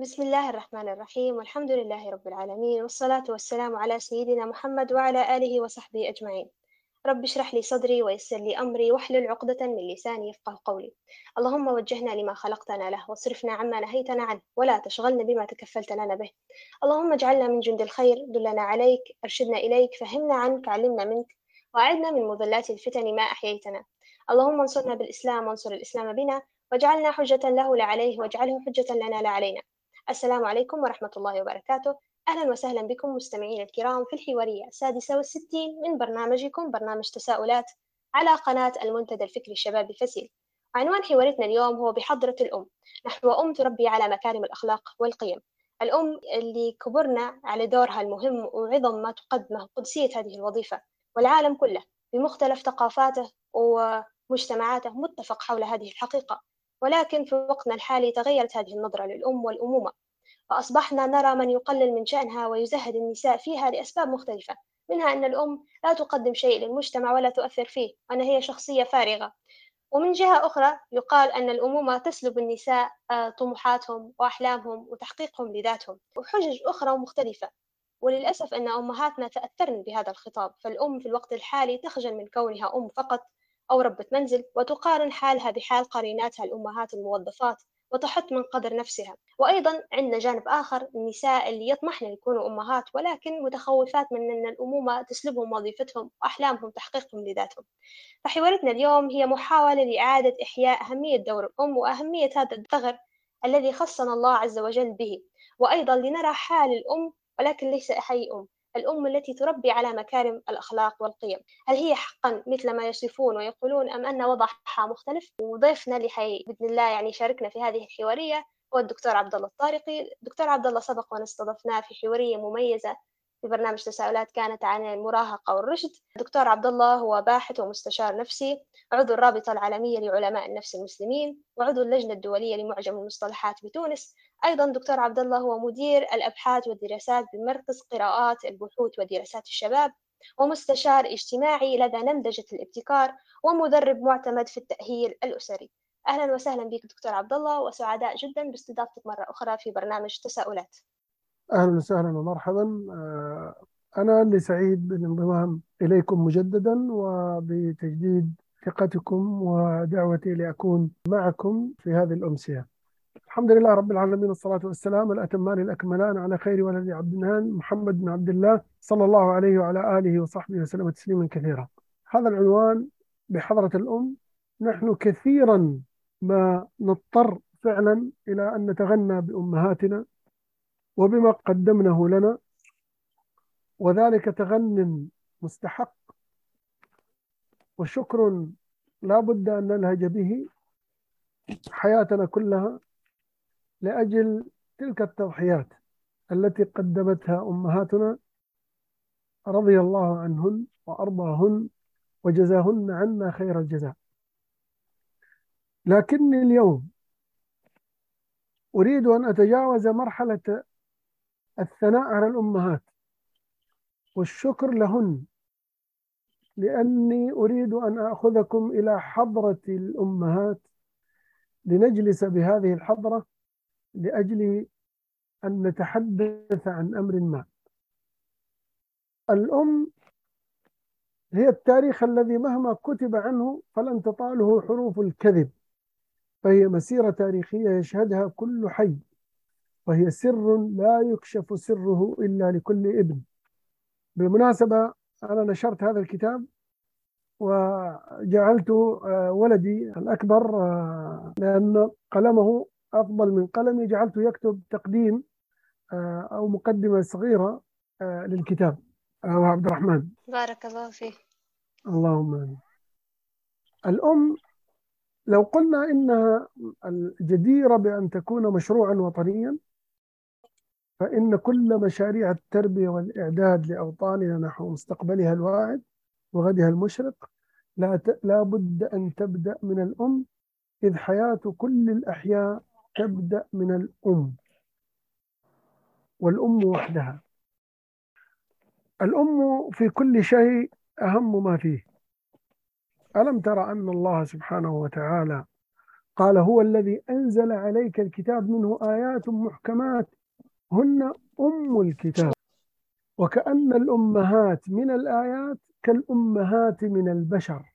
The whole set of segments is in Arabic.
بسم الله الرحمن الرحيم والحمد لله رب العالمين والصلاة والسلام على سيدنا محمد وعلى آله وصحبه أجمعين. رب اشرح لي صدري ويسر لي أمري واحلل عقدة من لساني يفقه قولي. اللهم وجهنا لما خلقتنا له واصرفنا عما نهيتنا عنه ولا تشغلنا بما تكفلت لنا به. اللهم اجعلنا من جند الخير دلنا عليك أرشدنا إليك فهمنا عنك علمنا منك وأعدنا من مضلات الفتن ما أحييتنا. اللهم انصرنا بالإسلام وانصر الإسلام بنا واجعلنا حجة له لا عليه واجعله حجة لنا لا علينا. السلام عليكم ورحمة الله وبركاته. أهلا وسهلا بكم مستمعين الكرام في الحوارية السادسة والستين من برنامجكم برنامج تساؤلات على قناة المنتدى الفكري الشبابي فسيل. عنوان حوارتنا اليوم هو بحضرة الأم. نحو أم تربي على مكارم الأخلاق والقيم. الأم اللي كبرنا على دورها المهم وعظم ما تقدمه قدسية هذه الوظيفة. والعالم كله بمختلف ثقافاته ومجتمعاته متفق حول هذه الحقيقة. ولكن في وقتنا الحالي تغيرت هذه النظرة للأم والأمومة فأصبحنا نرى من يقلل من شأنها ويزهد النساء فيها لأسباب مختلفة منها أن الأم لا تقدم شيء للمجتمع ولا تؤثر فيه وأن هي شخصية فارغة. ومن جهة أخرى يقال أن الأمومة تسلب النساء آه، طموحاتهم وأحلامهم وتحقيقهم لذاتهم. وحجج أخرى مختلفة وللأسف أن أمهاتنا تأثرن بهذا الخطاب فالأم في الوقت الحالي تخجل من كونها أم فقط أو ربة منزل وتقارن حالها بحال قريناتها الأمهات الموظفات وتحط من قدر نفسها. وأيضا عندنا جانب آخر النساء اللي يطمحن يكونوا أمهات ولكن متخوفات من أن الأمومة تسلبهم وظيفتهم وأحلامهم تحقيقهم لذاتهم. فحوارتنا اليوم هي محاولة لإعادة إحياء أهمية دور الأم وأهمية هذا الثغر الذي خصنا الله عز وجل به. وأيضا لنرى حال الأم ولكن ليس أي أم. الأم التي تربي على مكارم الأخلاق والقيم. هل هي حقا مثل ما يصفون ويقولون أم أن وضعها مختلف؟ وضيفنا اللي حي بإذن الله يعني شاركنا في هذه الحوارية هو الدكتور عبد الله الطارقي. الدكتور عبد الله سبق وأن استضفناه في حوارية مميزة في برنامج تساؤلات كانت عن المراهقة والرشد. دكتور عبد الله هو باحث ومستشار نفسي عضو الرابطة العالمية لعلماء النفس المسلمين وعضو اللجنة الدولية لمعجم المصطلحات بتونس. أيضا دكتور عبد الله هو مدير الأبحاث والدراسات بمركز قراءات البحوث ودراسات الشباب ومستشار اجتماعي لدى نمذجة الابتكار ومدرب معتمد في التأهيل الأسري. أهلا وسهلا بك دكتور عبد الله وسعداء جدا باستضافتك مرة أخرى في برنامج تساؤلات. أهلا وسهلا ومرحبا. آه، أنا اللي سعيد بالانضمام إليكم مجددا وبتجديد ثقتكم ودعوتي لأكون معكم في هذه الأمسية. الحمد لله رب العالمين والصلاة والسلام الأتمان الأكملان على خير ولد عبدنان محمد بن عبد الله صلى الله عليه وعلى آله وصحبه وسلم تسليما كثيرا. هذا العنوان بحضرة الأم نحن كثيرا ما نضطر فعلا إلى أن نتغنى بأمهاتنا وبما قدمنه لنا وذلك تغن مستحق وشكر لا بد أن نلهج به حياتنا كلها لأجل تلك التضحيات التي قدمتها أمهاتنا رضي الله عنهن وأرضاهن وجزاهن عنا خير الجزاء. لكني اليوم أريد أن أتجاوز مرحلة الثناء على الأمهات. والشكر لهن لأني أريد أن أخذكم إلى حضرة الأمهات لنجلس بهذه الحضرة لأجل أن نتحدث عن أمر ما. الأم هي التاريخ الذي مهما كتب عنه فلن تطاله حروف الكذب فهي مسيرة تاريخية يشهدها كل حي. وهي سر لا يكشف سره إلا لكل ابن. بالمناسبة أنا نشرت هذا الكتاب وجعلت آه، ولدي الأكبر آه، لأن قلمه أفضل من قلمي جعلته يكتب تقديم آه، أو مقدمة صغيرة للكتاب. أبو عبد الرحمن. بارك الله فيه اللهم آمين. الأم لو قلنا إنها الجديرة بأن تكون مشروعا وطنيا فإن كل مشاريع التربية والإعداد لأوطاننا نحو مستقبلها الواعد وغدها المشرق لا لا بد أن تبدأ من الأم إذ حياة كل الأحياء تبدأ من الأم والأم وحدها. الأم في كل شيء أهم ما فيه. ألم ترى أن الله سبحانه وتعالى قال هو الذي أنزل عليك الكتاب منه آيات محكمات هن أم الكتاب. وكأن الأمهات من الآيات كالأمهات من البشر.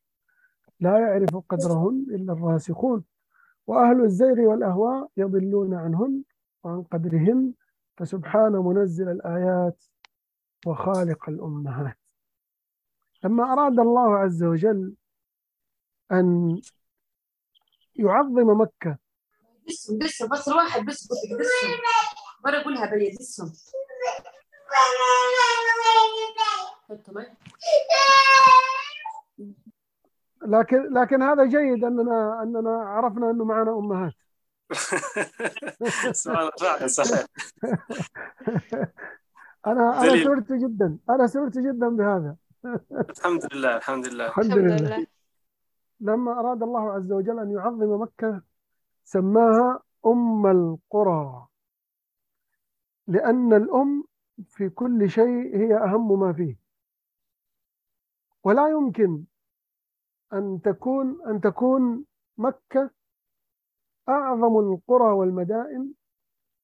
لا يعرف قدرهن إلا الراسخون. وأهل الزيغ والأهواء يضلون عنهن وعن قدرهن. فسبحان منزل الآيات وخالق الأمهات. لما أراد الله عز وجل أن يعظم مكة. دسهم دسهم بس الواحد بس قلت لك دسهم مرة أقولها بلي دسهم حطوا مي. لكن لكن هذا جيد أننا أننا عرفنا أنه معنا أمهات. سبحان الله فعلا صحيح. أنا أنا دليل. سررت جدا أنا سررت جدا بهذا. الحمد لله الحمد لله. الحمد الحمد لله. لله. لما أراد الله عز وجل أن يعظم مكة سماها أم القرى. لأن الأم في كل شيء هي أهم ما فيه. ولا يمكن أن تكون أن تكون مكة أعظم القرى والمدائن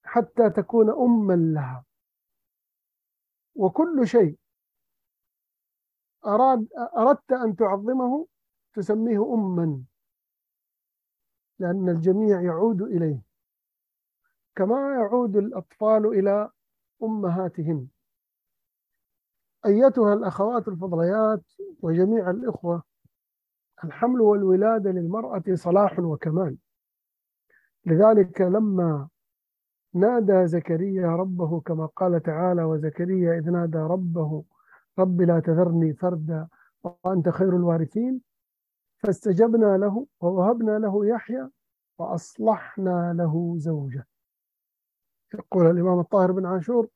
حتى تكون أما لها. وكل شيء أراد أردت أن تعظمه تسميه أما لأن الجميع يعود إليه. كما يعود الأطفال إلى أمهاتهم. أيتها الأخوات الفضليات وجميع الإخوة الحمل والولادة للمرأة صلاح وكمال. لذلك لما نادى زكريا ربه كما قال تعالى وزكريا إذ نادى ربه رب لا تذرني فردا وأنت خير الوارثين فاستجبنا له ووهبنا له يحيى وأصلحنا له زوجه. يقول الإمام الطاهر بن عاشور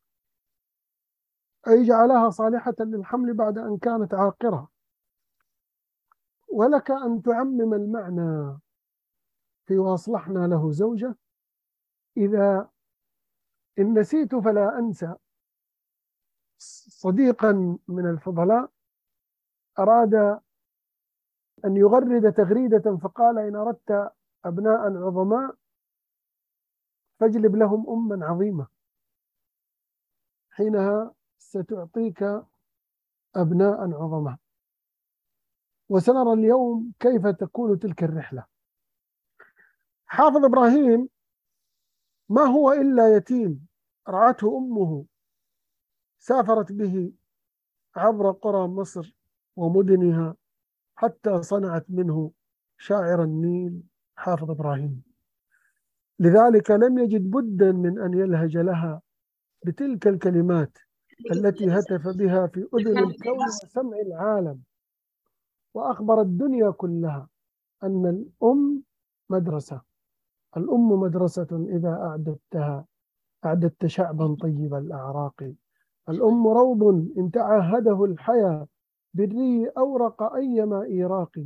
أي جعلها صالحة للحمل بعد أن كانت عاقرة. ولك أن تعمم المعنى في وأصلحنا له زوجة. إذا إن نسيت فلا أنسى. صديقا من الفضلاء أراد أن يغرد تغريدة فقال إن أردت أبناء عظماء فاجلب لهم أما عظيمة. حينها ستعطيك أبناء عظماء وسنرى اليوم كيف تكون تلك الرحلة. حافظ إبراهيم ما هو إلا يتيم رعته أمه سافرت به عبر قرى مصر ومدنها حتى صنعت منه شاعر النيل. حافظ إبراهيم لذلك لم يجد بدا من أن يلهج لها بتلك الكلمات التي هتف بها في أذن الكون وسمع العالم. وأخبر الدنيا كلها أن الأم مدرسة. الأم مدرسة إذا أعددتها أعددت شعبا طيب الأعراق. الأم روض إن تعهده الحياة بالري أورق أيما إيراق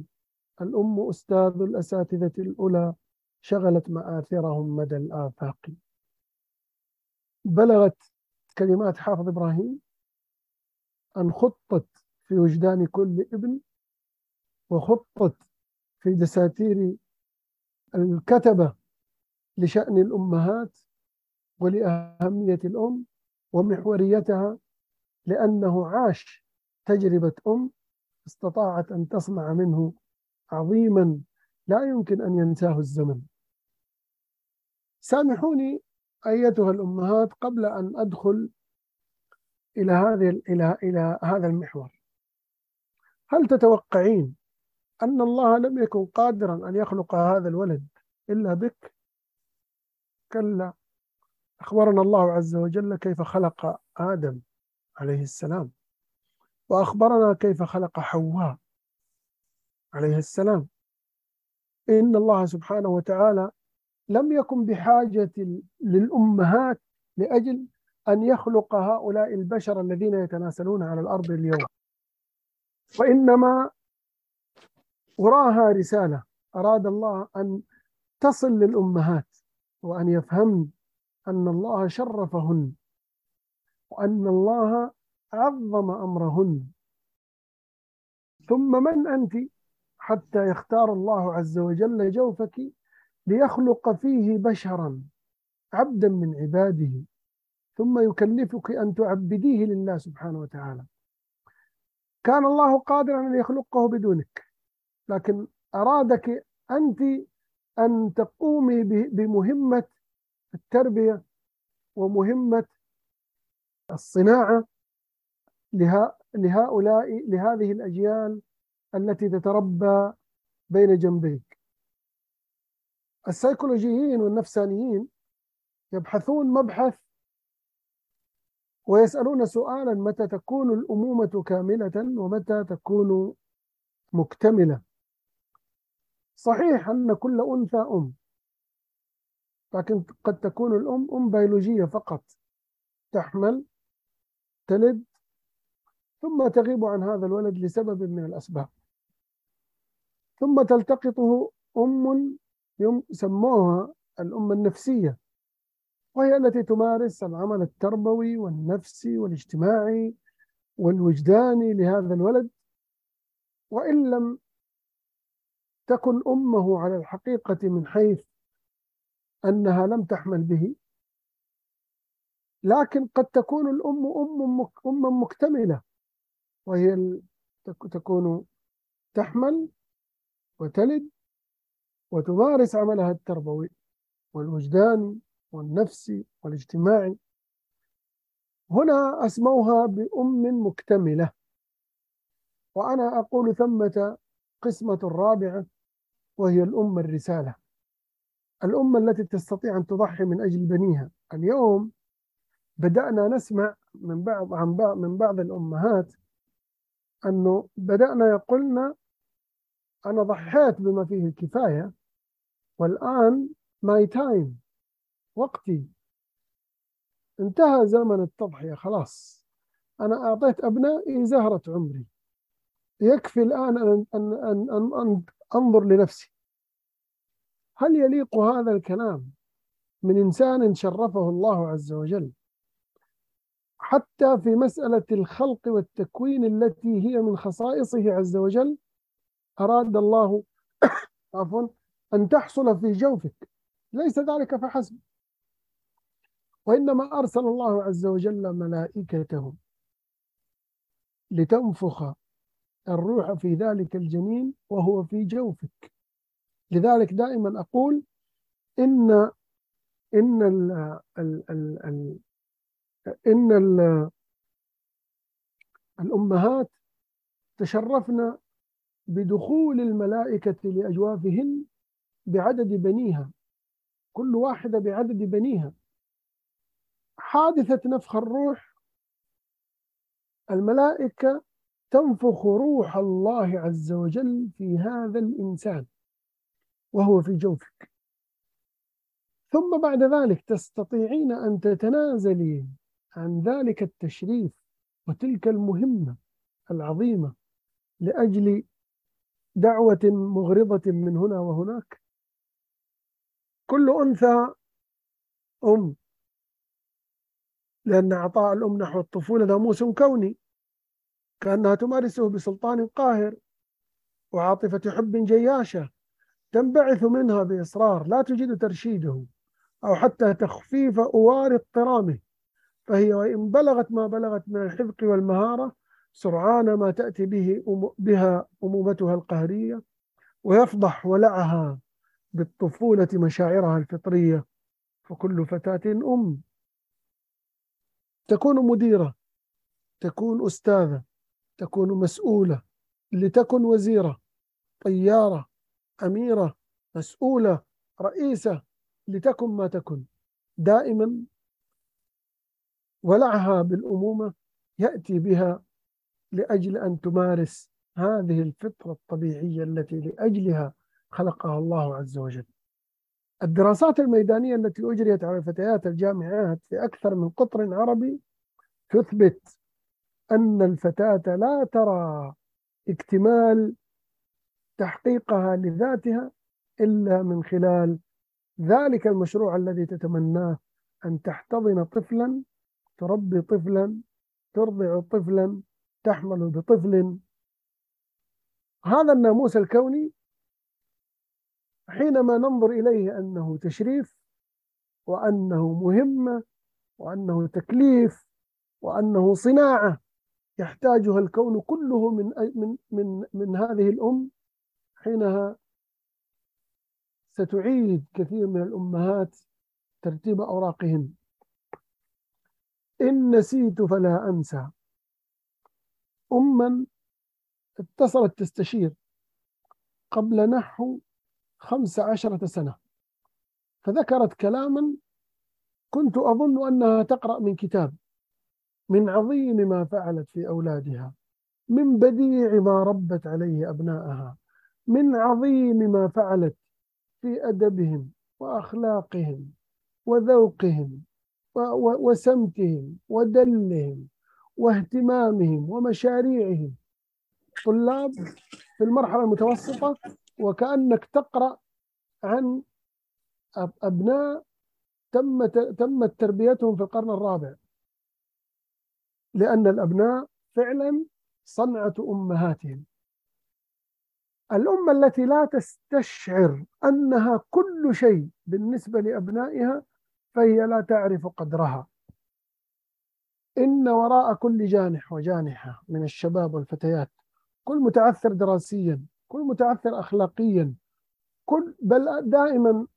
الأم أستاذ الأساتذة الأولى شغلت مآثرهم مدى الآفاق. بلغت كلمات حافظ إبراهيم أن خطت في وجدان كل ابن وخطت في دساتير الكتبة لشأن الأمهات ولأهمية الأم ومحوريتها لأنه عاش تجربة أم استطاعت أن تصنع منه عظيما لا يمكن أن ينساه الزمن. سامحوني أيتها الأمهات قبل أن أدخل إلى هذه إلى إلى هذا المحور. هل تتوقعين أن الله لم يكن قادرا أن يخلق هذا الولد إلا بك؟ كلا. أخبرنا الله عز وجل كيف خلق آدم عليه السلام. وأخبرنا كيف خلق حواء عليه السلام. إن الله سبحانه وتعالى لم يكن بحاجة للأمهات لأجل أن يخلق هؤلاء البشر الذين يتناسلون على الأرض اليوم. وإنما وراها رسالة أراد الله أن تصل للأمهات وأن يفهمن أن الله شرفهن وأن الله عظم أمرهن. ثم من أنت؟ حتى يختار الله عز وجل جوفك ليخلق فيه بشرا عبدا من عباده ثم يكلفك أن تعبديه لله سبحانه وتعالى. كان الله قادرا أن يخلقه بدونك لكن أرادك أنت أن تقومي بمهمة التربية ومهمة الصناعة لهؤلاء لهذه الأجيال التي تتربى بين جنبيك. السيكولوجيين والنفسانيين يبحثون مبحث ويسألون سؤالا متى تكون الأمومة كاملة ومتى تكون مكتملة؟ صحيح أن كل أنثى أم لكن قد تكون الأم أم بيولوجية فقط. تحمل تلد ثم تغيب عن هذا الولد لسبب من الأسباب. ثم تلتقطه أم سموها الأم النفسية وهي التي تمارس العمل التربوي والنفسي والاجتماعي والوجداني لهذا الولد. وإن لم تكن أمه على الحقيقة من حيث أنها لم تحمل به لكن قد تكون الأم أم أما مكتملة وهي تكون تحمل وتلد وتمارس عملها التربوي والوجداني والنفسي والاجتماعي هنا أسموها بأم مكتملة وأنا أقول ثمة قسمة رابعة وهي الأم الرسالة. الأمة التي تستطيع أن تضحي من أجل بنيها. اليوم بدأنا نسمع من بعض عن بعض من بعض الأمهات أنه بدأنا يقولنا أنا ضحيت بما فيه الكفاية. والآن my time وقتي. انتهى زمن التضحية خلاص. أنا أعطيت أبنائي زهرة عمري. يكفي الآن أن, أن, أن, أن, أن أنظر لنفسي. هل يليق هذا الكلام من إنسان شرفه الله عز وجل؟ حتى في مسألة الخلق والتكوين التي هي من خصائصه عز وجل أراد الله عفوا أن تحصل في جوفك. ليس ذلك فحسب. وإنما أرسل الله عز وجل ملائكته لتنفخ الروح في ذلك الجنين وهو في جوفك. لذلك دائما أقول إن إن ال ال ال ال إن ال الأمهات تشرفن بدخول الملائكة لأجوافهن بعدد بنيها كل واحدة بعدد بنيها. حادثة نفخ الروح الملائكة تنفخ روح الله عز وجل في هذا الإنسان وهو في جوفك. ثم بعد ذلك تستطيعين أن تتنازلي عن ذلك التشريف وتلك المهمة العظيمة لأجل دعوة مغرضة من هنا وهناك. كل أنثى أم لأن عطاء الأم نحو الطفولة ناموس كوني كأنها تمارسه بسلطان قاهر وعاطفة حب جياشة تنبعث منها بإصرار لا تجد ترشيده أو حتى تخفيف أوار اضطرامه فهي وإن بلغت ما بلغت من الحذق والمهارة سرعان ما تأتي به بها أمومتها القهرية ويفضح ولعها بالطفولة مشاعرها الفطرية. فكل فتاة أم. تكون مديرة تكون أستاذة تكون مسؤولة لتكن وزيرة طيارة أميرة مسؤولة رئيسة لتكن ما تكن. دائما ولعها بالأمومة يأتي بها لأجل أن تمارس هذه الفطرة الطبيعية التي لأجلها خلقها الله عز وجل. الدراسات الميدانية التي أجريت على فتيات الجامعات في أكثر من قطر عربي تثبت أن الفتاة لا ترى اكتمال تحقيقها لذاتها إلا من خلال ذلك المشروع الذي تتمناه أن تحتضن طفلا تربي طفلا ترضع طفلا تحمل بطفل. هذا الناموس الكوني حينما ننظر إليه أنه تشريف وأنه مهمة وأنه تكليف وأنه صناعة يحتاجها الكون كله من من من من هذه الأم حينها ستعيد كثير من الأمهات ترتيب أوراقهن. إن نسيت فلا أنسى. أما اتصلت تستشير قبل نحو خمس عشرة سنة فذكرت كلاما كنت أظن أنها تقرأ من كتاب من عظيم ما فعلت في أولادها من بديع ما ربت عليه أبنائها من عظيم ما فعلت في أدبهم وأخلاقهم وذوقهم وسمتهم ودلهم. واهتمامهم ومشاريعهم. طلاب في المرحلة المتوسطة وكأنك تقرأ عن أبناء تم تمت تربيتهم في القرن الرابع. لأن الأبناء فعلا صنعة أمهاتهم. الأمة التي لا تستشعر أنها كل شيء بالنسبة لأبنائها فهي لا تعرف قدرها. إن وراء كل جانح وجانحة من الشباب والفتيات كل متعثر دراسيا كل متعثر أخلاقيا كل بل دائما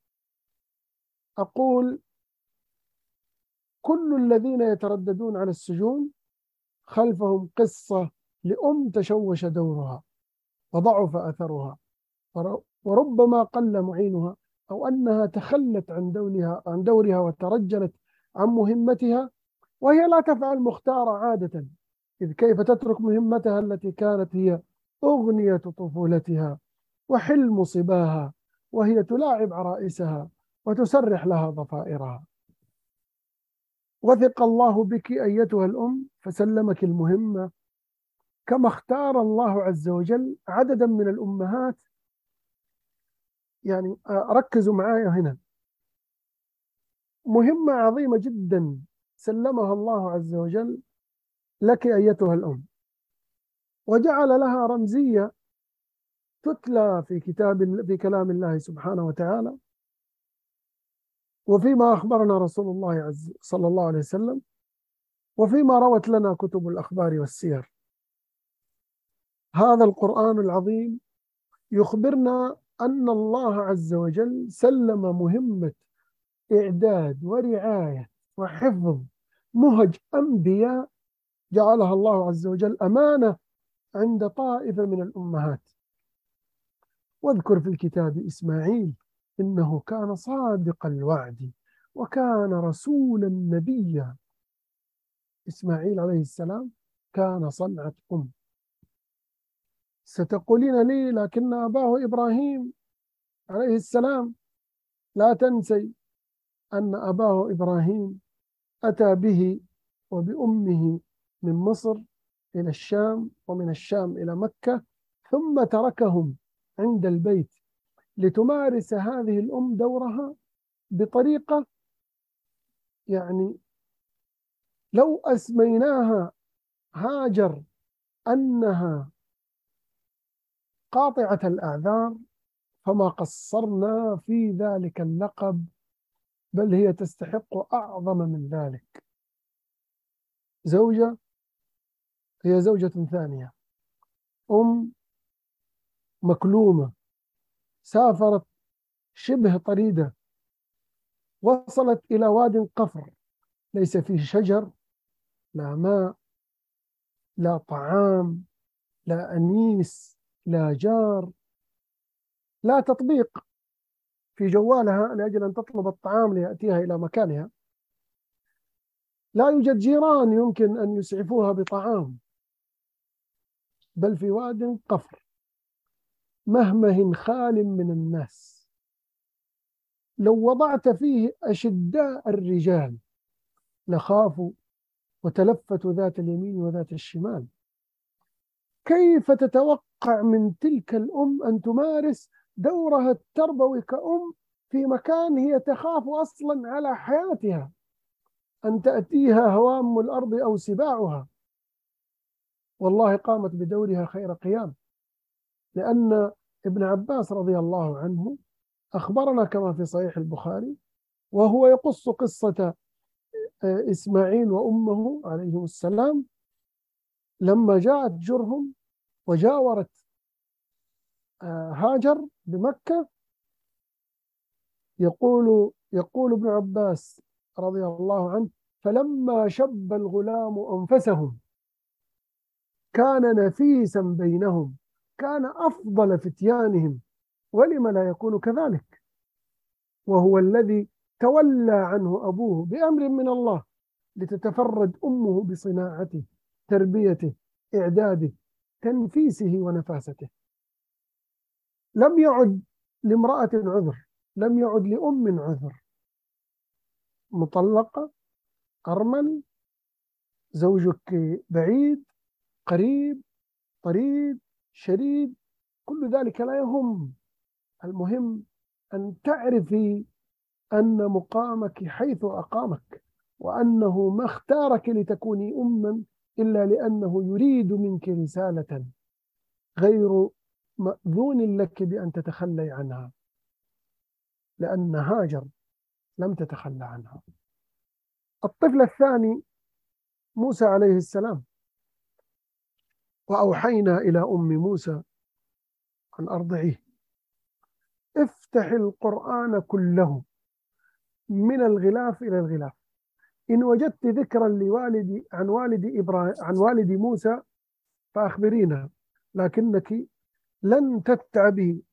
أقول كل الذين يترددون على السجون خلفهم قصة لأم تشوش دورها وضعف أثرها وربما قل معينها أو أنها تخلت عن دورها عن دورها وترجلت عن مهمتها وهي لا تفعل مختارة عادة إذ كيف تترك مهمتها التي كانت هي أغنية طفولتها وحلم صباها وهي تلاعب عرائسها وتسرح لها ضفائرها وثق الله بك أيتها الأم فسلمك المهمة. كما اختار الله عز وجل عددا من الأمهات يعني آه، ركزوا معايا هنا. مهمة عظيمة جدا. سلمها الله عز وجل لك أيتها الأم. وجعل لها رمزية تتلى في كتاب في كلام الله سبحانه وتعالى. وفيما أخبرنا رسول الله عز صلى الله عليه وسلم. وفيما روت لنا كتب الأخبار والسير. هذا القرآن العظيم يخبرنا أن الله عز وجل سلم مهمة إعداد ورعاية وحفظ مهج أنبياء جعلها الله عز وجل أمانة عند طائفة من الأمهات. واذكر في الكتاب إسماعيل إنه كان صادق الوعد وكان رسولا نبيا. إسماعيل عليه السلام كان صنعة أم. ستقولين لي لكن أباه إبراهيم عليه السلام لا تنسي أن أباه إبراهيم أتى به وبأمه من مصر إلى الشام ومن الشام إلى مكة ثم تركهم عند البيت لتمارس هذه الأم دورها بطريقة يعني لو أسميناها هاجر أنها قاطعة الأعذار فما قصرنا في ذلك اللقب بل هي تستحق أعظم من ذلك. زوجة هي زوجة ثانية. أم مكلومة سافرت شبه طريدة وصلت إلى واد قفر ليس فيه شجر لا ماء لا طعام لا أنيس لا جار لا تطبيق. في جوالها لأجل أن تطلب الطعام ليأتيها إلى مكانها. لا يوجد جيران يمكن أن يسعفوها بطعام بل في واد قفر مهمه خال من الناس. لو وضعت فيه أشداء الرجال لخافوا وتلفتوا ذات اليمين وذات الشمال. كيف تتوقع من تلك الأم أن تمارس دورها التربوي كأم في مكان هي تخاف أصلا على حياتها أن تأتيها هوام الأرض أو سباعها. والله قامت بدورها خير قيام لأن ابن عباس رضي الله عنه أخبرنا كما في صحيح البخاري وهو يقص قصة آه، إسماعيل وأمه عليهم السلام لما جاءت جرهم وجاورت هاجر بمكة يقول يقول ابن عباس رضي الله عنه فلما شب الغلام أنفسهم كان نفيسا بينهم كان أفضل فتيانهم ولم لا يكون كذلك؟ وهو الذي تولى عنه أبوه بأمر من الله لتتفرد أمه بصناعته تربيته إعداده تنفيسه ونفاسته. لم يعد لامرأة عذر لم يعد لأم عذر. مطلقة أرمل زوجك بعيد قريب طريد شريد كل ذلك لا يهم. المهم أن تعرفي أن مقامك حيث أقامك وأنه ما اختارك لتكوني أما إلا لأنه يريد منك رسالة. غير مأذون لك بأن تتخلي عنها لأن هاجر لم تتخلى عنها. الطفل الثاني موسى عليه السلام. وأوحينا إلى أم موسى أن أرضعيه افتح القرآن كله من الغلاف إلى الغلاف. إن وجدت ذكرا لوالدي عن والد إبراهيم عن والد موسى فأخبرينا لكنك لن تتعبي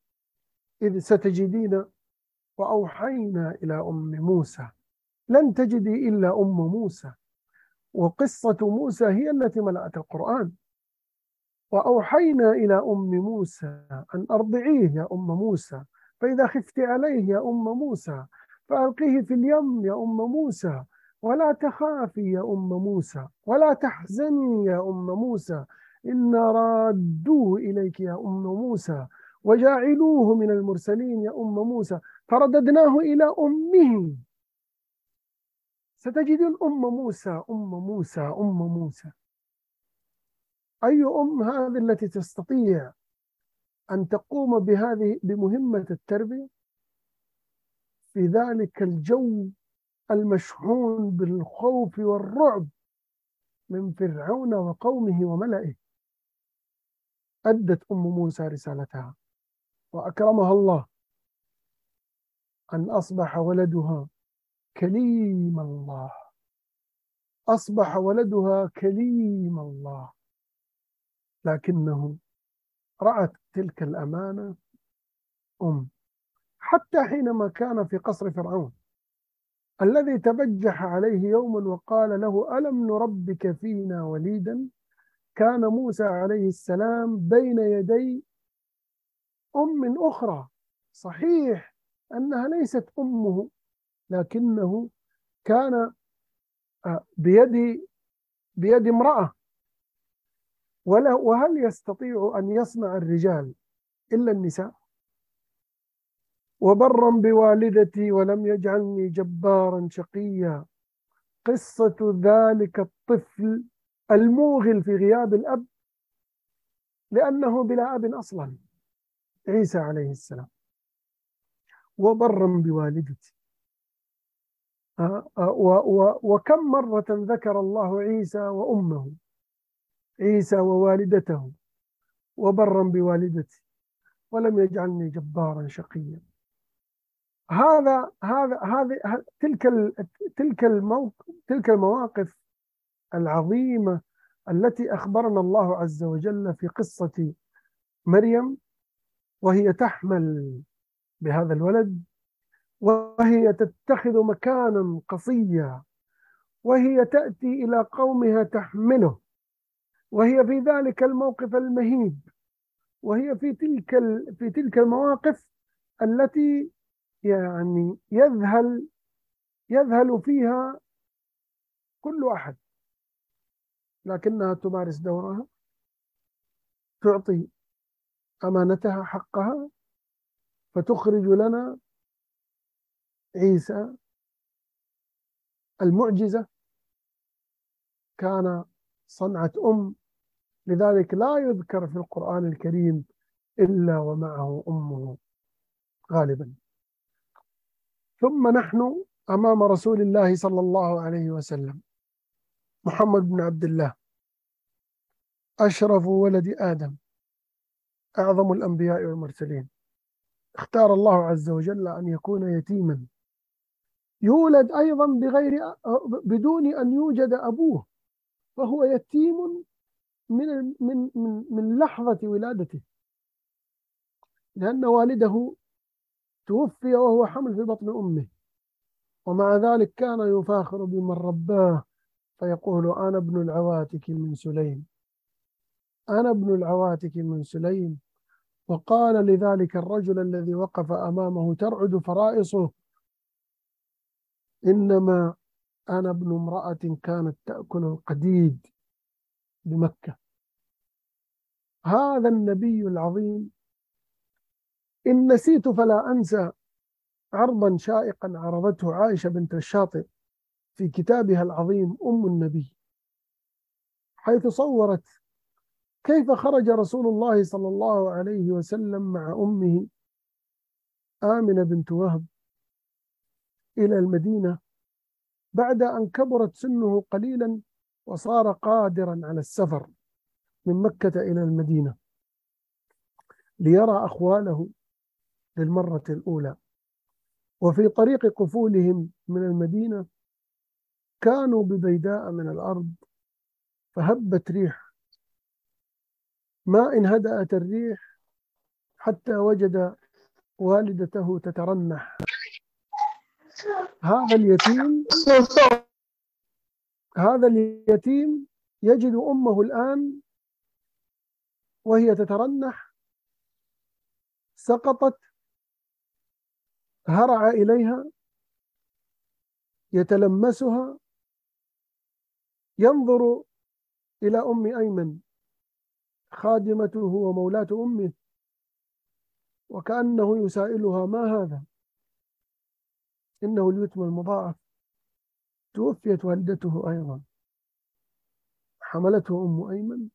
إذ ستجدين وأوحينا إلى أم موسى. لن تجدي إلا أم موسى. وقصة موسى هي التي ملأت القرآن. وأوحينا إلى أم موسى أن أرضعيه يا أم موسى. فإذا خفت عليه يا أم موسى فألقيه في اليم يا أم موسى. ولا تخافي يا أم موسى. ولا تحزني يا أم موسى. إن رادوه إليك يا أم موسى وجاعلوه من المرسلين يا أم موسى. فرددناه إلى أمه. ستجد أم موسى أم موسى أم موسى. أي أم هذه التي تستطيع أن تقوم بهذه بمهمة التربية؟ في ذلك الجو المشحون بالخوف والرعب من فرعون وقومه وملئه. أدت أم موسى رسالتها. وأكرمها الله أن أصبح ولدها كليم الله. أصبح ولدها كليم الله. لكنه رأت تلك الأمانة أم. حتى حينما كان في قصر فرعون الذي تبجح عليه يوما وقال له ألم نربك فينا وليدا؟ كان موسى عليه السلام بين يدي أم أخرى. صحيح أنها ليست أمه لكنه كان آه، بيد بيد امرأة. ولا وهل يستطيع أن يصنع الرجال إلا النساء؟ وبرا بوالدتي ولم يجعلني جبارا شقيا. قصة ذلك الطفل الموغل في غياب الأب لأنه بلا أب أصلا. عيسى عليه السلام. وبرا بوالدتي. آه، آه، وكم مرة ذكر الله عيسى وأمه عيسى ووالدته وبرا بوالدتي. ولم يجعلني جبارا شقيا. هذا هذا هذه تلك تلك تلك المواقف العظيمة التي أخبرنا الله عز وجل في قصة مريم وهي تحمل بهذا الولد وهي تتخذ مكانا قصيا وهي تأتي إلى قومها تحمله وهي في ذلك الموقف المهيب وهي في تلك في تلك المواقف التي يعني يذهل يذهل فيها كل أحد. لكنها تمارس دورها تعطي أمانتها حقها فتخرج لنا عيسى. المعجزة كان صنعة أم لذلك لا يذكر في القرآن الكريم إلا ومعه أمه غالبا. ثم نحن أمام رسول الله صلى الله عليه وسلم محمد بن عبد الله. أشرف ولد آدم. أعظم الأنبياء والمرسلين. اختار الله عز وجل أن يكون يتيما. يولد أيضا بغير بدون أن يوجد أبوه. فهو يتيم من من من من لحظة ولادته. لأن والده توفي وهو حمل في بطن أمه. ومع ذلك كان يفاخر بمن رباه. فيقول أنا ابن العواتك من سليم. أنا ابن العواتك من سليم. وقال لذلك الرجل الذي وقف أمامه ترعد فرائصه. إنما أنا ابن امرأة كانت تأكل القديد بمكة. هذا النبي العظيم. إن نسيت فلا أنسى. عرضا شائقا عرضته عائشة بنت الشاطئ في كتابها العظيم أم النبي. حيث صورت كيف خرج رسول الله صلى الله عليه وسلم مع أمه آمنة بنت وهب إلى المدينة بعد أن كبرت سنه قليلا وصار قادرا على السفر من مكة إلى المدينة ليرى أخواله للمرة الأولى. وفي طريق قفولهم من المدينة كانوا ببيداء من الأرض فهبت ريح ما إن هدأت الريح حتى وجد والدته تترنح. هذا اليتيم هذا اليتيم يجد أمه الآن وهي تترنح سقطت هرع إليها يتلمسها ينظر إلى أم أيمن. خادمته ومولاة أمه وكأنه يسائلها ما هذا؟ إنه اليتم المضاعف. توفيت والدته أيضا. حملته أم أيمن.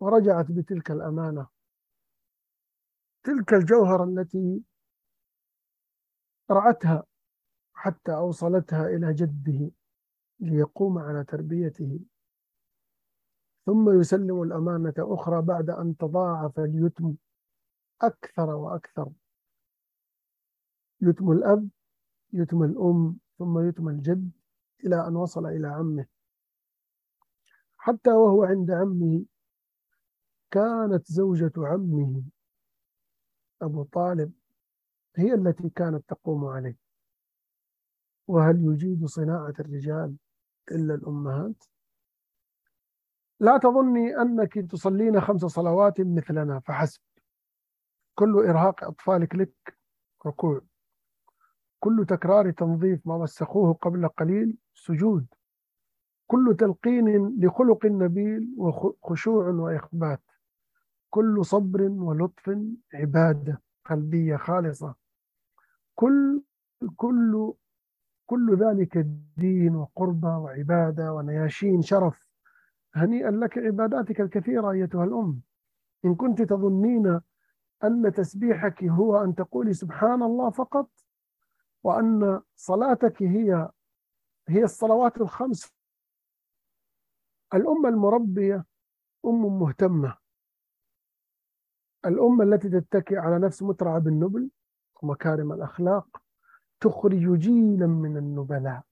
ورجعت بتلك الأمانة. تلك الجوهرة التي رعتها حتى أوصلتها إلى جده ليقوم على تربيته. ثم يسلم الأمانة أخرى بعد أن تضاعف اليتم أكثر وأكثر. يتم الأب يتم الأم ثم يتم الجد إلى أن وصل إلى عمه. حتى وهو عند عمه كانت زوجة عمه أبو طالب هي التي كانت تقوم عليه. وهل يجيد صناعة الرجال إلا الأمهات؟ لا تظني أنك تصلين خمس صلوات مثلنا فحسب. كل إرهاق أطفالك لك ركوع. كل تكرار تنظيف ما وسخوه قبل قليل سجود. كل تلقين لخلق نبيل وخشوع وإخبات. كل صبر ولطف عبادة قلبية خالصة. كل كل كل ذلك دين وقربة وعبادة ونياشين شرف. هنيئا لك عباداتك الكثيرة أيتها الأم. إن كنت تظنين أن تسبيحك هو أن تقولي سبحان الله فقط وأن صلاتك هي هي الصلوات الخمس. الأمة المربية أم مهتمة. الأمة التي تتكئ على نفس مترعة بالنبل ومكارم الأخلاق تخرج جيلا من النبلاء.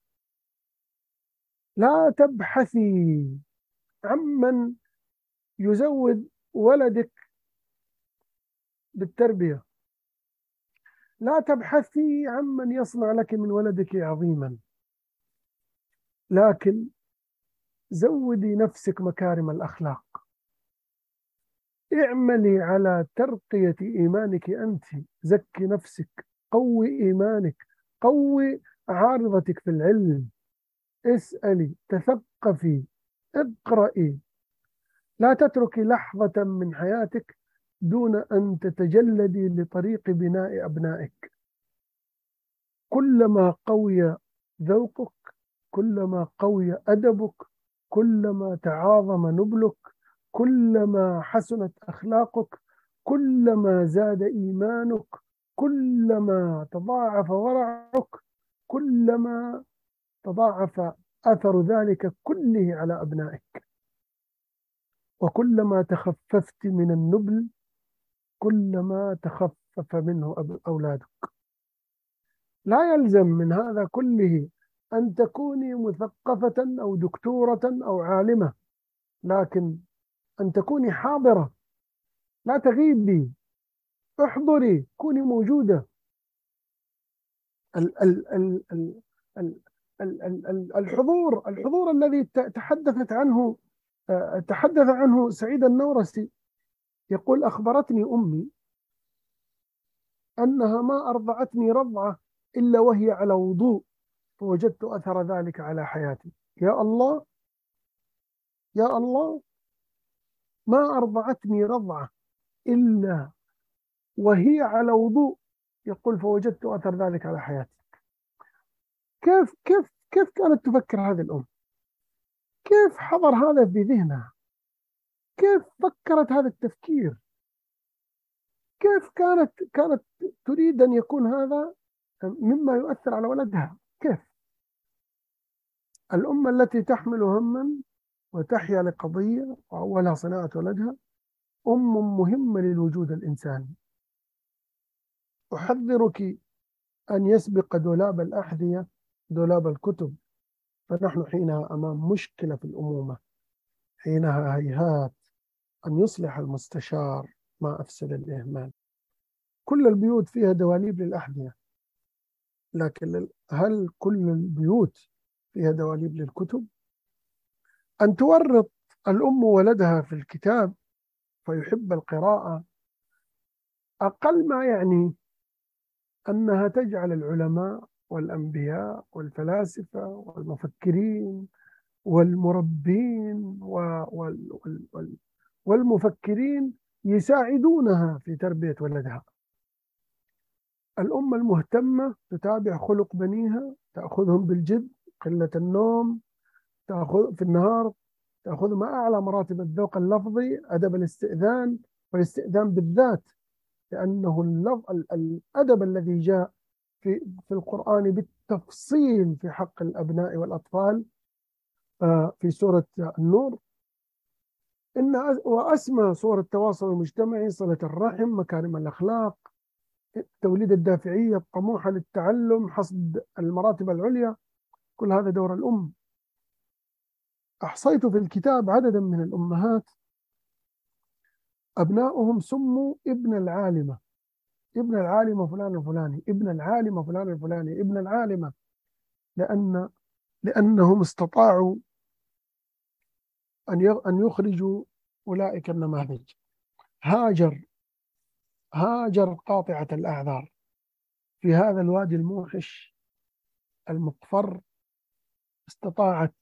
لا تبحثي عمن يزود ولدك بالتربية. لا تبحثي عمن يصنع لك من ولدك عظيما. لكن زودي نفسك مكارم الأخلاق. اعملي على ترقية إيمانك أنت. زكي نفسك قوي إيمانك قوي عارضتك في العلم. اسألي تثقفي. اقرأي. لا تتركي لحظة من حياتك دون أن تتجلدي لطريق بناء أبنائك. كلما قوي ذوقك كلما قوي أدبك كلما تعاظم نبلك كلما حسنت أخلاقك كلما زاد إيمانك كلما تضاعف ورعك كلما تضاعف أثر ذلك كله على أبنائك. وكلما تخففت من النبل كلما تخفف منه أولادك. لا يلزم من هذا كله أن تكوني مثقفة أو دكتورة أو عالمة لكن أن تكوني حاضرة. لا تغيبي. احضري. كوني موجودة. ال ال ال ال ال الحضور الحضور الذي تحدثت عنه آه، تحدث عنه سعيد النورسي يقول أخبرتني أمي أنها ما أرضعتني رضعة إلا وهي على وضوء فوجدت أثر ذلك على حياتي. يا الله يا الله ما أرضعتني رضعة إلا وهي على وضوء يقول فوجدت أثر ذلك على حياتي. كيف كيف كيف كانت تفكر هذه الأم؟ كيف حضر هذا في ذهنها؟ كيف فكرت هذا التفكير؟ كيف كانت كانت تريد أن يكون هذا مما يؤثر على ولدها؟ كيف؟ الأم التي تحمل هما وتحيا لقضية وأولها صناعة ولدها أم مهمة للوجود الإنساني أحذرك أن يسبق دولاب الأحذية دولاب الكتب. فنحن حينها أمام مشكلة في الأمومة. حينها هيهات أن يصلح المستشار ما أفسد الإهمال. كل البيوت فيها دواليب للأحذية. لكن هل كل البيوت فيها دواليب للكتب؟ أن تورط الأم ولدها في الكتاب فيحب القراءة أقل ما يعني أنها تجعل العلماء والأنبياء والفلاسفة والمفكرين والمربين والمفكرين يساعدونها في تربية ولدها. الأم المهتمة تتابع خلق بنيها تأخذهم بالجد قلة النوم تأخذ في النهار تأخذهم أعلى مراتب الذوق اللفظي أدب الاستئذان والاستئذان بالذات لأنه الأدب الذي جاء في في القرآن بالتفصيل في حق الأبناء والأطفال آه، في سورة النور. إن وأسمى صور التواصل المجتمعي صلة الرحم مكارم الأخلاق توليد الدافعية الطموحة للتعلم حصد المراتب العليا. كل هذا دور الأم. أحصيت في الكتاب عددا من الأمهات. أبناؤهم سموا ابن العالمة. ابن العالمة فلان الفلاني ابن العالمة فلان الفلاني ابن العالمة لأن لأنهم استطاعوا أن أن يخرجوا أولئك النماذج. هاجر هاجر قاطعة الأعذار. في هذا الوادي الموحش المقفر استطاعت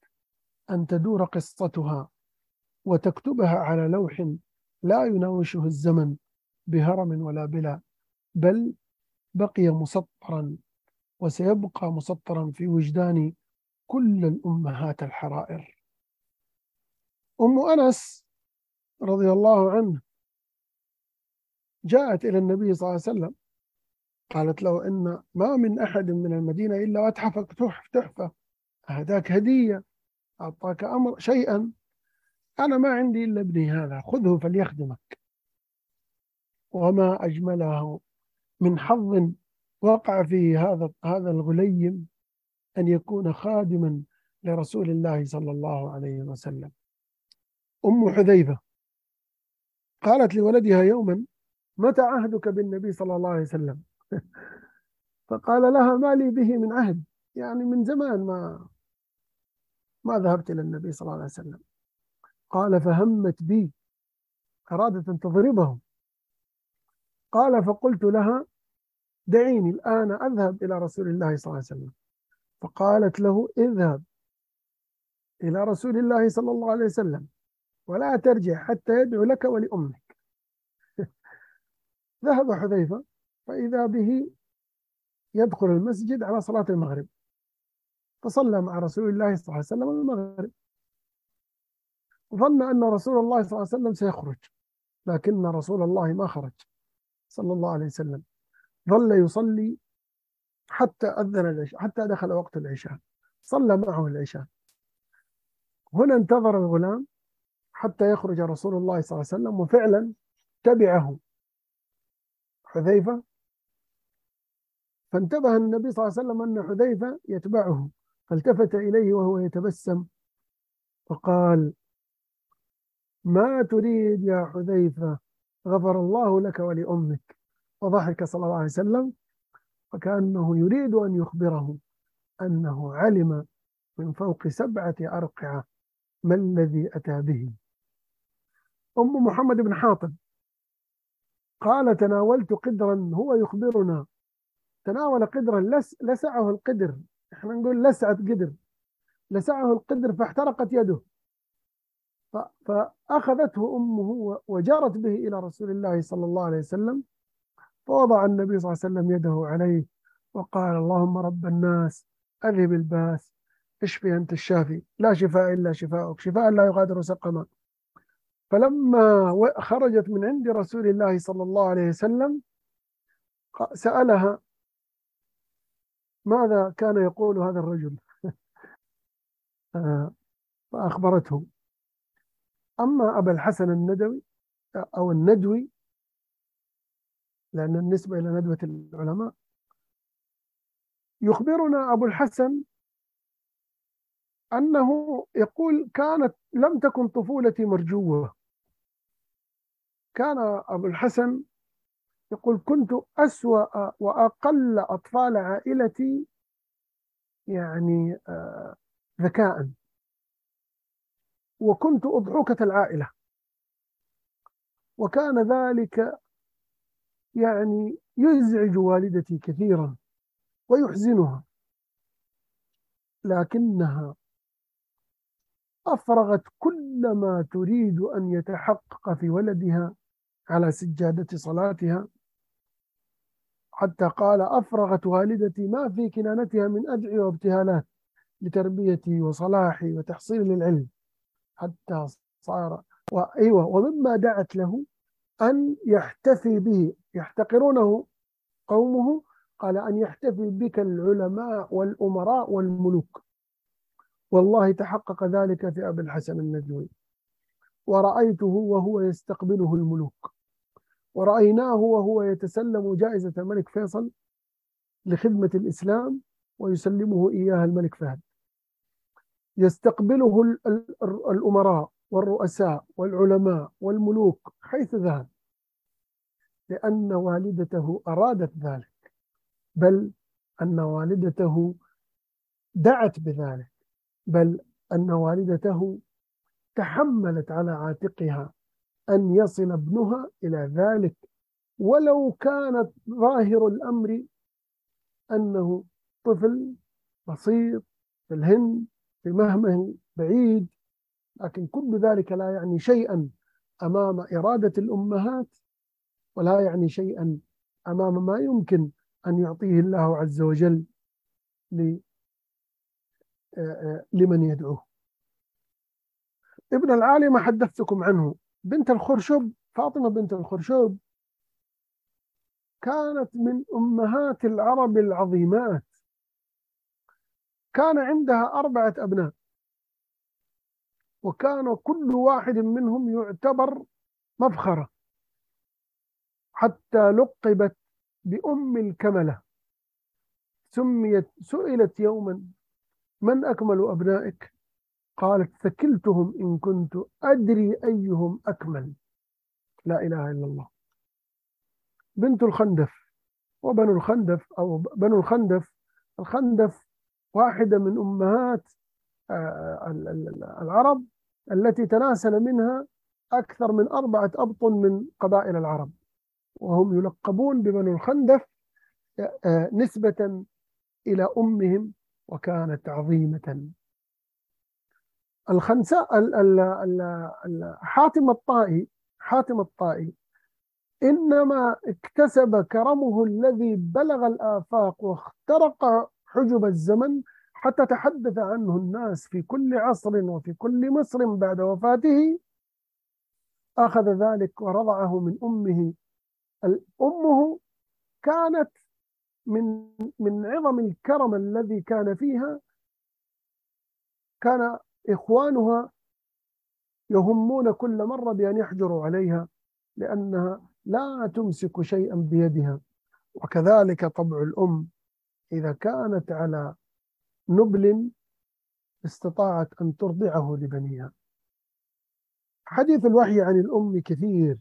أن تدور قصتها وتكتبها على لوح لا يناوشه الزمن بهرم ولا بلا. بل بقي مسطرا وسيبقى مسطرا في وجدان كل الأمهات الحرائر. أم أنس رضي الله عنه جاءت إلى النبي صلى الله عليه وسلم قالت له إن ما من أحد من المدينة إلا وأتحفك تحفة أهداك هدية أعطاك أمر شيئا أنا ما عندي إلا ابني هذا خذه فليخدمك. وما أجمله من حظ وقع فيه هذا هذا الغليم أن يكون خادما لرسول الله صلى الله عليه وسلم. أم حذيفة قالت لولدها يوما متى عهدك بالنبي صلى الله عليه وسلم؟ فقال لها ما لي به من عهد. يعني من زمان ما ما ذهبت إلى النبي صلى الله عليه وسلم. قال فهمت بي أرادت أن تضربه قال فقلت لها دعيني الآن أذهب إلى رسول الله صلى الله عليه وسلم. فقالت له اذهب إلى رسول الله صلى الله عليه وسلم ولا ترجع حتى يدعو لك ولأمك. ذهب حذيفة فإذا به يدخل المسجد على صلاة المغرب. فصلى مع رسول الله صلى الله عليه وسلم المغرب. ظن أن رسول الله صلى الله عليه وسلم سيخرج لكن رسول الله ما خرج. صلى الله عليه وسلم. ظل يصلي حتى أذن العشاء حتى دخل وقت العشاء. صلى معه العشاء. هنا انتظر الغلام حتى يخرج رسول الله صلى الله عليه وسلم وفعلا تبعه حذيفة. فانتبه النبي صلى الله عليه وسلم أن حذيفة يتبعه فالتفت إليه وهو يتبسم وقال ما تريد يا حذيفة غفر الله لك ولأمك. وضحك صلى الله عليه وسلم وكأنه يريد أن يخبره أنه علم من فوق سبعة أرقعة ما الذي أتى به. أم محمد بن حاطب قال تناولت قدرا هو يخبرنا. تناول قدرا لس لسعه القدر. إحنا نقول لسعت قدر. لسعه القدر فاحترقت يده. فأخذته أمه وجارت به إلى رسول الله صلى الله عليه وسلم فوضع النبي صلى الله عليه وسلم يده عليه وقال اللهم رب الناس أذهب الباس اشفي أنت الشافي لا شفاء إلا شفاءك شفاء لا يغادر سقما. فلما خرجت من عند رسول الله صلى الله عليه وسلم سألها ماذا كان يقول هذا الرجل؟ آه، فأخبرته. أما أبا الحسن الندوي أو الندوي لأن النسبة إلى ندوة العلماء يخبرنا أبو الحسن أنه يقول كانت لم تكن طفولتي مرجوة. كان أبو الحسن يقول كنت أسوأ وأقل أطفال عائلتي يعني آه، ذكاء. وكنت أضحوكة العائلة. وكان ذلك يعني يزعج والدتي كثيرا ويحزنها لكنها أفرغت كل ما تريد أن يتحقق في ولدها على سجادة صلاتها. حتى قال أفرغت والدتي ما في كنانتها من أدعية وابتهالات لتربيتي وصلاحي وتحصيل للعلم حتى صار وأيوة ومما دعت له أن يحتفي به. يحتقرونه قومه؟ قال أن يحتفي بك العلماء والأمراء والملوك. والله تحقق ذلك في أبي الحسن الندوي ورأيته وهو يستقبله الملوك. ورأيناه وهو يتسلم جائزة الملك فيصل لخدمة الإسلام ويسلمه إياها الملك فهد. يستقبله الأمراء والرؤساء والعلماء والملوك حيث ذهب. لأن والدته أرادت ذلك بل أن والدته دعت بذلك بل أن والدته تحملت على عاتقها أن يصل ابنها إلى ذلك. ولو كانت ظاهر الأمر أنه طفل بسيط في الهند في مهمه بعيد لكن كل ذلك لا يعني شيئا أمام إرادة الأمهات ولا يعني شيئا أمام ما يمكن أن يعطيه الله عز وجل لمن يدعوه. ابن العالم حدثتكم عنه. بنت الخرشب فاطمة بنت الخرشب كانت من أمهات العرب العظيمات. كان عندها أربعة أبناء. وكان كل واحد منهم يعتبر مفخرة. حتى لقبت بأم الكملة. سميت سئلت يوما من أكمل أبنائك؟ قالت ثكلتهم إن كنت أدري أيهم أكمل. لا إله إلا الله. بنت الخندف. وبنو الخندف أو بنو الخندف الخندف واحدة من أمهات آه، العرب التي تناسل منها أكثر من أربعة أبطن من قبائل العرب. وهم يلقبون ببنو الخندف آه، نسبة إلى أمهم وكانت عظيمة. الخنساء حاتم الطائي حاتم الطائي إنما اكتسب كرمه الذي بلغ الآفاق واخترق حجب الزمن حتى تحدث عنه الناس في كل عصر وفي كل مصر بعد وفاته. أخذ ذلك ورضعه من أمه. أمه كانت من من عظم الكرم الذي كان فيها. كان إخوانها يهمون كل مرة بأن يحجروا عليها لأنها لا تمسك شيئا بيدها. وكذلك طبع الأم. إذا كانت على نبل استطاعت أن ترضعه لبنيها. حديث الوحي عن الأم كثير.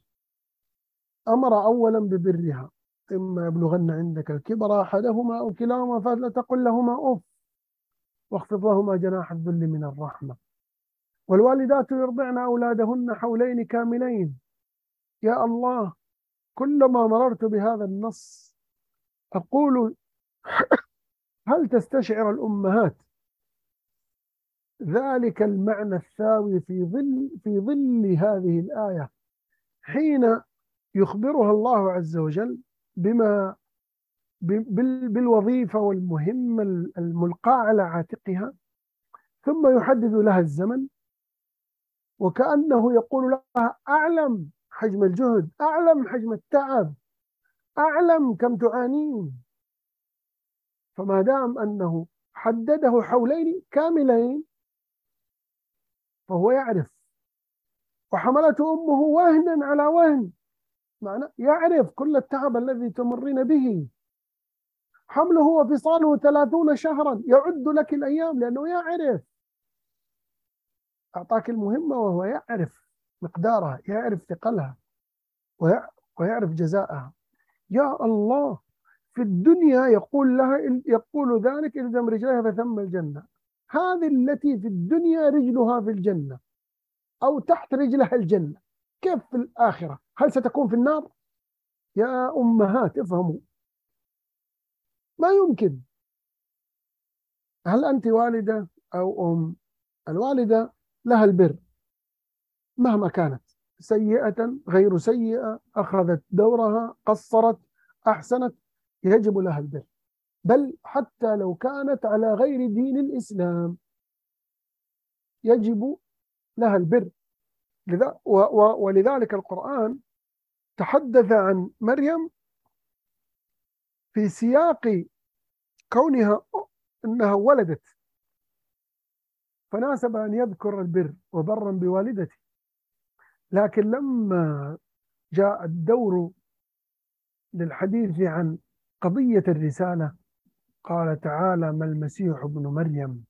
أمر أولا ببرها. إما يبلغن عندك الكبر أحدهما أو كلاهما فلا تقل لهما أف. واخفض لهما جناح الذل من الرحمة. والوالدات يرضعن أولادهن حولين كاملين. يا الله كلما مررت بهذا النص أقول هل تستشعر الأمهات ذلك المعنى الثاوي في ظل في ظل هذه الآية حين يخبرها الله عز وجل بما بالوظيفة والمهمة الملقاة على عاتقها ثم يحدد لها الزمن وكأنه يقول لها أعلم حجم الجهد أعلم حجم التعب أعلم كم تعانين. فما دام أنه حدده حولين كاملين فهو يعرف. وحملته أمه وهنا على وهن. معنى يعرف كل التعب الذي تمرين به. حمله وفصاله ثلاثون شهرا. يعد لك الأيام لأنه يعرف. أعطاك المهمة وهو يعرف مقدارها يعرف ثقلها ويعرف جزاءها. يا الله! في الدنيا يقول لها يقول ذلك إلزم رجليها فثم الجنة. هذه التي في الدنيا رجلها في الجنة أو تحت رجلها الجنة. كيف في الآخرة؟ هل ستكون في النار؟ يا أمهات افهموا. ما يمكن. هل أنت والدة أو أم؟ الوالدة لها البر. مهما كانت سيئة غير سيئة أخذت دورها قصرت أحسنت يجب لها البر. بل حتى لو كانت على غير دين الإسلام يجب لها البر. ولذلك القرآن تحدث عن مريم في سياق كونها أنها ولدت. فناسب أن يذكر البر وبرا بوالدته. لكن لما جاء الدور للحديث عن قضية الرسالة؟ قال تعالى ما المسيح ابن مريم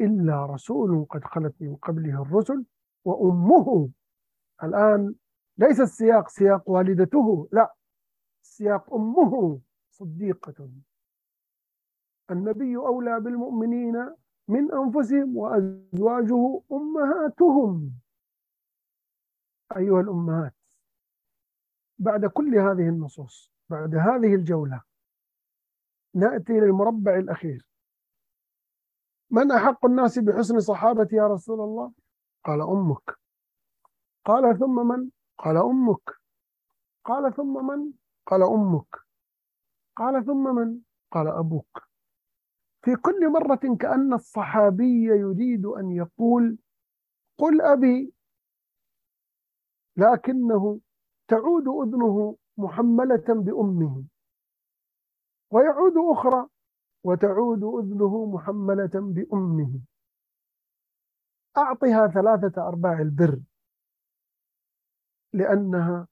إلا رسول قد خلت من قبله الرسل وأمه. الآن ليس السياق سياق والدته لا سياق أمه صديقة. النبي أولى بالمؤمنين من أنفسهم وأزواجه أمهاتهم. أيها الأمهات بعد كل هذه النصوص بعد هذه الجولة نأتي للمربع الأخير. من أحق الناس بحسن صحابتي يا رسول الله؟ قال أمك. قال ثم من؟ قال أمك. قال ثم من؟ قال أمك. قال ثم من؟ قال أبوك. في كل مرة كأن الصحابي يريد أن يقول قل أبي لكنه تعود أذنه محملة بأمه. ويعود أخرى وتعود أذنه محملة بأمه. أعطها ثلاثة أرباع البر. لأنها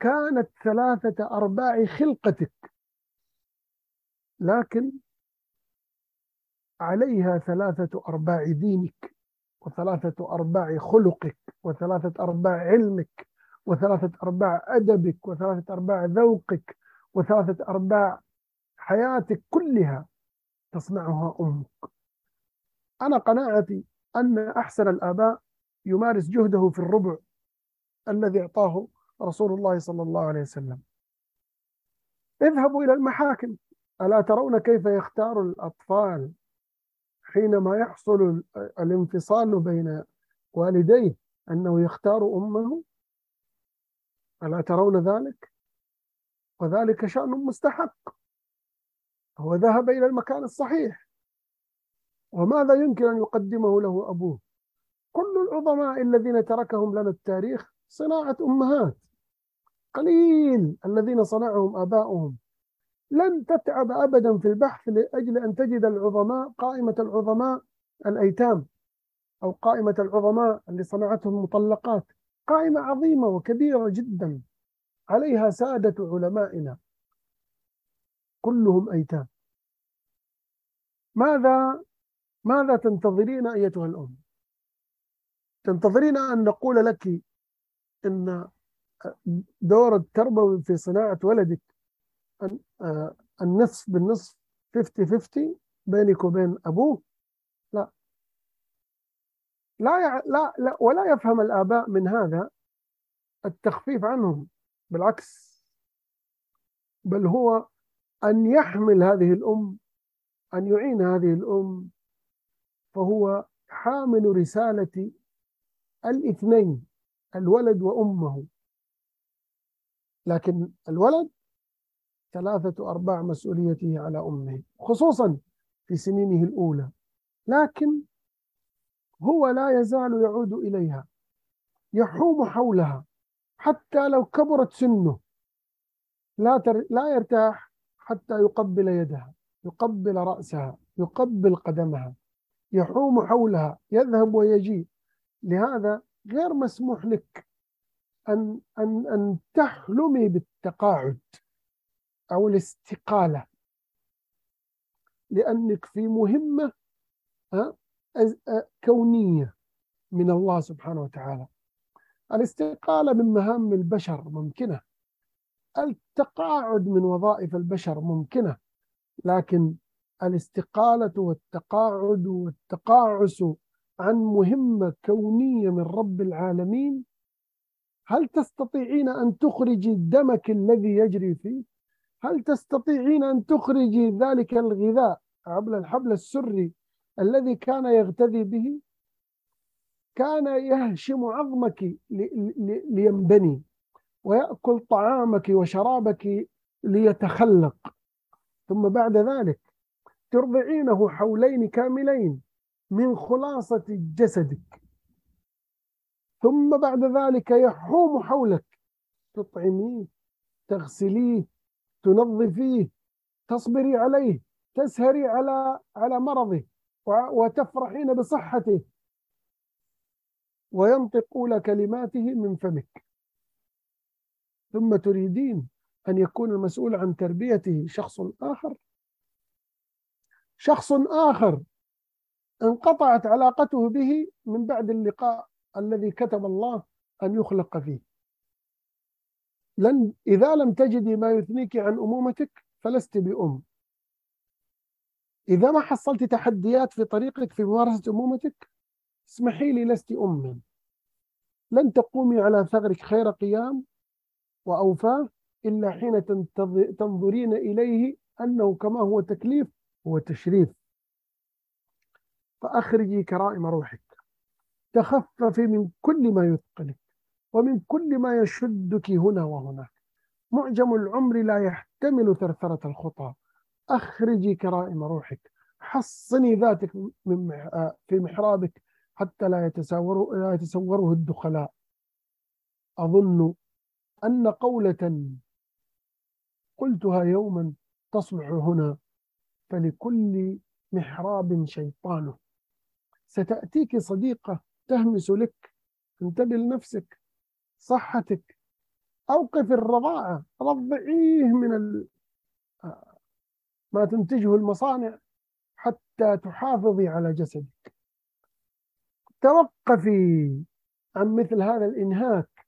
كانت ثلاثة أرباع خلقتك. لكن عليها ثلاثة أرباع دينك وثلاثة أرباع خلقك وثلاثة أرباع علمك. وثلاثة أرباع أدبك وثلاثة أرباع ذوقك وثلاثة أرباع حياتك كلها تصنعها أمك. أنا قناعتي أن أحسن الآباء يمارس جهده في الربع الذي أعطاه رسول الله صلى الله عليه وسلم. اذهبوا إلى المحاكم. ألا ترون كيف يختار الأطفال حينما يحصل الانفصال بين والديه؟ أنه يختار أمه ألا ترون ذلك؟ وذلك شأن مستحق. هو ذهب إلى المكان الصحيح. وماذا يمكن أن يقدمه له أبوه؟ كل العظماء الذين تركهم لنا التاريخ صناعة أمهات. قليل الذين صنعهم آباؤهم. لن تتعب أبدا في البحث لأجل أن تجد العظماء قائمة العظماء الأيتام أو قائمة العظماء اللي صنعتهم مطلقات. قائمة عظيمة وكبيرة جدا. عليها سادة علمائنا. كلهم أيتام. ماذا ماذا تنتظرين أيتها الأم؟ تنتظرين أن نقول لك أن دور التربوي في صناعة ولدك آه، النصف بالنصف 50 50 بينك وبين أبوه؟ لا لا, يع... لا لا ولا يفهم الآباء من هذا التخفيف عنهم بالعكس. بل هو أن يحمل هذه الأم أن يعين هذه الأم فهو حامل رسالة الاثنين الولد وأمه. لكن الولد ثلاثة أرباع مسؤوليته على أمه خصوصا في سنينه الأولى. لكن هو لا يزال يعود إليها يحوم حولها حتى لو كبرت سنه. لا تر... لا يرتاح حتى يقبل يدها يقبل رأسها يقبل قدمها يحوم حولها يذهب ويجي. لهذا غير مسموح لك أن أن أن تحلمي بالتقاعد أو الاستقالة لأنك في مهمة كونية من الله سبحانه وتعالى الاستقالة من مهام البشر ممكنة التقاعد من وظائف البشر ممكنة لكن الاستقالة والتقاعد والتقاعس عن مهمة كونية من رب العالمين هل تستطيعين أن تخرجي دمك الذي يجري فيه؟ هل تستطيعين أن تخرجي ذلك الغذاء عبر الحبل السري الذي كان يغتذي به؟ كان يهشم عظمك لينبني ويأكل طعامك وشرابك ليتخلق. ثم بعد ذلك ترضعينه حولين كاملين من خلاصة جسدك. ثم بعد ذلك يحوم حولك. تطعميه تغسليه تنظفيه تصبري عليه تسهري على على مرضه. وتفرحين بصحته. وينطق أولى كلماته من فمك. ثم تريدين أن يكون المسؤول عن تربيته. شخص آخر. شخص آخر. انقطعت علاقته به من بعد اللقاء الذي كتب الله أن يخلق فيه. لن إذا لم تجدي ما يثنيك عن أمومتك فلست بأم. إذا ما حصلت تحديات في طريقك في ممارسة أمومتك اسمحي لي لست أما. لن تقومي على ثغرك خير قيام وأوفاه إلا حين تنظرين إليه أنه كما هو تكليف هو تشريف. فأخرجي كرائم روحك. تخففي من كل ما يثقلك ومن كل ما يشدك هنا وهناك. معجم العمر لا يحتمل ثرثرة الخطى. أخرجي كرائم روحك. حصني ذاتك من في محرابك حتى لا يتساوره, لا يتسوره الدخلاء. أظن أن قولة قلتها يوما تصلح هنا فلكل محراب شيطانه. ستأتيك صديقة تهمس لك انتبه لنفسك صحتك. أوقف الرضاعة رضعيه من. ما تنتجه المصانع حتى تحافظي على جسدك. توقفي عن مثل هذا الإنهاك.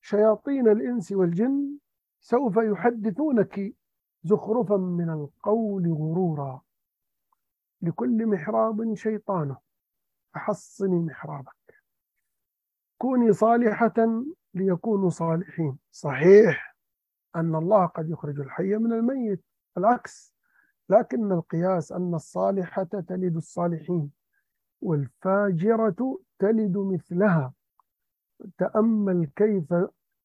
شياطين الإنس والجن سوف يحدثونك زخرفا من القول غرورا. لكل محراب شيطانه فحصني محرابك. كوني صالحة ليكونوا صالحين. صحيح أن الله قد يخرج الحي من الميت. العكس لكن القياس أن الصالحة تلد الصالحين والفاجرة تلد مثلها. تأمل كيف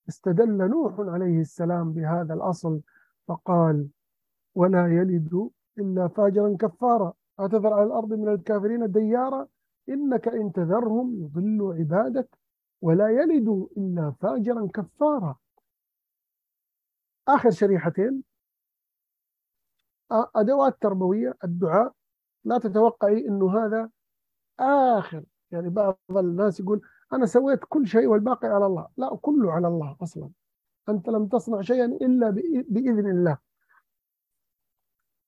استدل نوح عليه السلام بهذا الأصل فقال ولا يلد إلا فاجرا كفارا. أتذر على الأرض من الكافرين ديارا؟ إنك إن تذرهم يضلوا عبادك. ولا يلدوا إلا فاجرا كفارا. آخر شريحتين أدوات تربوية الدعاء لا تتوقعي أنه هذا آخر. يعني بعض الناس يقول أنا سويت كل شيء والباقي على الله. لا كله على الله أصلا. أنت لم تصنع شيئا إلا بإ- بإذن الله.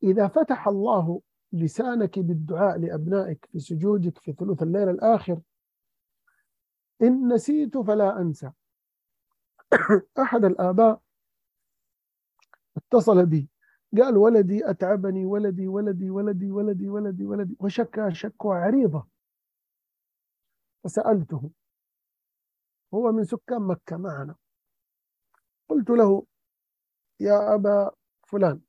إذا فتح الله لسانك بالدعاء لأبنائك في سجودك في ثلث الليل الآخر إن نسيت فلا أنسى. أحد الآباء اتصل بي. قال ولدي أتعبني ولدي ولدي ولدي ولدي ولدي ولدي. وشكى شكوى عريضة. فسألته. هو من سكان مكة معنا. قلت له يا أبا فلان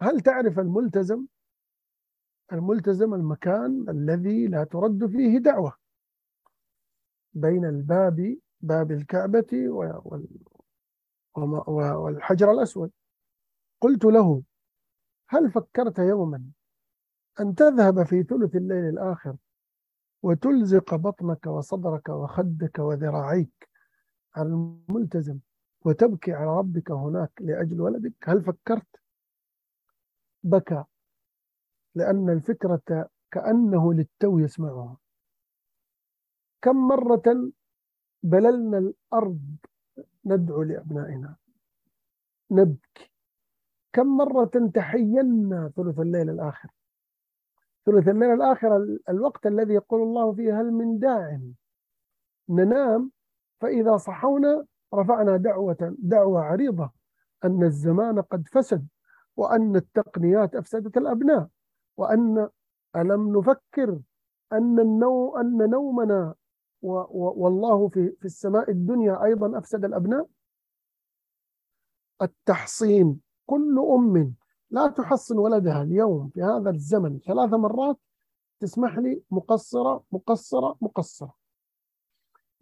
هل تعرف الملتزم؟ الملتزم المكان الذي لا ترد فيه دعوة بين الباب باب الكعبة والحجر الأسود. قلت له هل فكرت يوما أن تذهب في ثلث الليل الآخر وتلزق بطنك وصدرك وخدك وذراعيك على الملتزم وتبكي على ربك هناك لأجل ولدك؟ هل فكرت؟ بكى لأن الفكرة كأنه للتو يسمعها. كم مرة بللنا الأرض ندعو لأبنائنا؟ نبكي. كم مرة تحينا ثلث الليل الآخر؟ ثلث الليل الآخر ال- الوقت الذي يقول الله فيه هل من داع ننام فإذا صحونا رفعنا دعوة دعوة عريضة أن الزمان قد فسد وأن التقنيات أفسدت الأبناء وأن ألم نفكر أن النو أن نومنا والله في في السماء الدنيا أيضا أفسد الأبناء؟ التحصين. كل أم لا تحصن ولدها اليوم في هذا الزمن ثلاث مرات تسمح لي مقصرة مقصرة مقصرة.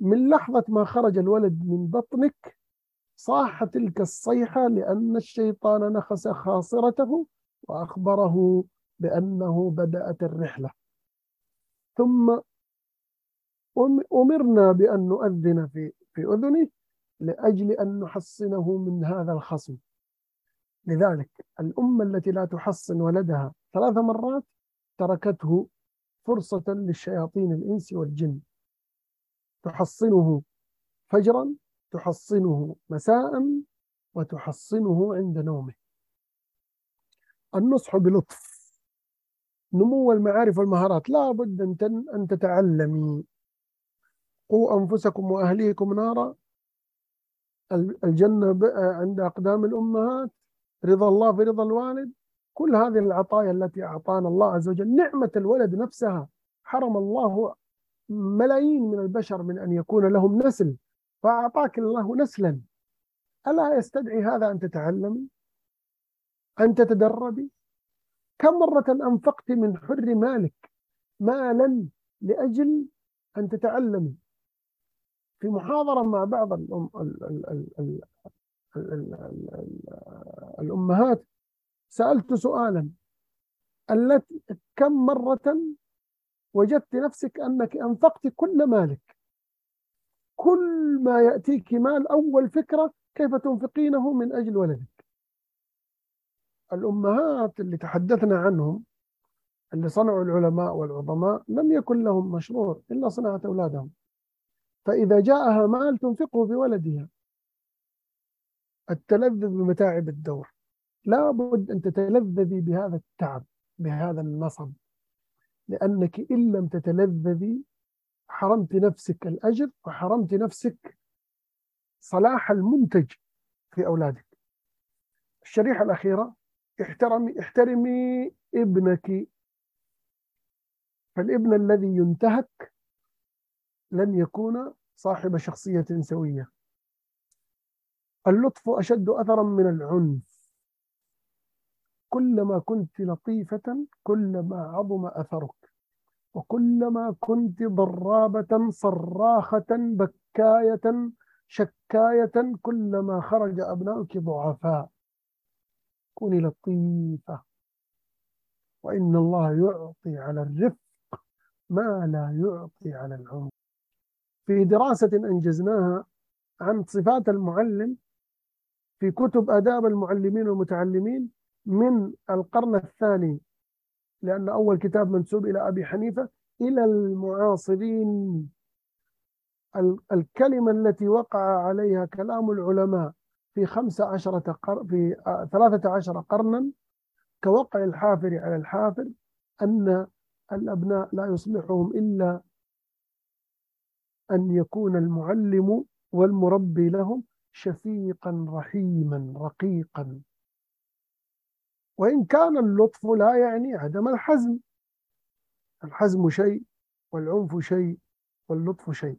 من لحظة ما خرج الولد من بطنك صاح تلك الصيحة لأن الشيطان نخس خاصرته وأخبره بأنه بدأت الرحلة. ثم أم- أمرنا بأن نؤذن في في أذنه لأجل أن نحصنه من هذا الخصم. لذلك الأمة التي لا تحصن ولدها ثلاث مرات تركته فرصة للشياطين الإنس والجن. تحصنه فجرا تحصنه مساء وتحصنه عند نومه. النصح بلطف. نمو المعارف والمهارات. لا بد أن أن تتعلمي. قوا أنفسكم وأهليكم نارا. ال- الجنة عند أقدام الأمهات. رضا الله في رضا الوالد كل هذه العطايا التي أعطانا الله عز وجل نعمة الولد نفسها حرم الله ملايين من البشر من أن يكون لهم نسل فأعطاك الله نسلا. ألا يستدعي هذا أن تتعلمي أن تتدربي كم مرة أنفقت من حر مالك مالا لأجل أن تتعلمي في محاضرة مع بعض الأمهات. سألت سؤالا. التي كم مرة وجدت نفسك أنك أنفقت كل مالك؟ كل ما يأتيك مال أول فكرة كيف تنفقينه من أجل ولدك؟ الأمهات اللي تحدثنا عنهم اللي صنعوا العلماء والعظماء لم يكن لهم مشروع إلا صناعة أولادهم. فإذا جاءها مال تنفقه في ولدها التلذذ بمتاعب الدور. لا بد أن تتلذذي بهذا التعب بهذا النصب لأنك إن لم تتلذذي حرمت نفسك الأجر وحرمت نفسك صلاح المنتج في أولادك. الشريحة الأخيرة احترمي احترمي ابنك. فالابن الذي ينتهك لن يكون صاحب شخصية سوية. اللطف أشد أثرا من العنف. كلما كنت لطيفة كلما عظم أثرك. وكلما كنت ضرابة صراخة بكاية شكاية كلما خرج أبناؤك ضعفاء. كوني لطيفة. وإن الله يعطي على الرفق ما لا يعطي على العنف. في دراسة أنجزناها عن صفات المعلم في كتب آداب المعلمين والمتعلمين من القرن الثاني لأن أول كتاب منسوب إلى أبي حنيفة إلى المعاصرين. الكلمة التي وقع عليها كلام العلماء في خمسة عشرة قر... في ثلاثة عشر قرنا كوقع الحافر على الحافر أن الأبناء لا يصلحهم إلا أن يكون المعلم والمربي لهم. شفيقا رحيما رقيقا. وإن كان اللطف لا يعني عدم الحزم. الحزم شيء والعنف شيء واللطف شيء.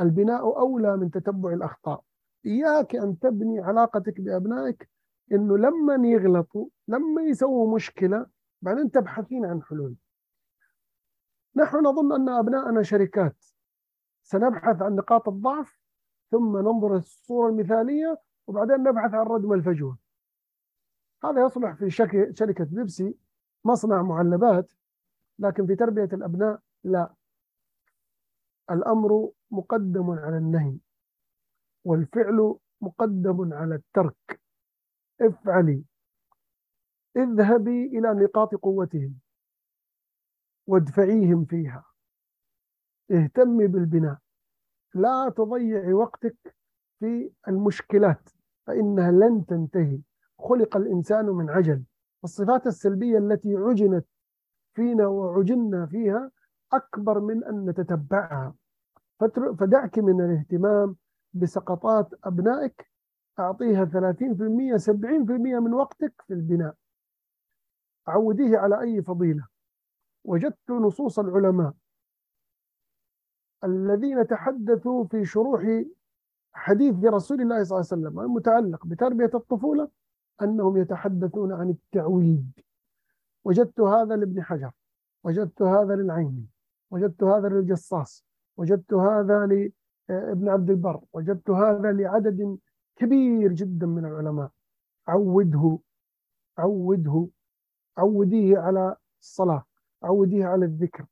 البناء أولى من تتبع الأخطاء. إياك أن تبني علاقتك بأبنائك. إنه لما يغلطوا لما يسووا مشكلة بعدين تبحثين عن حلول. نحن نظن أن أبناءنا شركات. سنبحث عن نقاط الضعف. ثم ننظر الصورة المثالية وبعدين نبحث عن ردم الفجوة. هذا يصلح في شركة بيبسي مصنع معلبات لكن في تربية الأبناء لا. الأمر مقدم على النهي والفعل مقدم على الترك. افعلي. اذهبي إلى نقاط قوتهم وادفعيهم فيها. اهتمي بالبناء. لا تضيعي وقتك في المشكلات فإنها لن تنتهي. خلق الإنسان من عجل. الصفات السلبية التي عجنت فينا وعجلنا فيها أكبر من أن نتتبعها. فدعك من الاهتمام بسقطات أبنائك أعطيها 30% 70% من وقتك في البناء. عوديه على أي فضيلة. وجدت نصوص العلماء الذين تحدثوا في شروح حديث رسول الله صلى الله عليه وسلم المتعلق بتربية الطفولة أنهم يتحدثون عن التعويد. وجدت هذا لابن حجر وجدت هذا للعيني وجدت هذا للجصاص وجدت هذا لابن عبد البر وجدت هذا لعدد كبير جدا من العلماء. عوده عوده عوديه على الصلاة عوديه على الذكر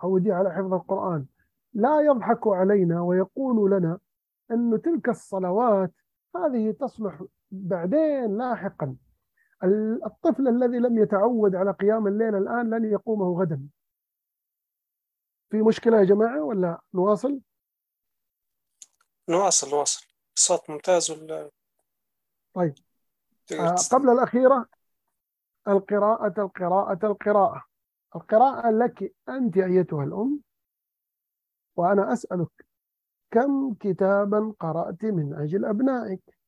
عوديه على حفظ القرآن لا يضحك علينا ويقول لنا أن تلك الصلوات هذه تصلح بعدين لاحقا. الطفل الذي لم يتعود على قيام الليل الآن لن يقومه غدا. في مشكلة يا جماعة ولا نواصل؟ نواصل نواصل. الصوت ممتاز ولا؟ طيب. آه قبل الأخيرة القراءة القراءة القراءة. القراءة لك أنت أيتها الأم. وأنا أسألك كم كتابا قرأت من أجل أبنائك؟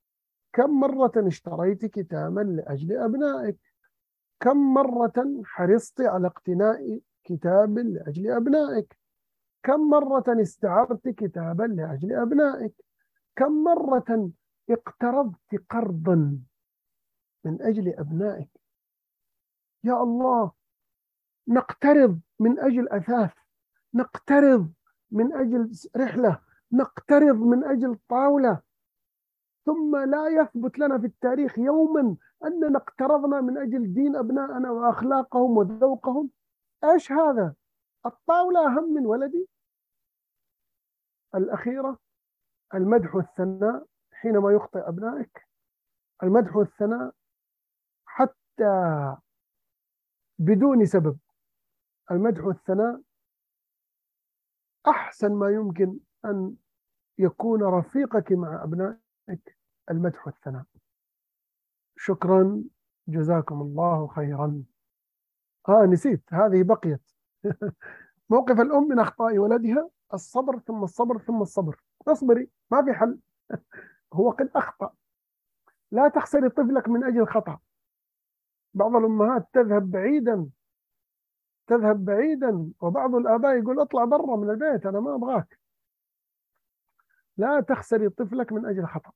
كم مرة اشتريت كتابا لأجل أبنائك؟ كم مرة حرصت على اقتناء كتاب لأجل أبنائك؟ كم مرة استعرت كتابا لأجل أبنائك؟ كم مرة اقترضت قرضا من أجل أبنائك؟ يا الله نقترض من أجل أثاث نقترض من أجل رحلة نقترض من أجل طاولة. ثم لا يثبت لنا في التاريخ يوما أننا اقترضنا من أجل دين أبنائنا وأخلاقهم وذوقهم. إيش هذا؟ الطاولة أهم من ولدي؟ الأخيرة المدح والثناء حينما يخطئ أبنائك. المدح والثناء حتى بدون سبب. المدح والثناء أحسن ما يمكن أن يكون رفيقك مع أبنائك المدح والثناء. شكرا جزاكم الله خيرا. آه نسيت هذه بقيت. موقف الأم من أخطاء ولدها الصبر ثم الصبر ثم الصبر. اصبري ما في حل. هو قد أخطأ. لا تخسري طفلك من أجل خطأ. بعض الأمهات تذهب بعيدا تذهب بعيدا وبعض الآباء يقول اطلع برا من البيت أنا ما أبغاك. لا تخسري طفلك من أجل خطأ.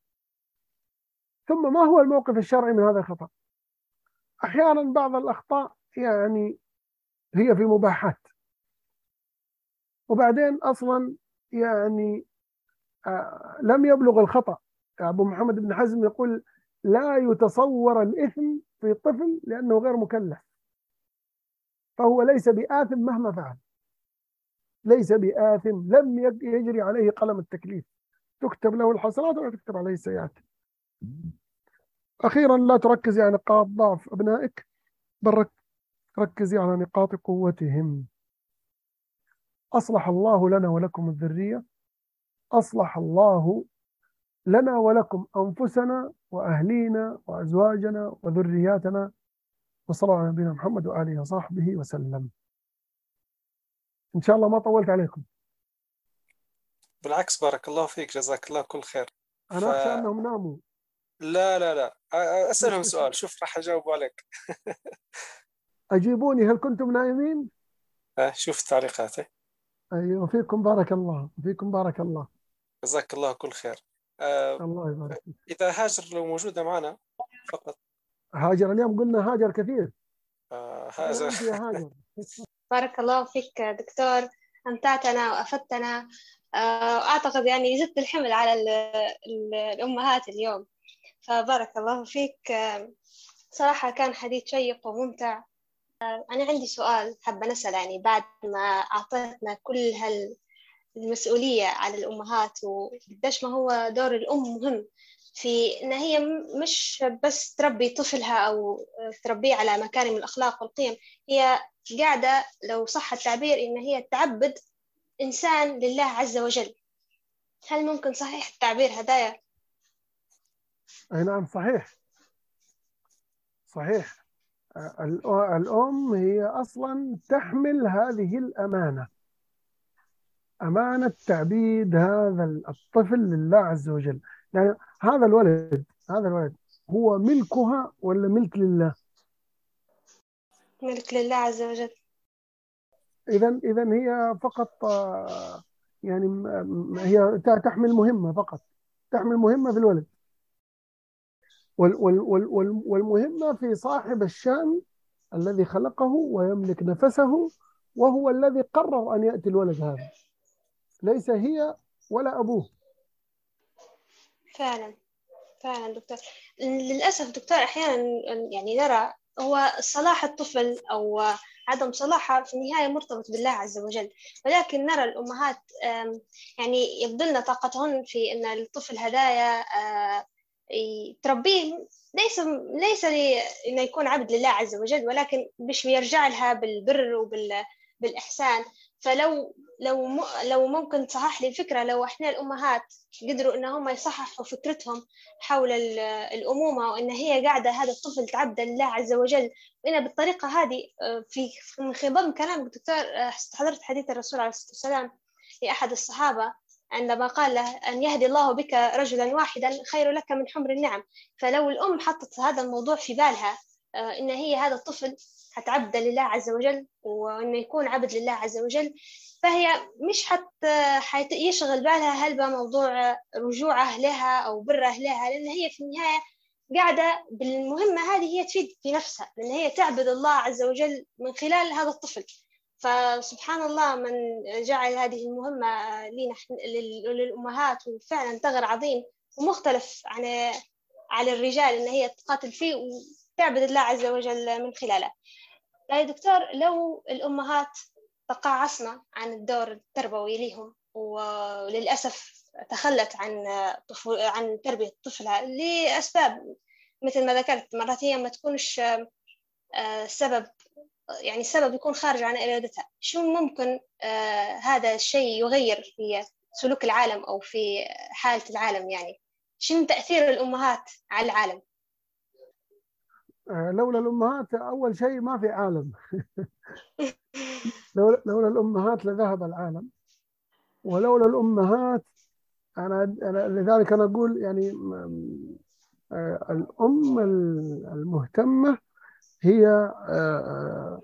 ثم ما هو الموقف الشرعي من هذا الخطأ؟ أحيانا بعض الأخطاء يعني هي في مباحات. وبعدين أصلا يعني آه لم يبلغ الخطأ. أبو محمد بن حزم يقول لا يتصور الإثم في طفل لأنه غير مكلف. فهو ليس بآثم مهما فعل. ليس بآثم لم يجري عليه قلم التكليف. تكتب له الحسنات ولا تكتب عليه السيئات أخيرا لا تركزي على نقاط ضعف أبنائك. بل رك- ركزي على نقاط قوتهم. أصلح الله لنا ولكم الذرية. أصلح الله لنا ولكم أنفسنا وأهلينا وأزواجنا وذرياتنا. وصلى على نبينا محمد وآله وصحبه وسلم. إن شاء الله ما طولت عليكم. بالعكس بارك الله فيك جزاك الله كل خير. أنا ف- أخشى أنهم ناموا. لا لا لا. أسألهم سؤال. شوف راح أجاوب عليك. أجيبوني هل كنتم نائمين؟ آه، شوف التعليقات إيه. أيوة فيكم بارك الله فيكم بارك الله. جزاك الله كل خير. آه، الله يبارك فيك. إذا هاجر لو موجودة معنا فقط. هاجر اليوم قلنا هاجر كثير. آه، هاجر. بارك الله فيك دكتور. أمتعتنا وأفدتنا. آه، وأعتقد يعني زدت الحمل على ال- ال- الأمهات اليوم. فبارك الله فيك. صراحة كان حديث شيق وممتع. آه، أنا عندي سؤال حابة نسأل يعني بعد ما أعطيتنا كل هالمسؤولية على الأمهات وقديش ما هو دور الأم مهم في إن هي مش بس تربي طفلها أو تربيه على مكارم الأخلاق والقيم هي قاعدة لو صح التعبير إن هي تعبد إنسان لله عز وجل. هل ممكن صحيح التعبير هدايا؟ أي نعم صحيح. صحيح. الأ- الأم هي أصلا تحمل هذه الأمانة. أمانة تعبيد هذا الطفل لله عز وجل. يعني هذا الولد هذا الولد هو ملكها ولا ملك لله؟ ملك لله عز وجل. إذا إذا هي فقط يعني هي تحمل مهمة فقط تحمل مهمة في الولد. وال وال وال وال والمهمة في صاحب الشأن الذي خلقه ويملك نفسه وهو الذي قرر أن يأتي الولد هذا. ليس هي ولا أبوه. فعلا فعلا دكتور. للأسف دكتور أحيانا يعني نرى هو صلاح الطفل أو عدم صلاحها في النهاية مرتبط بالله عز وجل. ولكن نرى الأمهات يعني يبذلن طاقتهن في أن الطفل هدايا تربيه ليس ليس لي- إنه يكون عبد لله عز وجل ولكن باش يرجع لها بالبر وبالإحسان فلو لو م... لو ممكن تصحح لي الفكرة لو إحنا الأمهات قدروا إن هم يصححوا فكرتهم حول ال- الأمومة وإن هي قاعدة هذا الطفل تعبد لله عز وجل وإن بالطريقة هذه آه، في من خضم كلامك دكتور آه، حضرت حديث الرسول عليه الصلاة والسلام لأحد الصحابة عندما قال له أن يهدي الله بك رجلا واحدا خير لك من حمر النعم. فلو الأم حطت هذا الموضوع في بالها آه، إن هي هذا الطفل حتعبد لله عز وجل وإنه يكون عبد لله عز وجل فهي مش حت حت يشغل بالها هل بموضوع رجوعه لها أو بره لها لأن هي في النهاية قاعدة بالمهمة هذه هي تفيد في نفسها لأن هي تعبد الله عز وجل من خلال هذا الطفل. فسبحان الله من جعل هذه المهمة لنا إحنا- لل- للأمهات وفعلا ثغر عظيم ومختلف عن على الرجال إن هي تقاتل فيه وتعبد الله عز وجل من خلاله. لا يا دكتور لو الأمهات تقاعسنا عن الدور التربوي لهم وللأسف تخلت عن طفو... عن تربية طفلها لأسباب مثل ما ذكرت مرات هي ما تكونش آه، سبب يعني السبب يكون خارج عن إرادتها. شو ممكن آه، هذا الشيء يغير في سلوك العالم أو في حالة العالم يعني؟ شنو تأثير الأمهات على العالم؟ لولا الأمهات أول شيء ما في عالم. لولا الأمهات لذهب العالم. ولولا الأمهات أنا أنا لذلك أنا أقول يعني آه، الأم ال- المهتمة هي آه،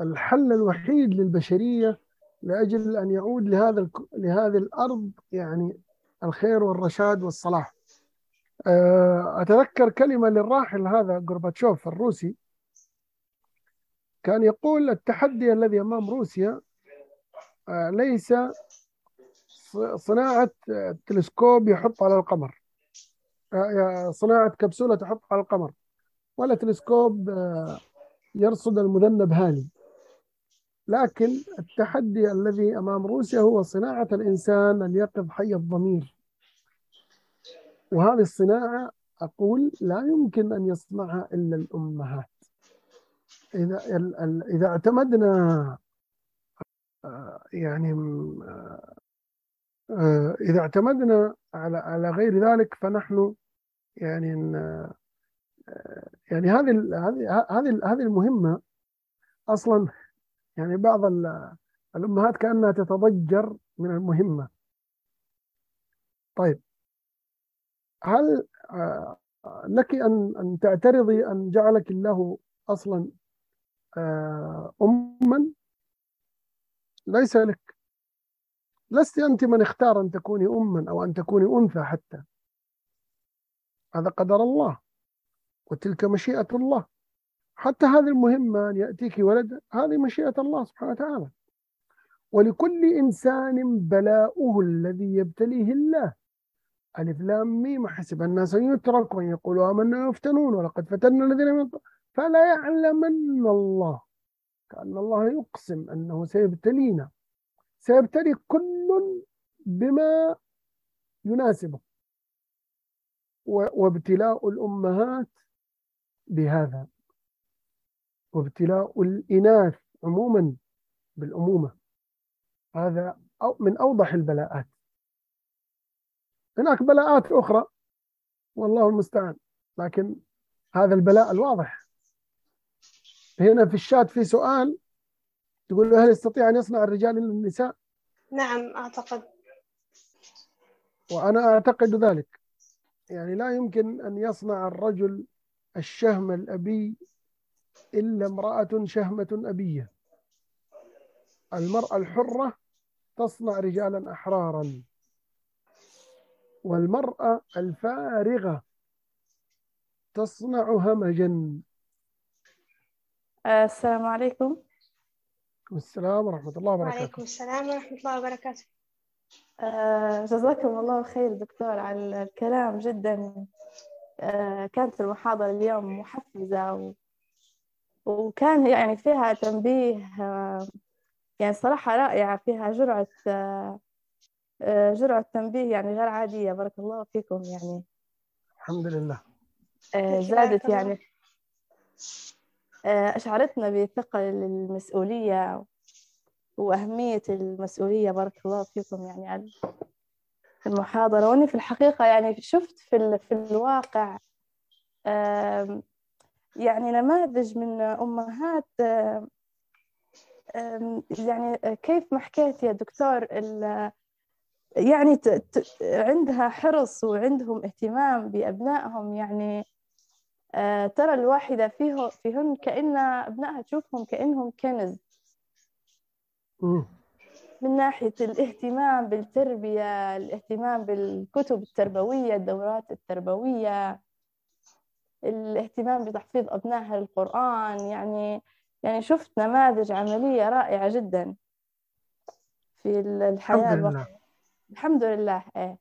الحل الوحيد للبشرية لأجل أن يعود لهذا لهذه الأرض يعني الخير والرشاد والصلاح. آه، أتذكر كلمة للراحل هذا غورباتشوف الروسي. كان يقول التحدي الذي أمام روسيا آه، ليس صناعة آه، تلسكوب يحط على القمر. آه، صناعة كبسولة تحط على القمر. ولا تلسكوب آه، يرصد المذنب هاني. لكن التحدي الذي أمام روسيا هو صناعة الإنسان اليقظ حي الضمير. وهذه الصناعة أقول لا يمكن أن يصنعها إلا الأمهات. إذا إذا اعتمدنا آه، يعني آه، آه، إذا اعتمدنا على على غير ذلك فنحن يعني يعني هذه هذه هذه هذه المهمة أصلا. يعني بعض ال- الأمهات كأنها تتضجر من المهمة. طيب هل آه، لك أن أن تعترضي أن جعلك الله أصلا آه، أما؟ ليس لك. لست أنت من اختار أن تكوني أما أو أن تكوني أنثى حتى. هذا قدر الله. وتلك مشيئة الله. حتى هذه المهمة أن يأتيك ولد هذه مشيئة الله سبحانه وتعالى. ولكل إنسان بلاؤه الذي يبتليه الله. ألف لام ميم حسب الناس أن يتركوا أن يقولوا آمنا ويفتنون ولقد فتنا الذين من فلا يعلمن الله. كأن الله يقسم أنه سيبتلينا. سيبتلي كل بما يناسبه. وابتلاء الأمهات بهذا. وابتلاء الإناث عموما بالأمومة. هذا من أوضح البلاءات. هناك بلاءات أخرى والله المستعان. لكن هذا البلاء الواضح. هنا في الشات في سؤال تقول له هل يستطيع أن يصنع الرجال النساء نعم أعتقد. وأنا أعتقد ذلك. يعني لا يمكن أن يصنع الرجل الشهم الأبي إلا امرأة شهمة أبية. المرأة الحرة تصنع رجالا أحرارا. والمرأة الفارغة تصنع همجا السلام عليكم. السلام ورحمة الله وبركاته. وعليكم السلام ورحمة الله وبركاته. آه، جزاكم الله خير دكتور على الكلام جدا. آه، كانت المحاضرة اليوم محفزة و... وكان يعني فيها تنبيه آه، يعني صراحة رائعة فيها جرعة جرعة تنبيه يعني غير عادية. بارك الله فيكم يعني. الحمد لله. آه، زادت. يعني. آه، أشعرتنا بثقل المسؤولية وأهمية المسؤولية. بارك الله فيكم يعني على المحاضرة. وأني في الحقيقة يعني شفت في ال- في الواقع يعني نماذج من أمهات يعني كيف ما حكيت يا دكتور ال- يعني ت- ت- عندها حرص وعندهم اهتمام بأبنائهم يعني آه، ترى الواحدة فيه فيهن كأن أبنائها تشوفهم كأنهم كنز. من ناحية الاهتمام بالتربية الاهتمام بالكتب التربوية الدورات التربوية الاهتمام بتحفيظ أبنائها للقرآن يعني يعني شفت نماذج عملية رائعة جدا في ال- الحياة الحمد لله. الحمد لله إيه.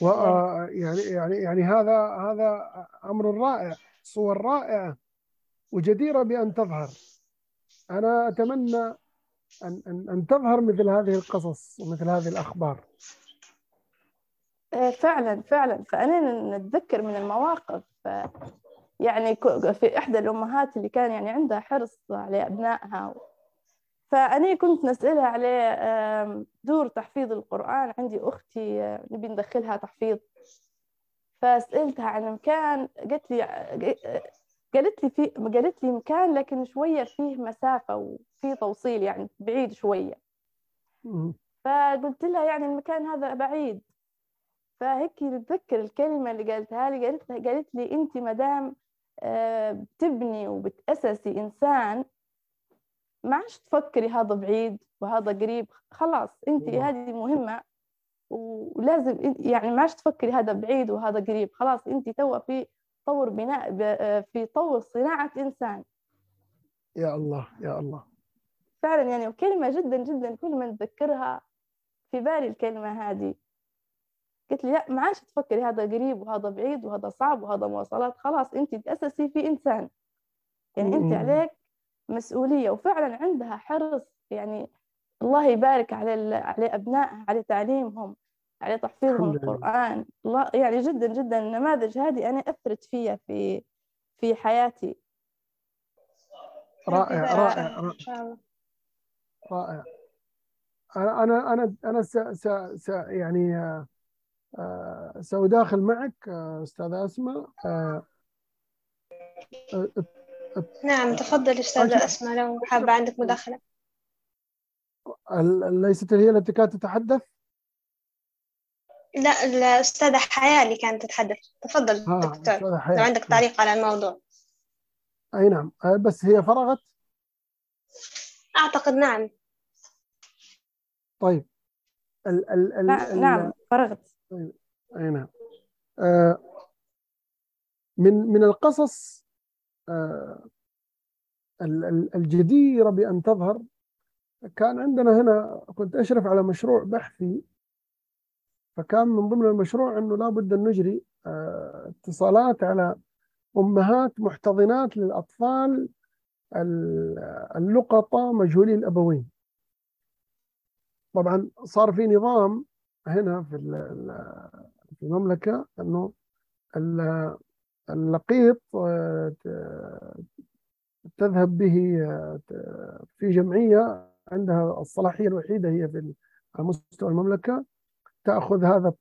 و آه، يعني يعني يعني هذا هذا أمر رائع صور رائعة وجديرة بأن تظهر. أنا أتمنى أن أن أن تظهر مثل هذه القصص ومثل هذه الأخبار. إيه فعلا فعلا. فأنا نتذكر من المواقف يعني في إحدى الأمهات اللي كان يعني عندها حرص على أبنائها فأنا كنت نسألها على دور تحفيظ القرآن. عندي أختي نبي ندخلها تحفيظ. فسألتها عن مكان قالت لي قالت لي في قالت لي مكان لكن شوية فيه مسافة وفيه توصيل يعني بعيد شوية. فقلت لها يعني المكان هذا بعيد. فهيك نتذكر الكلمة اللي قالتها لي. قالت قالت لي أنت مدام آه، بتبني وبتأسسي إنسان ما عادش تفكري هذا بعيد وهذا قريب خلاص أنت والله. هذه مهمة ولازم يعني ما عادش تفكري هذا بعيد وهذا قريب خلاص أنت توا في طور بناء في طور صناعة إنسان يا الله يا الله فعلا يعني كلمة جدا جدا كل ما نتذكرها في بالي الكلمة هذه قلت لي لا ما عادش تفكري هذا قريب وهذا بعيد وهذا صعب وهذا مواصلات خلاص انت تأسسي في إنسان يعني انت. عليك مسؤولية وفعلا عندها حرص. يعني الله يبارك على ال- على أبنائها على تعليمهم يعني تحفيظهم. القرآن. الله يعني جدا جدا النماذج هذه أنا أثرت فيها في في حياتي. رائع رائع الله. رائع. أنا أنا أنا أنا س س س يعني آه، سأداخل معك آه، استاذه أسماء. آه، نعم تفضل أستاذة أسماء لو حابة عندك مداخلة. ال- ليست هي التي كانت تتحدث؟ لا الأستاذة حياة اللي كانت تتحدث. تفضل ها دكتور لو عندك تعليق على الموضوع. أي نعم. آه، بس هي فرغت؟ أعتقد نعم. طيب. ال ال ال نعم نعم فرغت. أي نعم. آه، من من القصص آه، ال- ال- الجديرة بأن تظهر. كان عندنا هنا كنت أشرف على مشروع بحثي فكان من ضمن المشروع أنه لابد أن نجري آه، اتصالات على أمهات محتضنات للأطفال ال- اللقطة مجهولي الأبوين. طبعا صار في نظام هنا في ال- ال- في المملكة أنه اللقيط آه، تذهب به آه، في جمعية عندها الصلاحية الوحيدة هي في على مستوى المملكة تأخذ هذا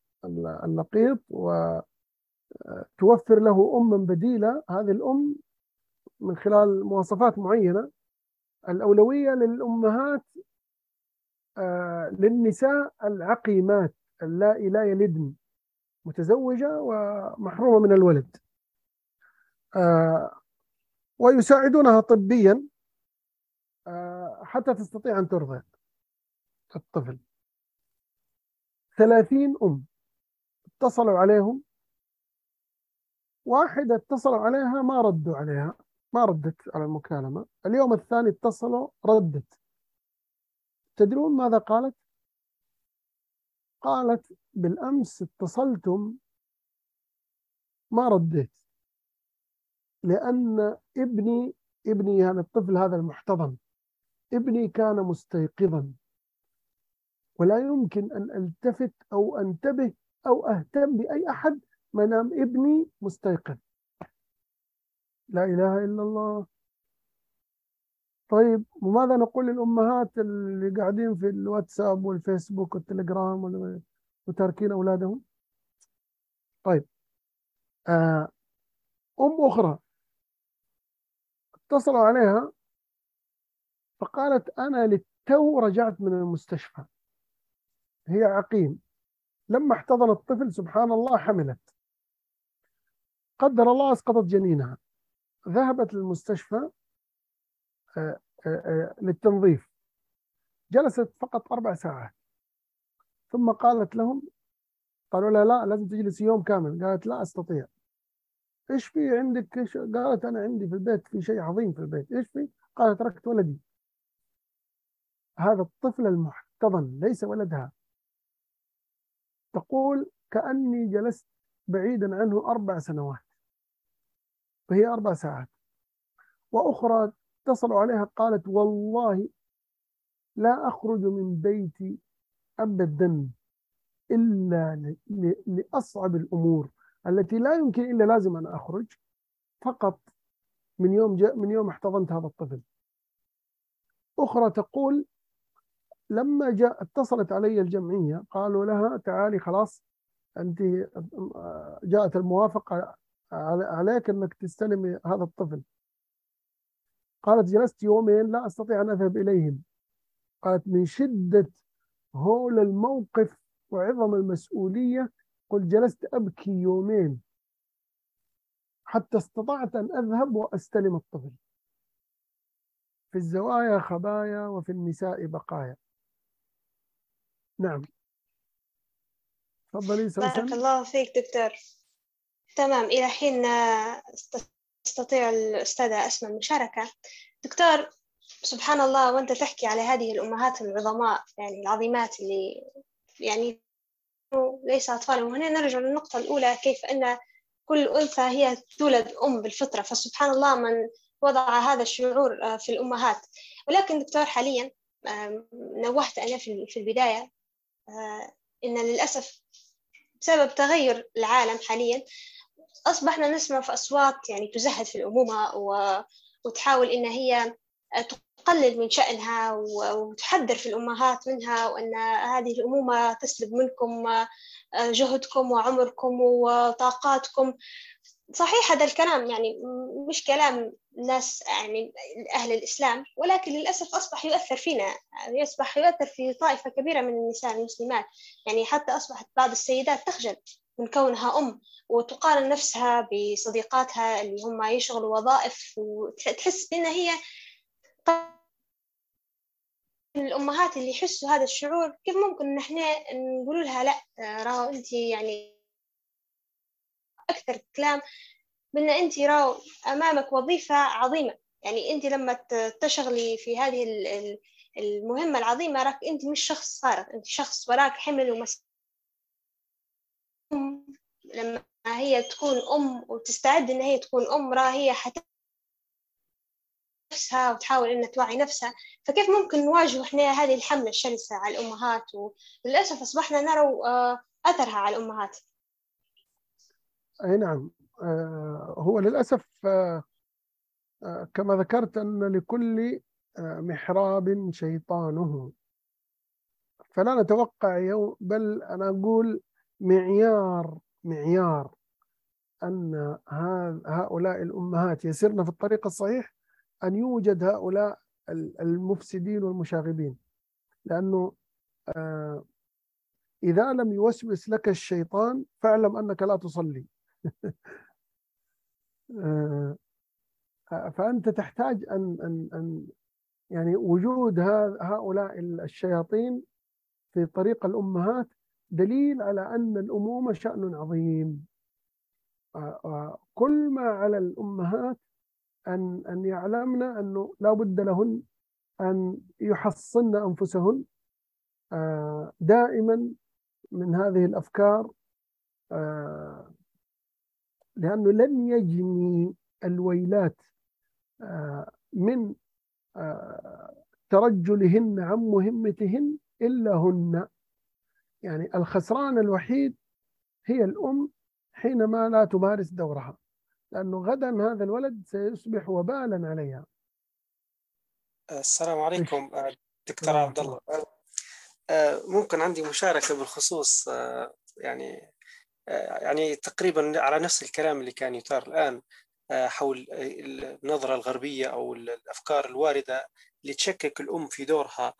اللقيط وتوفر له أما بديلة هذه الأم من خلال مواصفات معينة. الأولوية للأمهات آه، للنساء العقيمات اللائي لا يلدن متزوجة ومحرومة من الولد. آه، ويساعدونها طبيا آه، حتى تستطيع أن ترضع الطفل. ثلاثين أم اتصلوا عليهم. واحدة اتصلوا عليها ما ردوا عليها ما ردت على المكالمة. اليوم الثاني اتصلوا ردت. تدرون ماذا قالت؟ قالت بالأمس اتصلتم ما رديت. لأن ابني ابني يعني الطفل هذا المحتضن. ابني كان مستيقظا. ولا يمكن أن ألتفت أو أنتبه أو أهتم بأي أحد ما دام ابني مستيقظ. لا إله إلا الله. طيب وماذا نقول للأمهات اللي قاعدين في الواتساب والفيسبوك والتليجرام وال- وتاركين أولادهم؟ طيب آه، أم أخرى اتصلوا عليها فقالت أنا للتو رجعت من المستشفى. هي عقيم. لما احتضن الطفل سبحان الله حملت. قدر الله أسقطت جنينها. ذهبت للمستشفى آه، آه، آه، للتنظيف. جلست فقط أربع ساعات. ثم قالت لهم قالوا لها لا لازم تجلس يوم كامل. قالت لا أستطيع. إيش في عندك؟ إيش قالت أنا عندي في البيت في شيء عظيم في البيت. إيش في؟ قالت تركت ولدي. هذا الطفل المحتضن ليس ولدها. تقول كأني جلست بعيدا عنه أربع سنوات. وهي أربع ساعات. وأخرى اتصلوا عليها قالت والله لا أخرج من بيتي أبدا إلا لأصعب الأمور. التي لا يمكن إلا لازم أن أخرج فقط من يوم جاء من يوم احتضنت هذا الطفل. أخرى تقول لما جاء اتصلت علي الجمعية قالوا لها تعالي خلاص أنت جاءت الموافقة على- عليك أنك تستلمي هذا الطفل. قالت جلست يومين لا أستطيع أن أذهب إليهم. قالت من شدة هول الموقف وعظم المسؤولية قلت جلست أبكي يومين حتى استطعت أن أذهب وأستلم الطفل. في الزوايا خبايا وفي النساء بقايا. نعم. تفضلي بارك الله فيك دكتور. تمام إلى حين آه، تستطيع الأستاذة أسماء المشاركة. دكتور سبحان الله وأنت تحكي على هذه الأمهات العظماء يعني العظيمات اللي يعني ليس أطفال وهنا نرجع للنقطة الأولى كيف أن كل أنثى هي تولد أم بالفطرة فسبحان الله من وضع هذا الشعور آه، في الأمهات ولكن دكتور حاليا نوهت أنا في البداية آه، إن للأسف بسبب تغير العالم حاليا أصبحنا نسمع في أصوات يعني تزهد في الأمومة. وتحاول إن هي تقلل من شأنها وتحذر في الأمهات منها وأن هذه الأمومة تسلب منكم جهدكم وعمركم وطاقاتكم. صحيح هذا الكلام يعني مش كلام ناس يعني أهل الإسلام ولكن للأسف أصبح يؤثر فينا يصبح يؤثر في طائفة كبيرة من النساء المسلمات. يعني حتى أصبحت بعض السيدات تخجل من كونها أم وتقارن نفسها بصديقاتها اللي هم يشغلوا وظائف وتحس إن هي الأمهات اللي يحسوا هذا الشعور كيف ممكن إن إحنا نقول لها لأ؟ راهو أنت يعني أكثر كلام بأن أنت راهو أمامك وظيفة عظيمة. يعني أنت لما تشغلي في هذه المهمة العظيمة راك أنت مش شخص فارغ أنت شخص وراك حمل ومسؤولية. لما هي تكون أم وتستعد إن هي تكون أم راه هي حت نفسها وتحاول إنها توعي نفسها فكيف ممكن نواجه إحنا هذه الحملة الشرسة على الأمهات؟ وللأسف أصبحنا نرى أثرها على الأمهات. أي نعم. هو للأسف كما ذكرت أن لكل محراب شيطانه. فلا نتوقع يوم بل أنا أقول معيار معيار أن هؤلاء الأمهات يسرن في الطريق الصحيح أن يوجد هؤلاء المفسدين والمشاغبين. لأنه إذا لم يوسوس لك الشيطان فاعلم أنك لا تصلي. فأنت تحتاج أن أن أن يعني وجود هؤلاء الشياطين في طريق الأمهات دليل على أن الأمومة شأن عظيم. كل ما على الأمهات أن أن يعلمن أنه لا بد لهن أن يحصن أنفسهن دائما من هذه الأفكار لأنه لن يجني الويلات من ترجلهن عن مهمتهن إلا هن. يعني الخسران الوحيد هي الأم حينما لا تمارس دورها. لأنه غدا هذا الولد سيصبح وبالا عليها. السلام عليكم دكتور عبد الله ممكن عندي مشاركة بالخصوص يعني يعني تقريبا على نفس الكلام اللي كان يثار الآن حول النظرة الغربية أو الأفكار الواردة اللي تشكك الأم في دورها.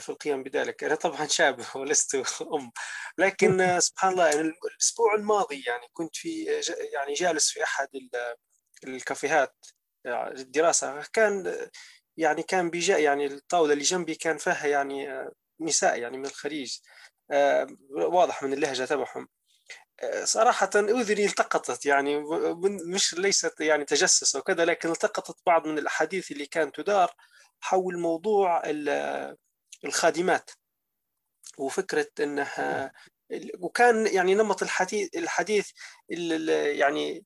في القيام بذلك. أنا طبعا شاب ولست أم لكن سبحان الله يعني الأسبوع الماضي يعني كنت في يعني جالس في أحد الكافيهات الدراسة. كان يعني كان بيجا يعني الطاولة اللي جنبي كان فيها يعني نساء يعني من الخليج واضح من اللهجة تبعهم. صراحة أذني التقطت يعني مش ليست يعني تجسس وكذا لكن التقطت بعض من الأحاديث اللي كانت تدار حول موضوع الخادمات وفكرة أنها وكان يعني نمط الحديث الحديث يعني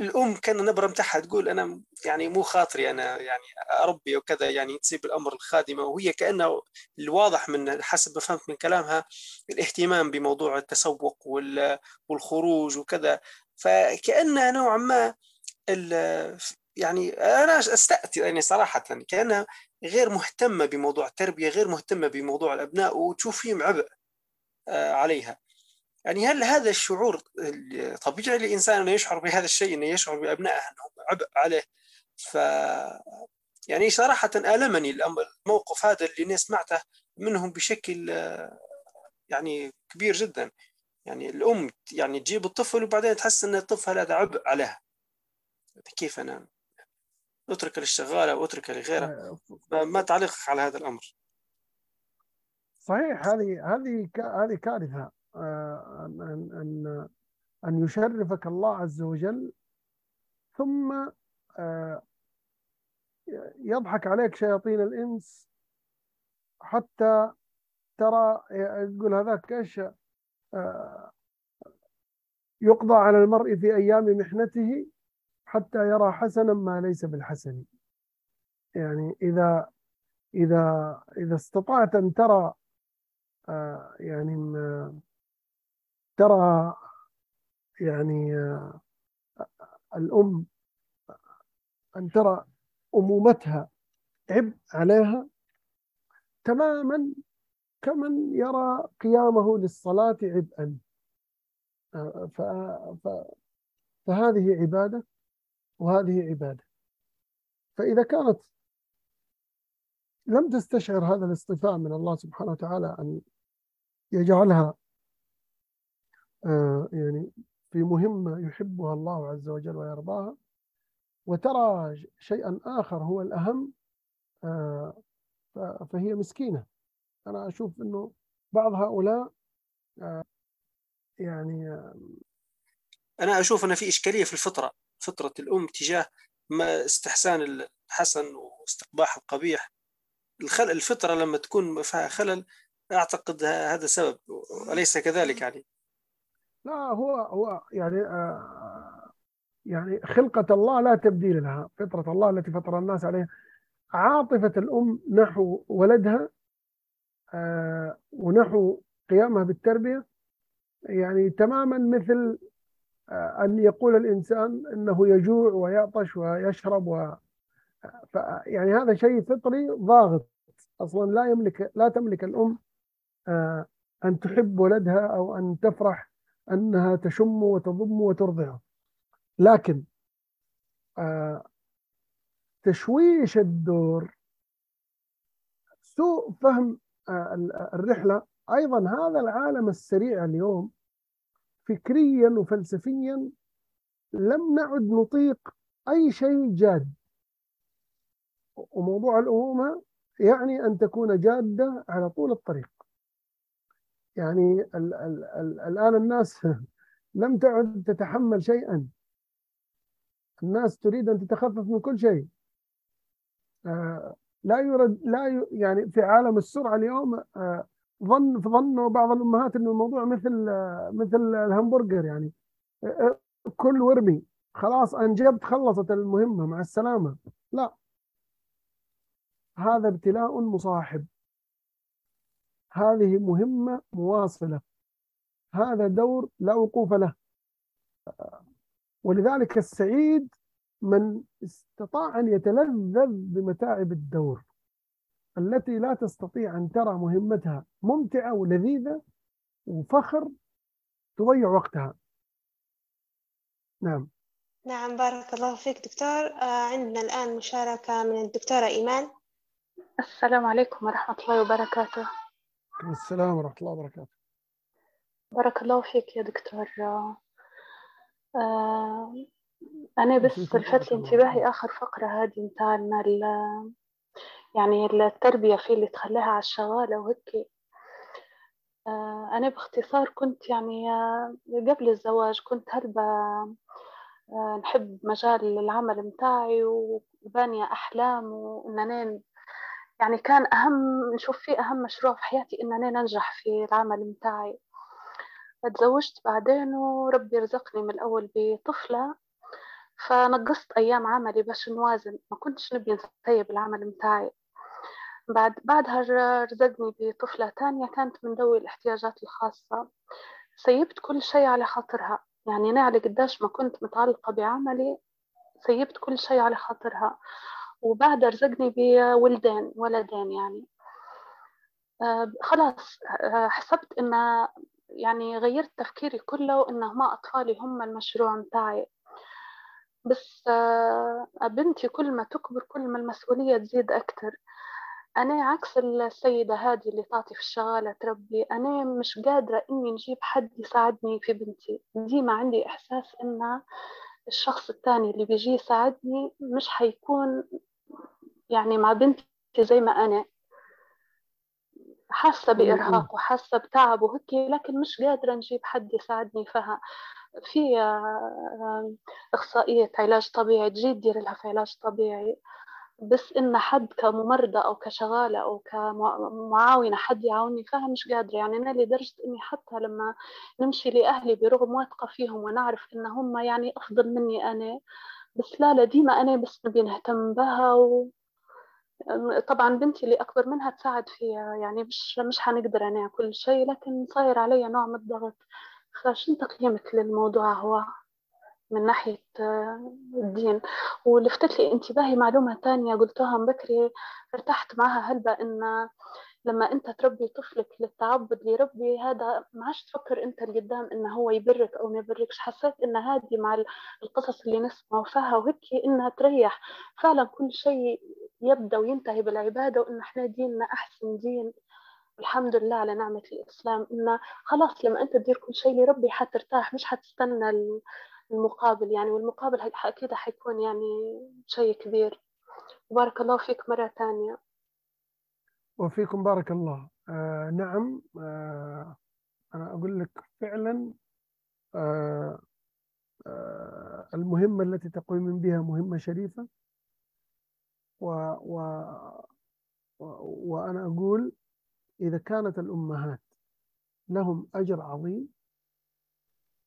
الأم كان النبره متاعها تقول أنا يعني مو خاطري أنا يعني اربي وكذا يعني تسيب الأمر الخادمة وهي كأنه الواضح من حسب ما فهمت من كلامها الاهتمام بموضوع التسوق والخروج وكذا فكأنها نوعا ما يعني أنا استاتي يعني صراحة كأنها غير مهتمة بموضوع التربية غير مهتمة بموضوع الأبناء وتشوف فيهم عبء عليها. يعني هل هذا الشعور طبيعي للإنسان أنه يشعر بهذا الشيء أنه يشعر بأبنائه أنهم عبء عليه؟ ف يعني صراحة ألمني الموقف هذا اللي أنا سمعته منهم بشكل يعني كبير جدا. يعني الأم يعني تجيب الطفل وبعدين تحس أن الطفل هذا عبء عليها. كيف أنا اترك للشغالة واترك لغيرها ما تعليقك على هذا الأمر. صحيح هذه هذه هذه كارثة. أن أن أن يشرفك الله عز وجل ثم يضحك عليك شياطين الإنس حتى ترى يقول هذاك إيش؟ يقضى على المرء في أيام محنته حتى يرى حسنا ما ليس بالحسن يعني إذا إذا إذا استطعت أن ترى يعني ترى يعني آه، الأم أن ترى أمومتها عبء عليها تماما كمن يرى قيامه للصلاة عبئا آه،. فهذه عبادة وهذه عبادة. فإذا كانت لم تستشعر هذا الاصطفاء من الله سبحانه وتعالى أن يجعلها آه، يعني في مهمة يحبها الله عز وجل ويرضاها وترى شيئا آخر هو الأهم آه، فهي مسكينة. أنا أشوف أنه بعض هؤلاء آه، يعني أنا أشوف أن في إشكالية في الفطرة. فطرة الأم تجاه ما استحسان الحسن واستقباح القبيح. الخلل الفطرة لما تكون فيها خلل أعتقد هذا سبب. أليس كذلك يعني لا هو هو يعني آه يعني خلقة الله لا تبديل لها. فطرة الله التي فطر الناس عليها. عاطفة الأم نحو ولدها آه ونحو قيامها بالتربية يعني تماما مثل أن يقول الإنسان أنه يجوع ويعطش ويشرب و يعني هذا شيء فطري ضاغط. أصلا لا يملك لا تملك الأم آه أن تحب ولدها أو أن تفرح أنها تشم وتضم وترضعه لكن آه تشويش الدور سوء فهم آه الرحلة. أيضا هذا العالم السريع اليوم فكريا وفلسفيا لم نعد نطيق أي شيء جاد. وموضوع الأمومة يعني أن تكون جادة على طول الطريق. يعني ال ال ال الآن الناس لم تعد تتحمل شيئا. الناس تريد أن تتخفف من كل شيء. آه لا يرد لا ي يعني في عالم السرعة اليوم ظن ظنوا بعض الأمهات أن الموضوع مثل مثل الهمبرجر يعني. كل ورمي. خلاص أنجبت خلصت المهمة مع السلامة. لا. هذا ابتلاء مصاحب. هذه مهمة مواصلة. هذا دور لا وقوف له. ولذلك السعيد من استطاع أن يتلذذ بمتاعب الدور. التي لا تستطيع أن ترى مهمتها ممتعة ولذيذة وفخر تضيع وقتها. نعم. نعم بارك الله فيك دكتور. آه عندنا الآن مشاركة من الدكتورة إيمان. السلام عليكم ورحمة الله وبركاته. السلام ورحمة الله وبركاته. بارك الله فيك يا دكتور. آه أنا بس لفت انتباهي آخر فقرة هذه متاعنا يعني التربية في اللي تخليها على الشغالة وهيك. آه أنا باختصار كنت يعني قبل الزواج كنت هلبة آه نحب مجال العمل متاعي وبانية أحلام وإن يعني كان أهم نشوف فيه أهم مشروع في حياتي إن أنا ننجح في العمل متاعي. تزوجت بعدين وربي رزقني من الأول بطفلة فنقصت أيام عملي باش نوازن. ما كنتش نبي نسيب العمل متاعي. بعد بعدها رزقني بطفلة تانية كانت من ذوي الاحتياجات الخاصة. سيبت كل شيء على خاطرها. يعني أنا على قداش ما كنت متعلقة بعملي سيبت كل شيء على خاطرها. وبعد رزقني بولدين ولدين يعني. آه خلاص آه حسبت إن يعني غيرت تفكيري كله إن هما أطفالي هم المشروع متاعي. بس آه بنتي كل ما تكبر كل ما المسؤولية تزيد أكتر. أنا عكس السيدة هذه اللي تعطي في الشغالة تربي. أنا مش قادرة إني نجيب حد يساعدني في بنتي. ديما عندي إحساس إن الشخص الثاني اللي بيجي يساعدني مش حيكون يعني مع بنتي زي ما أنا. حاسة بإرهاق وحاسة بتعب وهيك لكن مش قادرة نجيب حد يساعدني فيها. في إخصائية علاج طبيعي تجي تدير لها في علاج طبيعي. بس إن حد كممرضة أو كشغالة أو كمعاونة حد يعاوني فيها مش قادرة. يعني أنا لدرجة إني حتى لما نمشي لأهلي برغم واثقة فيهم ونعرف إن هم يعني أفضل مني أنا بس لا لا ديما أنا بس نبي نهتم بها و... طبعا بنتي اللي أكبر منها تساعد فيها. يعني مش مش حنقدر أنا كل شيء لكن صاير علي نوع من الضغط. فشو تقييمك للموضوع هو؟ من ناحية آه، الدين. ولفتت لي انتباهي معلومة تانية قلتوها من بكري ارتحت معها. هلبة إن لما أنت تربي طفلك للتعبد لربي هذا ما عادش تفكر أنت القدام إنه هو يبرك أو ما يبركش. حسيت إن هذه مع القصص اللي نسمع فيها وهيك إنها تريح. فعلا كل شيء يبدأ وينتهي بالعبادة وإن إحنا ديننا أحسن دين. الحمد لله على نعمة الإسلام. إنه خلاص لما أنت تدير كل شيء لربي حترتاح مش حتستنى المقابل يعني والمقابل أكيد حيكون يعني شيء كبير. بارك الله فيك مرة ثانية. وفيكم بارك الله. آه نعم آه أنا أقول لك فعلا آه آه المهمة التي تقومين بها مهمة شريفة. و و وأنا أقول إذا كانت الأمهات لهم أجر عظيم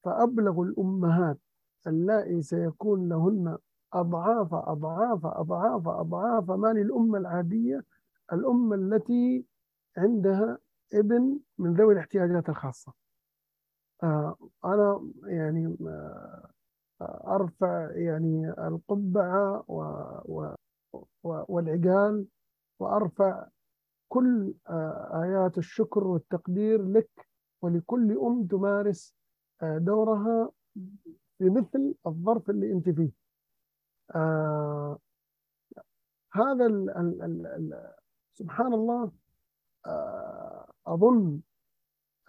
فأبلغ الأمهات اللائي سيكون لهن أضعاف أضعاف أضعاف أضعاف ما للأمة العادية الأمة التي عندها ابن من ذوي الاحتياجات الخاصة. آه أنا يعني آه أرفع يعني القبعة و و والعقال وأرفع كل آه آيات الشكر والتقدير لك ولكل أم تمارس دورها في مثل الظرف اللي أنت فيه. آه هذا ال ال ال ال سبحان الله آه أظن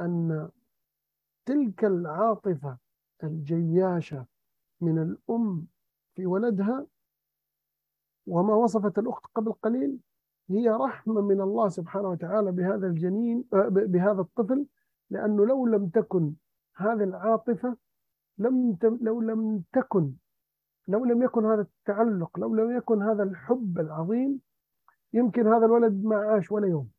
أن تلك العاطفة الجياشة من الأم في ولدها وما وصفت الأخت قبل قليل هي رحمة من الله سبحانه وتعالى بهذا الجنين بهذا الطفل لأنه لو لم تكن هذه العاطفة لم لو لم تكن لو لم يكن هذا التعلق لو لم يكن هذا الحب العظيم يمكن هذا الولد ما عاش ولا يوم.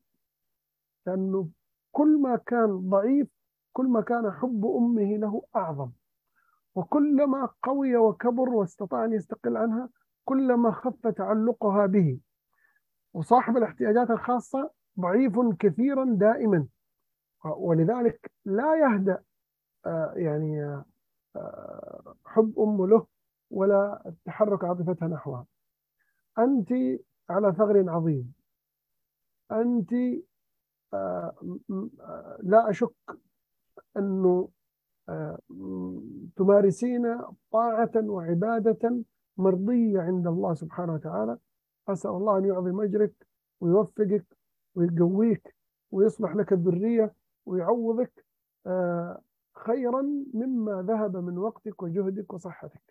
لأنه كل ما كان ضعيف كل ما كان حب أمه له أعظم. وكلما قوي وكبر واستطاع أن يستقل عنها كلما خف تعلقها به. وصاحب الاحتياجات الخاصة ضعيف كثيرا دائما. ولذلك لا يهدأ آه، يعني آه، حب أمه له ولا تحرك عاطفتها نحوها. أنت على ثغر عظيم. أنت آه، لا أشك أنه تمارسين طاعة وعبادة مرضية عند الله سبحانه وتعالى. أسأل الله أن يعظم أجرك ويوفقك ويقويك ويصلح لك الذرية ويعوضك خيرا مما ذهب من وقتك وجهدك وصحتك.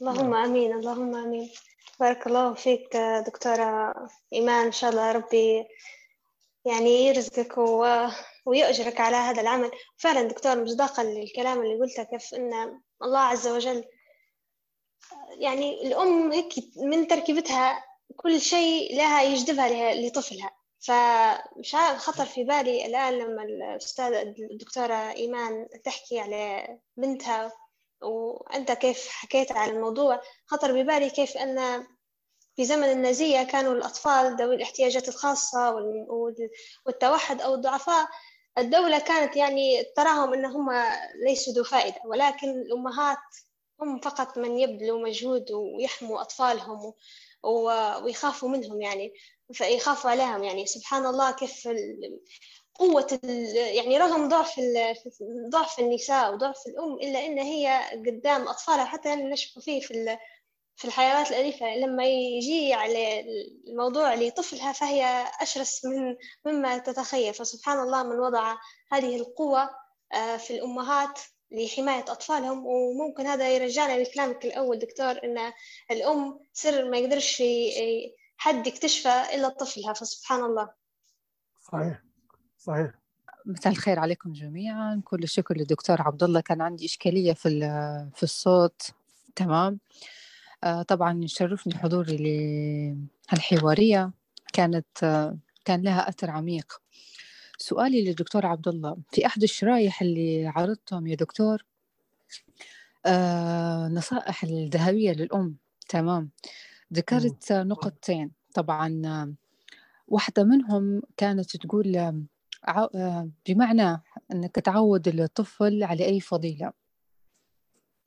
اللهم آمين اللهم آمين. بارك الله فيك دكتورة إيمان إن شاء الله ربي يعني يرزقك و... ويؤجرك على هذا العمل. فعلا دكتور مصداقا للكلام اللي قلته كيف أن الله عز وجل يعني الأم هيك من تركيبتها كل شيء لها يجذبها لطفلها. فمش عارف خطر في بالي الآن لما الأستاذة الدكتورة إيمان تحكي على بنتها وأنت كيف حكيت على الموضوع خطر ببالي كيف أن في زمن النازية كانوا الأطفال ذوي الاحتياجات الخاصة والتوحد أو الضعفاء. الدولة كانت يعني تراهم أنهم ليسوا ذو فائدة ولكن الأمهات هم فقط من يبذلوا مجهود ويحموا أطفالهم ويخافوا منهم يعني. فيخافوا عليهم. يعني سبحان الله كيف قوة يعني رغم ضعف ضعف النساء وضعف الأم إلا إن هي قدام أطفالها حتى نشوف فيه في في الحيوانات الأليفة. لما يجي على الموضوع لطفلها فهي أشرس من مما تتخيل. فسبحان الله من وضع هذه القوة آه، في الأمهات لحماية أطفالهم. وممكن هذا يرجعنا لكلامك الأول دكتور إن الأم سر ما يقدرش حد يكتشفه إلا طفلها فسبحان الله. صحيح صحيح. مساء الخير عليكم جميعا. كل الشكر للدكتور عبد الله كان عندي إشكالية في في الصوت. تمام. آه طبعا شرفني حضوري لهالحوارية. كانت آه كان لها أثر عميق. سؤالي للدكتور عبد الله في أحد الشرايح اللي عرضتهم يا دكتور آه نصائح الذهبية للأم. تمام. ذكرت نقطتين. طبعا واحدة منهم كانت تقول بمعنى أنك تعود الطفل على أي فضيلة.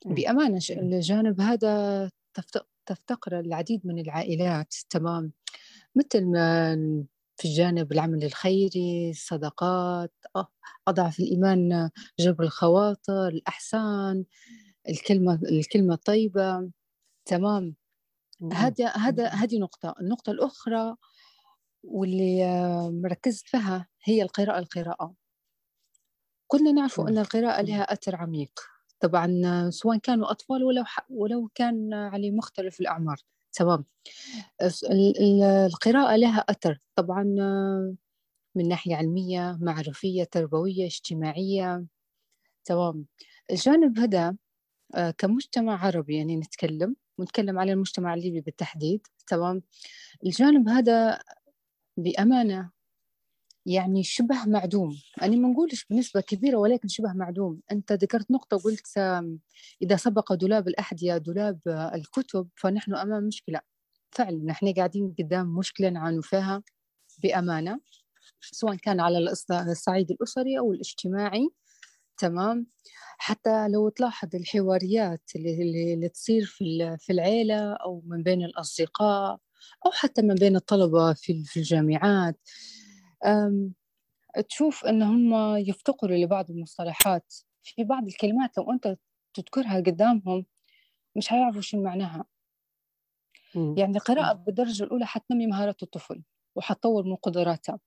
بأمانة الجانب هذا تفتقر العديد من العائلات. تمام. مثل ما في الجانب العمل الخيري الصدقات أضعف الإيمان جبر الخواطر الأحسان الكلمة الكلمة الطيبة. تمام. هذا هذا هذه نقطة. النقطة الأخرى واللي مركزت فيها هي القراءة القراءة. كلنا نعرف أن القراءة لها أثر عميق. طبعا سواء كانوا أطفال ولو ولو كان على مختلف الأعمار. تمام. القراءة لها أثر. طبعا من ناحية علمية معرفية تربوية اجتماعية. تمام. الجانب هذا آه، كمجتمع عربي يعني نتكلم ونتكلم على المجتمع الليبي بالتحديد تمام؟ الجانب هذا بأمانة يعني شبه معدوم. أنا ما نقولش بنسبة كبيرة ولكن شبه معدوم. أنت ذكرت نقطة وقلت إذا سبق دولاب الأحذية دولاب الكتب فنحن أمام مشكلة. فعلا نحن قاعدين قدام مشكلة نعاني فيها بأمانة سواء كان على الصعيد الأسري أو الاجتماعي تمام؟ حتى لو تلاحظ الحواريات اللي, اللي تصير في في العيلة أو من بين الأصدقاء أو حتى من بين الطلبة في في الجامعات تشوف إن هم يفتقروا لبعض المصطلحات. في بعض الكلمات لو أنت تذكرها قدامهم مش هيعرفوا شو معناها. يعني القراءة بالدرجة الأولى حتنمي مهارات الطفل وحتطور من قدراته.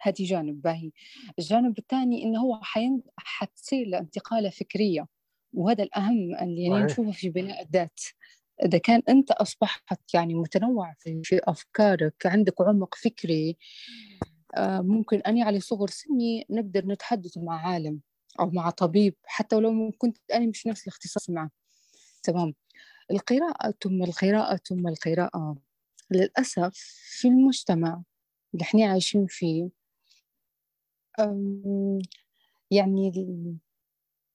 هذه جانب باهي. الجانب الثاني انه هو حين... حتصير له انتقاله فكرية وهذا الأهم اللي يعني نشوفه في بناء الذات. إذا كان أنت أصبحت يعني متنوع في, في أفكارك عندك عمق فكري آه، ممكن اني على صغر سني نقدر نتحدث مع عالم أو مع طبيب حتى ولو كنت أنا مش نفس الاختصاص معه. تمام. القراءة ثم القراءة ثم القراءة. للأسف في المجتمع اللي إحنا عايشين فيه يعني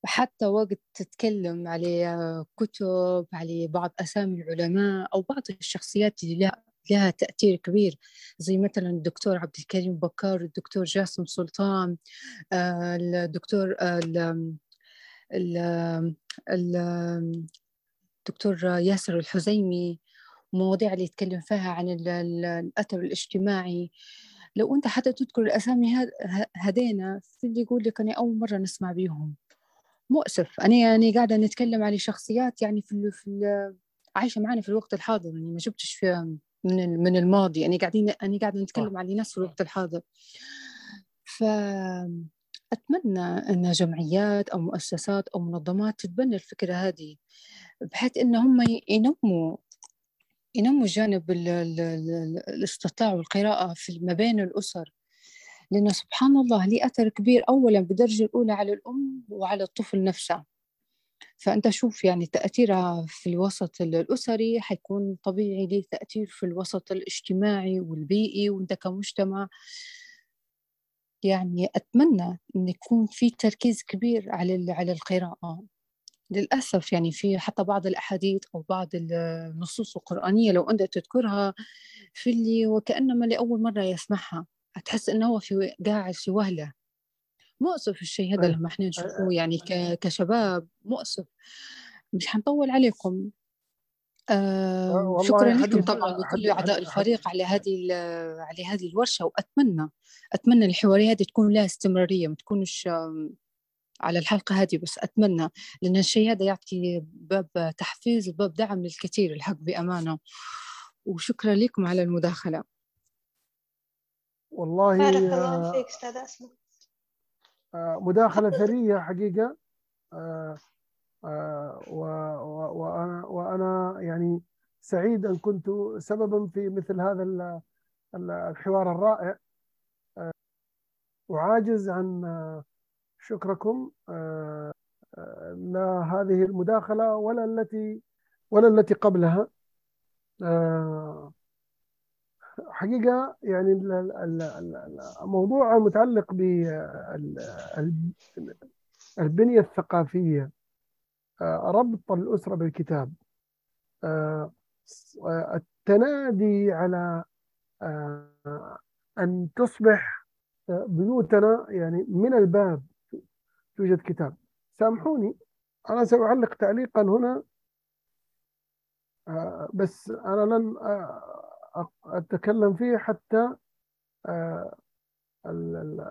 حتى وقت تتكلم على كتب على بعض أسامي العلماء أو بعض الشخصيات اللي لها, لها تأثير كبير زي مثلا الدكتور عبد الكريم بكار الدكتور جاسم سلطان آه، الدكتور الدكتور ياسر الحزيمي مواضيع اللي يتكلم فيها عن الأثر الاجتماعي. لو أنت حتى تذكر الأسامي هذينا في اللي يقول لك أنا أول مرة نسمع بيهم. مؤسف. أنا يعني قاعدة نتكلم على شخصيات يعني في, في عايشة معنا في الوقت الحاضر. يعني ما جبتش في من من الماضي. يعني قاعدين أنا قاعدة نتكلم على ناس في الوقت الحاضر. ف أتمنى أن جمعيات أو مؤسسات أو منظمات تتبنى الفكرة هذه بحيث أن هم ينموا ينموا جانب الاستطلاع والقراءة في ما بين الأسر. لأنه سبحان الله لي أثر كبير أولا بالدرجة الأولى على الأم وعلى الطفل نفسه. فأنت شوف يعني تأثيرها في الوسط الأسري حيكون طبيعي ليه تأثير في الوسط الاجتماعي والبيئي وأنت كمجتمع. يعني أتمنى أن يكون في تركيز كبير على على القراءة. للأسف يعني في حتى بعض الأحاديث أو بعض النصوص القرآنية لو أنت تذكرها في اللي وكأنما لأول مرة يسمعها هتحس إنه هو في قاعد في وهلة. مؤسف الشيء هذا لما إحنا نشوفه يعني كشباب مؤسف. مش حنطول عليكم. آه شكرا لكم طبعا لكل أعضاء الفريق على هذه على هذه الورشة وأتمنى أتمنى الحوارية هذه تكون لها استمرارية ما تكونش على الحلقة هذه بس أتمنى لأن الشيء هذا يعطي باب تحفيز وباب دعم للكثير الحق بأمانة. وشكرا لكم على المداخلة. والله بارك الله آه، فيك أستاذ أسماء. آه، مداخلة ثرية حقيقة. آه، وأنا وأنا يعني سعيد أن كنت سببا في مثل هذا الحوار الرائع. وعاجز عن شكركم. آه، آه، لا هذه المداخلة ولا التي ولا التي قبلها. آه، حقيقة يعني الموضوع المتعلق بالبنية الثقافية. ربط الأسرة بالكتاب. التنادي على أن تصبح بيوتنا يعني من الباب. توجد كتاب. سامحوني أنا سأعلق تعليقا هنا. آه، بس أنا لن آه، أتكلم فيه حتى آه،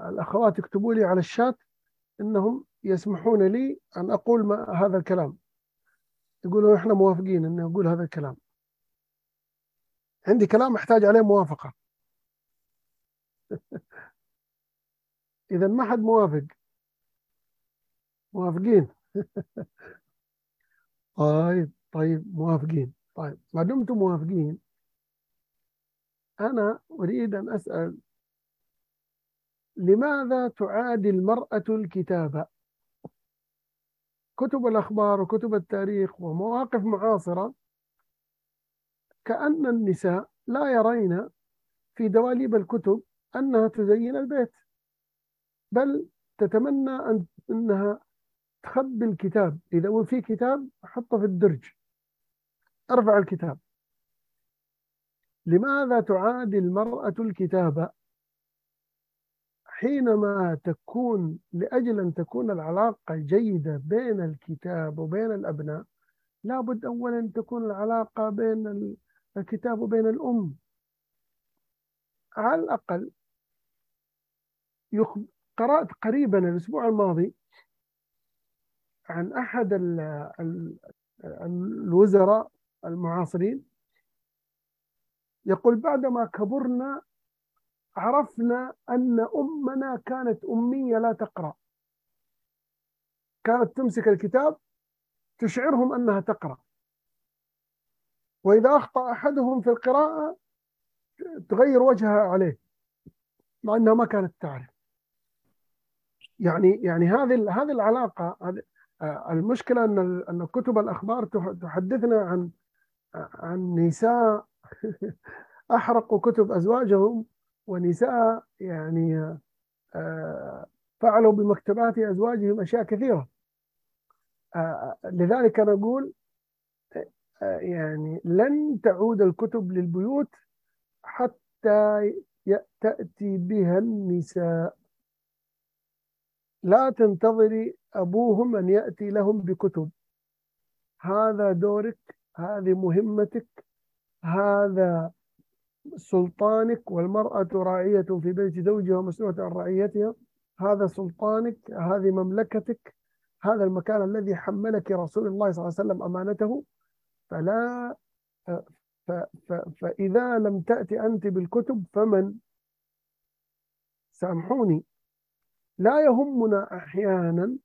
الأخوات يكتبوا لي على الشات إنهم يسمحون لي أن أقول ما هذا الكلام. يقولوا إحنا موافقين أن أقول هذا الكلام. عندي كلام أحتاج عليه موافقة. إذا ما حد موافق. موافقين. طيب طيب موافقين. طيب ما دمتم موافقين. أنا أريد أن أسأل لماذا تعادي المرأة الكتابة؟ كتب الأخبار وكتب التاريخ ومواقف معاصرة. كأن النساء لا يرين في دواليب الكتب أنها تزين البيت بل تتمنى أن أنها تخبي الكتاب. إذا في كتاب حطه في الدرج. أرفع الكتاب. لماذا تعادي المرأة الكتابة حينما تكون لأجل أن تكون العلاقة جيدة بين الكتاب وبين الأبناء لابد أولا أن تكون العلاقة بين الكتاب وبين الأم. على الأقل قرأت قريبا الأسبوع الماضي عن أحد الوزراء المعاصرين. يقول بعدما كبرنا عرفنا أن أمنا كانت أمية لا تقرأ. كانت تمسك الكتاب تشعرهم أنها تقرأ. وإذا أخطأ أحدهم في القراءة تغير وجهها عليه مع أنها ما كانت تعرف. يعني يعني هذه هذه العلاقة آه، المشكلة أن أن كتب الأخبار تحدثنا عن عن نساء أحرقوا كتب أزواجهم ونساء يعني آه، فعلوا بمكتبات أزواجهم أشياء كثيرة. آه، لذلك نقول يعني لن تعود الكتب للبيوت حتى تأتي بها النساء. لا تنتظري أبوهم أن يأتي لهم بكتب. هذا دورك هذه مهمتك هذا سلطانك والمرأة راعية في بيت زوجها ومسؤولة عن رعيتها. هذا سلطانك هذه مملكتك هذا المكان الذي حملك رسول الله صلى الله عليه وسلم أمانته. فلا ف ف فإذا لم تأتي أنت بالكتب فمن؟ سامحوني. لا يهمنا أحيانا.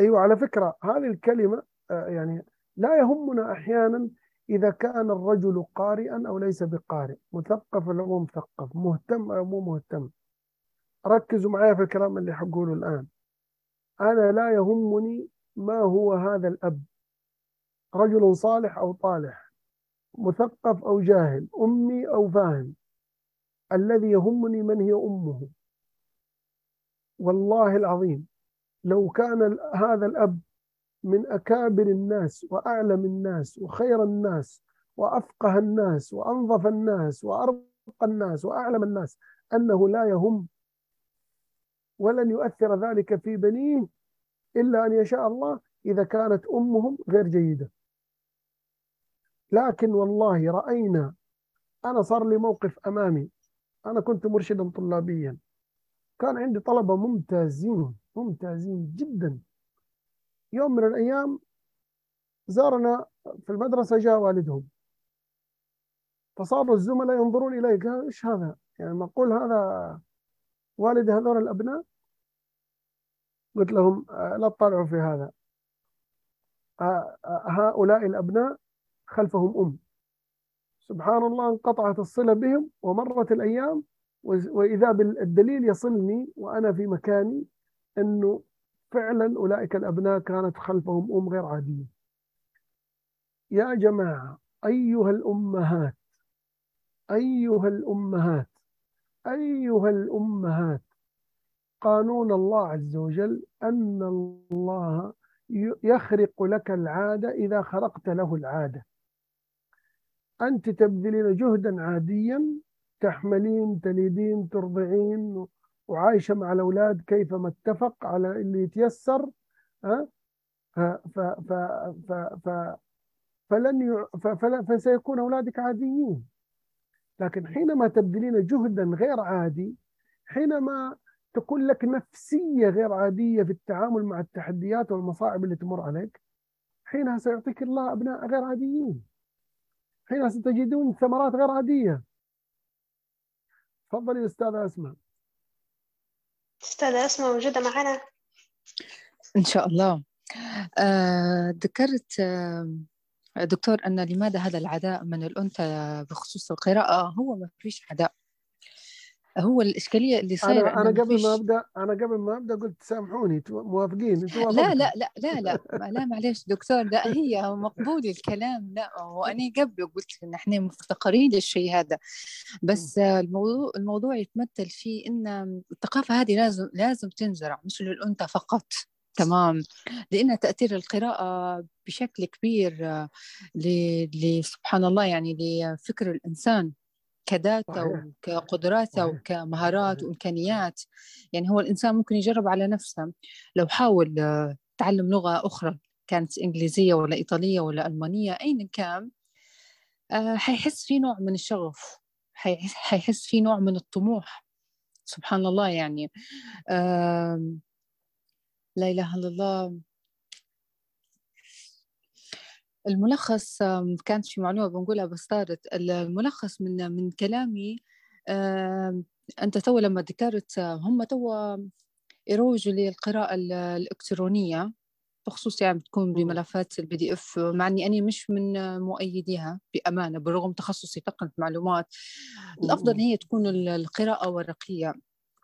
أيوة على فكرة هذه الكلمة آه، يعني لا يهمنا أحيانا إذا كان الرجل قارئا أو ليس بقارئ. مثقف أو مو مثقف؟ مهتم أو مو مهتم؟ ركزوا معايا في الكلام اللي حقوله الآن. أنا لا يهمني ما هو هذا الأب. رجل صالح أو طالح مثقف أو جاهل أمي أو فاهم. الذي يهمني من هي أمه؟ والله العظيم لو كان هذا الأب من أكابر الناس وأعلم الناس وخير الناس وأفقه الناس وأنظف الناس وأرقى الناس وأعلم الناس أنه لا يهم ولن يؤثر ذلك في بنيه إلا أن يشاء الله إذا كانت أمهم غير جيدة. لكن والله رأينا أنا صار لي موقف أمامي أنا كنت مرشدا طلابيا. كان عندي طلبة ممتازين ممتازين جدا. يوم من الأيام زارنا في المدرسة جاء والدهم. فصاروا الزملاء ينظرون إلي قال إيش هذا؟ يعني معقول هذا والد هذول الأبناء؟ قلت لهم آه، لا تطالعوا في هذا. آه، آه، هؤلاء الأبناء خلفهم أم. سبحان الله انقطعت الصلة بهم ومرت الأيام وإذا بالدليل يصلني وأنا في مكاني أنه فعلا أولئك الأبناء كانت خلفهم أم غير عادية. يا جماعة أيها الأمهات أيها الأمهات أيها الأمهات قانون الله عز وجل أن الله يخرق لك العادة إذا خرقت له العادة. أنت تبذلين جهدا عاديا تحملين تليدين ترضعين وعايشة مع الأولاد كيفما اتفق على اللي يتيسر ها؟ ف ف ف ف فلن ي... ف... فل... فسيكون أولادك عاديين. لكن حينما تبذلين جهدا غير عادي حينما تكون لك نفسية غير عادية في التعامل مع التحديات والمصاعب اللي تمر عليك حينها سيعطيك الله أبناء غير عاديين. حينها ستجدون ثمرات غير عادية. تفضلي أستاذة أسماء. أستاذة أسماء موجودة معنا إن شاء الله. آه، ذكرت آه، دكتور أن لماذا هذا العداء من الأنثى بخصوص القراءة؟ هو ما فيش عداء. هو الإشكالية اللي صايرة أنا أنا قبل ما أبدأ أنا قبل ما أبدأ قلت سامحوني موافقين لا لا لا لا لا لا معلش دكتور لا هي مقبول الكلام لا وأنا قبل قلت إن إحنا مفتقرين للشيء هذا. بس الموضوع الموضوع يتمثل في إن الثقافة هذه لازم لازم تنزرع مش للأنثى فقط. تمام. لأن تأثير القراءة بشكل كبير ل- ل- سبحان الله يعني لفكر الإنسان. صحيح. وكقدراته وكمهارات صحيح. وإمكانيات. يعني هو الإنسان ممكن يجرب على نفسه. لو حاول آه، تعلم لغة أخرى كانت إنجليزية ولا إيطالية ولا ألمانية أيا كان آه، حيحس في نوع من الشغف. حيحس في نوع من الطموح. سبحان الله يعني. لا إله إلا الله. الملخص كانت في معلومة بنقولها بس طارت الملخص من من كلامي أنت تو لما ذكرت هم تو يروجوا للقراءة ال- الإلكترونية بخصوص يعني بتكون. بملفات ال PDF مع إني أنا مش من مؤيديها بأمانة بالرغم تخصصي تقنيه معلومات الأفضل. هي تكون ال- القراءة ورقية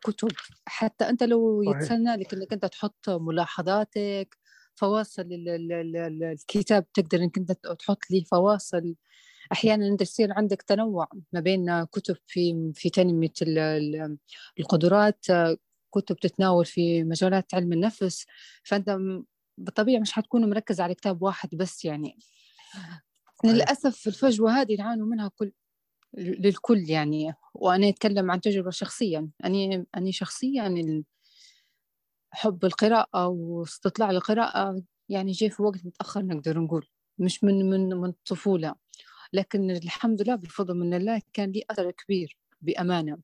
كتب حتى أنت لو يتسنى لك إنك أنت تحط ملاحظاتك فواصل ال- ال- ال- ال- الكتاب تقدر إنك أنت تحط لي فواصل. أحيانا انت يصير عندك تنوع ما بين كتب في في تنمية ال- ال- القدرات كتب تتناول في مجالات علم النفس. فأنت بالطبيعه مش حتكون مركز على كتاب واحد بس يعني. صحيح للأسف الفجوة هذه يعانوا منها كل للكل يعني. وأنا أتكلم عن تجربة شخصيا. اني أني شخصيا حب القراءة واستطلاع القراءة يعني جاي في وقت متأخر نقدر نقول مش من من من الطفوله لكن الحمد لله بفضل من الله كان لي أثر كبير بأمانة.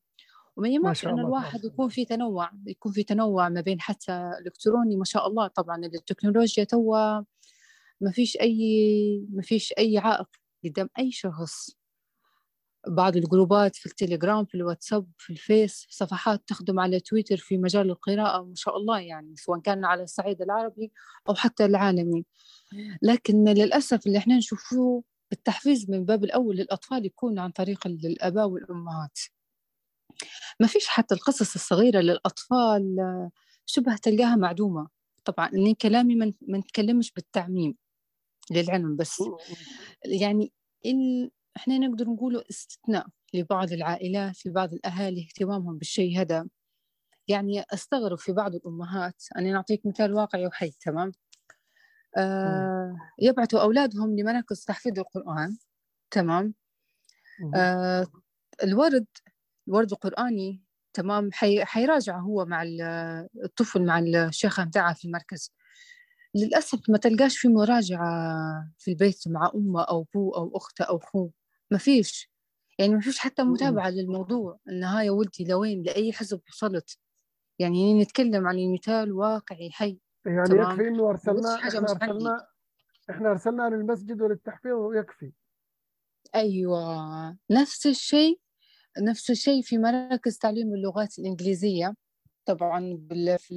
وما ما يمنعش ان الواحد يكون في تنوع يكون في تنوع ما بين حتى الكتروني ما شاء الله طبعا التكنولوجيا توا ما فيش أي ما فيش أي عائق قدام أي شخص. بعض الجروبات في التليجرام في الواتساب في الفيس صفحات تخدم على تويتر في مجال القراءة ما شاء الله يعني سواء كان على الصعيد العربي أو حتى العالمي. لكن للأسف اللي إحنا نشوفه التحفيز من باب الأول للأطفال يكون عن طريق الآباء والأمهات. ما فيش حتى القصص الصغيرة للأطفال شبه تلقاها معدومة. طبعا إني كلامي ما نتكلمش بالتعميم للعلم بس. يعني. إحنا نقدر نقوله استثناء لبعض العائلات لبعض الأهالي اهتمامهم بالشيء هذا. يعني أستغرب في بعض الأمهات. أنا نعطيك مثال واقعي وحي تمام؟ آه يبعثوا أولادهم لمراكز تحفيظ القرآن تمام. آه الورد الورد القرآني تمام؟ حي... حيراجع هو مع ال- الطفل مع الشيخة متاعها في المركز. للأسف ما تلقاش في مراجعة في البيت مع أمه أو أبوه أو أخته أو أخوه. ما فيش. يعني ما فيش حتى. متابعة للموضوع إن ها يا ولدي لوين لأي حزب وصلت. يعني نتكلم عن المثال واقعي حي. يعني تمام. يكفي إنه أرسلنا حاجة إحنا أرسلنا إحنا أرسلنا للمسجد وللتحفيظ ويكفي. أيوة. نفس الشيء نفس الشيء في مراكز تعليم اللغات الإنجليزية. طبعا بال... في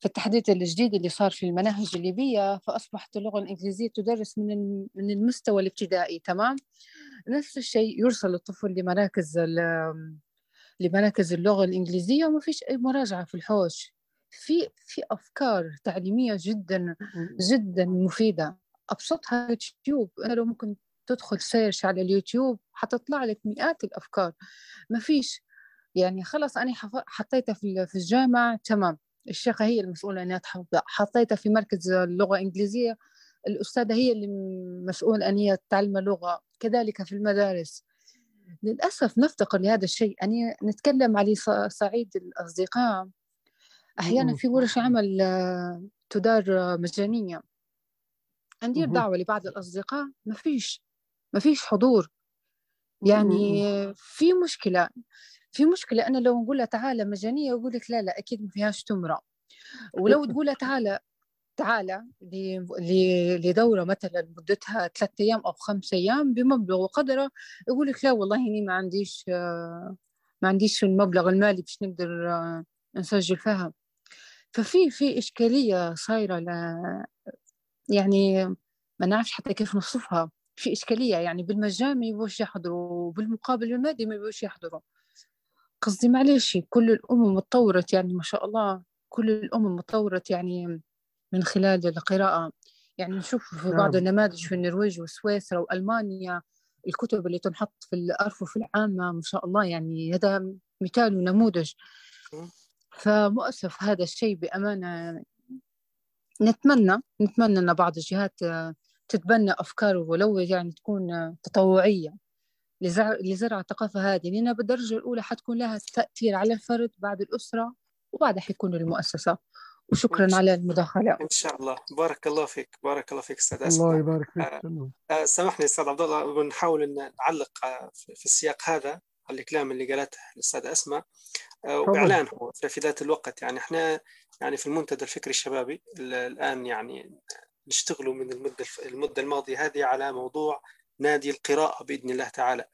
في التحديث الجديد اللي صار في المناهج الليبية فأصبحت اللغة الإنجليزية تدرس من من المستوى الابتدائي تمام؟ نفس الشيء يرسل الطفل لمراكز لمراكز اللغة الإنجليزية وما فيش أي مراجعة في الحوش. في في أفكار تعليمية جدا. جدا مفيدة. أبسطها اليوتيوب أنا لو ممكن تدخل سيرش على اليوتيوب حتطلع لك مئات الأفكار. ما فيش. يعني خلص أنا حطيتها في في الجامعة تمام. الشيخة هي المسؤولة أنها تحفظها حطيتها في مركز اللغة الإنجليزية. الأستاذة هي اللي مسؤولة أن هي تعلم اللغة كذلك في المدارس. للأسف نفتقر لهذا الشيء. أن نتكلم على صعيد الأصدقاء. أحيانا في ورش عمل تدار مجانية. ندير. دعوة لبعض الأصدقاء. ما فيش ما فيش حضور. يعني في مشكلة. في مشكلة أنا لو نقول تعالى مجانية يقول لك لا لا أكيد ما فيهاش تمرة. ولو تقول تعالى تعالى لدورة مثلا مدتها ثلاثة أيام أو خمسة أيام بمبلغ وقدره يقول لك لا والله إني ما عنديش ما عنديش المبلغ المالي باش نقدر آه، نسجل فيها. ففي في إشكالية صايرة ل... يعني ما نعرفش حتى كيف نوصفها. في إشكالية يعني بالمجان ما يبوش يحضروا وبالمقابل المادي ما يبوش يحضروا. قصدي معلش كل الأمم اتطورت يعني ما شاء الله كل الأمم اتطورت يعني من خلال القراءة. يعني نشوف في بعض نعم النماذج في النرويج وسويسرا وألمانيا الكتب اللي تنحط في الأرفف العامة ما شاء الله يعني هذا مثال ونموذج. فمؤسف هذا الشيء بأمانة. نتمنى نتمنى أن بعض الجهات تتبنى أفكار ولو يعني تكون تطوعية. لزرع, لزرع الثقافة هذه لأنها بالدرجة الأولى حتكون لها تأثير على الفرد بعد الأسرة وبعدها حيكون المؤسسة. وشكرا على المداخلة. إن شاء الله. بارك الله فيك بارك الله فيك أستاذ الله يبارك فيك آه،. آه، سامحني أستاذ عبد الله بنحاول أن نعلق آه، في في السياق هذا على الكلام اللي قالته الأستاذ أسماء. آه، وإعلان هو في ذات الوقت. يعني إحنا يعني في المنتدى الفكري الشبابي ال- الآن يعني نشتغلوا من المدة المدة الماضية هذه على موضوع نادي القراءة بإذن الله تعالى.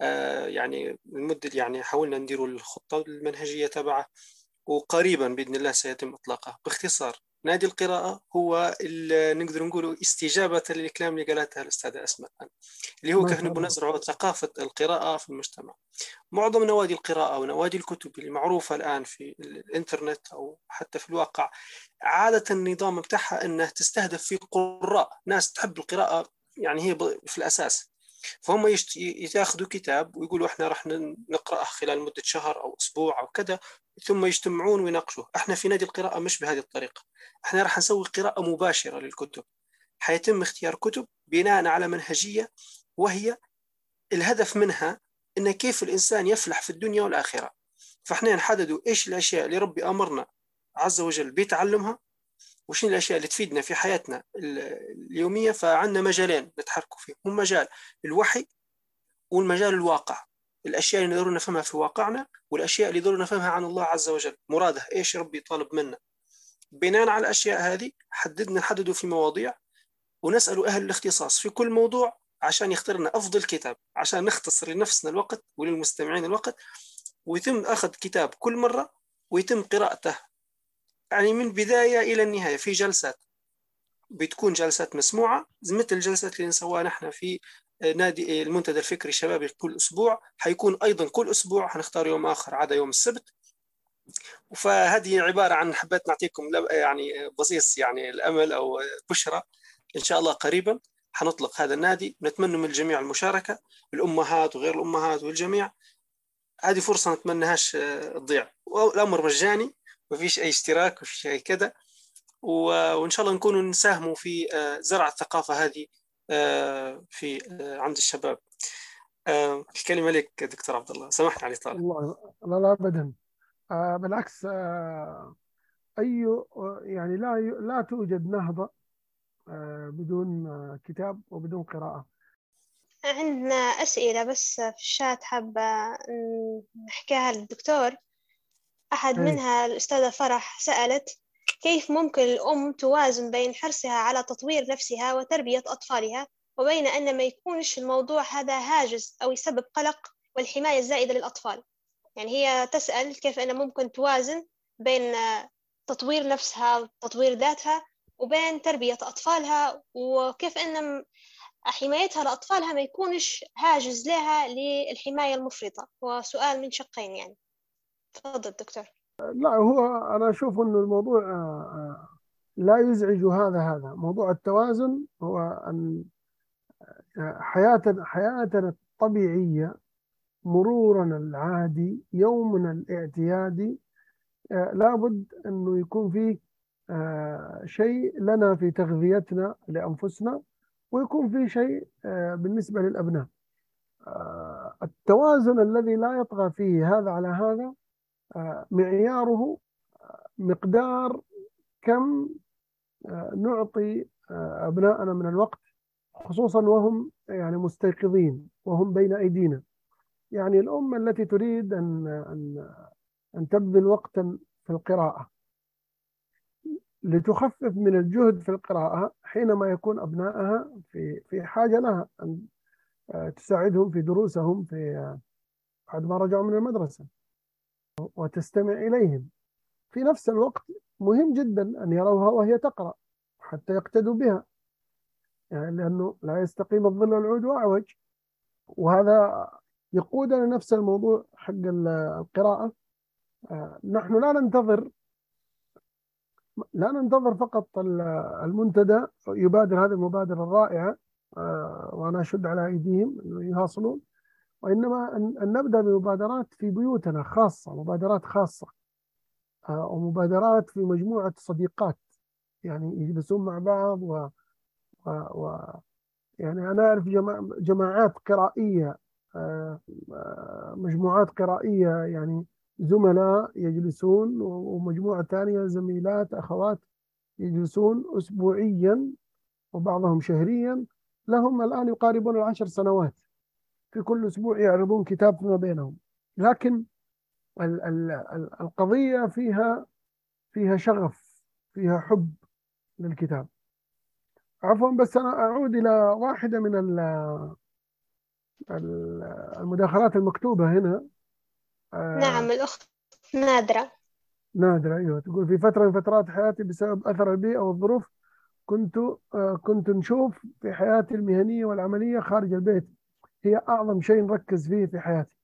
آه، يعني المدة يعني حاولنا نديروا الخطة المنهجية تبعه وقريبا بإذن الله سيتم إطلاقه. باختصار نادي القراءة هو نقدر نقول استجابة للكلام اللي قالتها الأستاذة أسماء اللي هو كيف نبغى نزرع ثقافة القراءة في المجتمع. معظم نوادي القراءة ونوادي الكتب اللي معروفة الآن في الإنترنت أو حتى في الواقع عادة النظام بتاعها أنها تستهدف في قراء. ناس تحب القراءة يعني هي في الأساس. فهم. ياخذوا كتاب ويقولوا إحنا راح ن- نقرأه خلال مدة شهر أو أسبوع أو كذا ثم يجتمعون ويناقشوه. إحنا في نادي القراءة مش بهذه الطريقة. إحنا راح نسوي قراءة مباشرة للكتب. حيتم اختيار كتب بناء على منهجية وهي الهدف منها إن كيف الإنسان يفلح في الدنيا والآخرة. فإحنا نحددوا إيش الأشياء اللي ربي أمرنا عز وجل بتعلمها وشنو الأشياء اللي تفيدنا في حياتنا ال- اليومية؟ فعندنا مجالين نتحركوا فيهم. هم مجال الوحي والمجال الواقع. الأشياء اللي نقدر نفهمها في واقعنا والأشياء اللي نقدر نفهمها عن الله عز وجل. مراده إيش ربي طالب منا؟ بناء على الأشياء هذه حددنا نحددوا في مواضيع ونسأل أهل الاختصاص في كل موضوع عشان يختار لنا أفضل كتاب عشان نختصر لنفسنا الوقت وللمستمعين الوقت ويتم أخذ كتاب كل مرة ويتم قراءته يعني من بداية إلى النهاية في جلسات بتكون جلسات مسموعة مثل الجلسات اللي نسويها نحن في نادي المنتدى الفكري الشبابي كل أسبوع حيكون أيضا كل أسبوع حنختار يوم آخر عدا يوم السبت. فهذه عبارة عن حبيت نعطيكم لب- يعني بصيص يعني الأمل أو بشرى إن شاء الله قريبا حنطلق هذا النادي. نتمنى من الجميع المشاركة الأمهات وغير الأمهات والجميع. هذه فرصة نتمناهاش آه، تضيع. والأمر مجاني. ما فيش أي اشتراك ما فيش أي كذا. و- وإن شاء الله نكونوا نساهموا في آه، زرع الثقافة هذه آه، في آه، عند الشباب. الكلمة لك دكتور عبد الله. سامحني على الإطالة الله لا لا أبدا. آه بالعكس أي يعني لا لا توجد نهضة آه بدون كتاب وبدون قراءة. عندنا أسئلة بس في الشات حابة ن- نحكيها للدكتور. أحد. منها الأستاذة فرح سألت كيف ممكن الأم توازن بين حرصها على تطوير نفسها وتربية أطفالها وبين أن ما يكونش الموضوع هذا هاجس أو يسبب قلق والحماية الزائدة للأطفال. يعني هي تسأل كيف أن ممكن توازن بين تطوير نفسها وتطوير ذاتها وبين تربية أطفالها وكيف أن حمايتها لأطفالها ما يكونش هاجس لها للحماية المفرطة. هو سؤال من شقين يعني. تفضل دكتور. لا هو أنا أشوف إنه الموضوع آه آه لا يزعج هذا هذا موضوع التوازن هو أن آه، حياتنا حياتنا الطبيعية مرورنا العادي يومنا الاعتيادي لابد أنه يكون فيه شيء لنا في تغذيتنا لأنفسنا ويكون فيه شيء بالنسبة للأبناء. آه، التوازن الذي لا يطغى فيه هذا على هذا معياره مقدار كم آه، نعطي آه، أبنائنا من الوقت خصوصا وهم يعني مستيقظين وهم بين أيدينا. يعني الأم التي تريد أن أن أن تبذل وقتا في القراءة. لتخفف من الجهد في القراءة حينما يكون أبنائها في في حاجة لها أن آه، تساعدهم في دروسهم في بعد ما رجعوا من المدرسة. وتستمع إليهم. في نفس الوقت مهم جدا أن يروها وهي تقرأ حتى يقتدوا بها يعني لأنه لا يستقيم الظل والعود وأعوج. وهذا يقودنا نفس الموضوع حق القراءة. آه، نحن لا ننتظر لا ننتظر فقط المنتدى يبادر هذه المبادرة الرائعة آه، وأنا أشد على أيديهم أنه يواصلون. وإنما أن نبدأ بمبادرات في بيوتنا خاصة مبادرات خاصة آه، ومبادرات في مجموعة صديقات. يعني يجلسون مع بعض و, و... و... يعني أنا أعرف جماع... جماعات قرائية مجموعات قرائية يعني زملاء يجلسون ومجموعة ثانية زميلات أخوات يجلسون أسبوعيا وبعضهم شهريا. لهم الآن يقاربون العشر سنوات. في كل أسبوع يعرضون كتاب فيما بينهم. لكن ال ال ال القضية فيها فيها شغف فيها حب للكتاب. عفوا بس أنا أعود إلى واحدة من المداخلات المكتوبة هنا. آه، نعم الأخت نادرة. نادرة أيوة. تقول في فترة من فترات حياتي بسبب أثر البيئة والظروف كنت آه، كنت نشوف في حياتي المهنية والعملية خارج البيت. هي أعظم شيء نركز فيه في حياتي.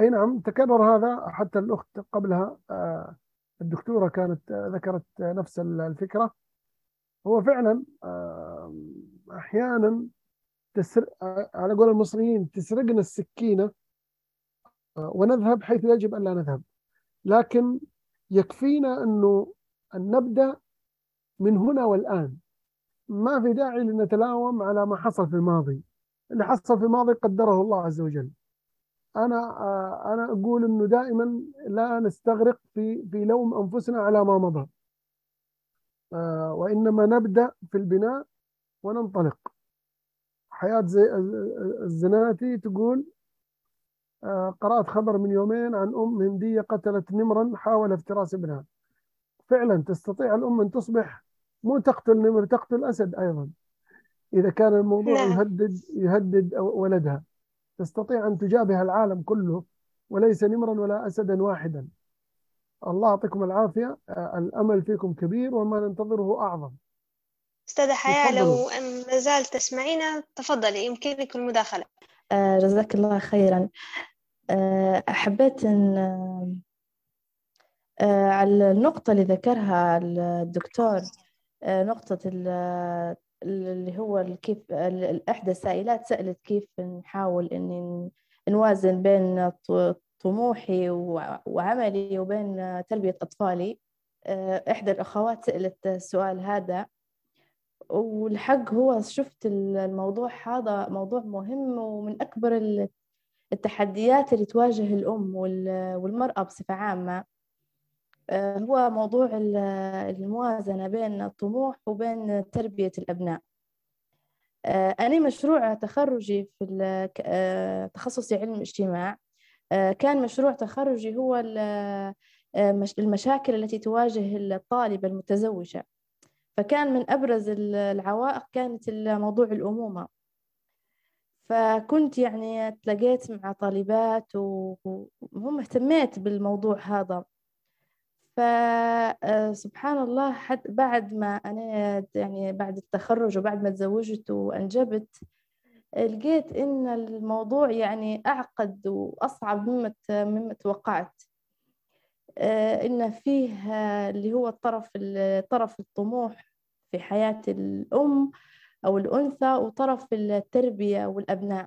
أي نعم تكرر هذا حتى الأخت قبلها آه، الدكتورة كانت ذكرت نفس الفكرة. هو فعلا أحيانا تسر... على قول المصريين تسرقنا السكينة ونذهب حيث يجب أن لا نذهب. لكن يكفينا أنه أن نبدأ من هنا والآن. ما في داعي لنتلاوم على ما حصل في الماضي. اللي حصل في الماضي قدره الله عز وجل. أنا أنا أقول أنه دائما لا نستغرق في في لوم أنفسنا على ما مضى. وإنما نبدأ في البناء وننطلق. حياة زي الزناتي تقول آه، قرأت خبر من يومين عن أم هندية قتلت نمرا حاول افتراس ابنها. فعلا تستطيع الأم أن تصبح مو تقتل نمر تقتل أسد أيضا. إذا كان الموضوع نعم. يهدد يهدد ولدها. تستطيع أن تجابه العالم كله وليس نمرا ولا أسدا واحدا. الله يعطيكم العافية. الأمل فيكم كبير وما ننتظره أعظم. أستاذة حياة لو ما زال تسمعينا تفضلي يمكنك المداخلة. آه جزاك الله خيرا. آه حبيت أن آه على النقطة اللي ذكرها الدكتور نقطة اللي هو كيف إحدى السائلات سألت كيف نحاول إني نوازن بين طموحي وعملي وبين تربية أطفالي. آه، إحدى الأخوات سألت السؤال هذا. والحق هو شفت الموضوع هذا موضوع مهم ومن أكبر التحديات اللي تواجه الأم والمرأة بصفة عامة. آه، هو موضوع الموازنة بين الطموح وبين تربية الأبناء. آه، أنا مشروع تخرجي في آه، تخصصي علم الاجتماع كان مشروع تخرجي هو المشاكل التي تواجه الطالبة المتزوجة. فكان من أبرز العوائق كانت موضوع الأمومة. فكنت يعني تلاقيت مع طالبات وهم اهتميت بالموضوع هذا. فسبحان الله حد بعد ما أنا يعني بعد التخرج وبعد ما تزوجت وأنجبت لقيت إن الموضوع يعني أعقد وأصعب مما مما توقعت. آه، إن فيه اللي هو الطرف طرف الطموح في حياة الأم أو الأنثى وطرف التربية والأبناء.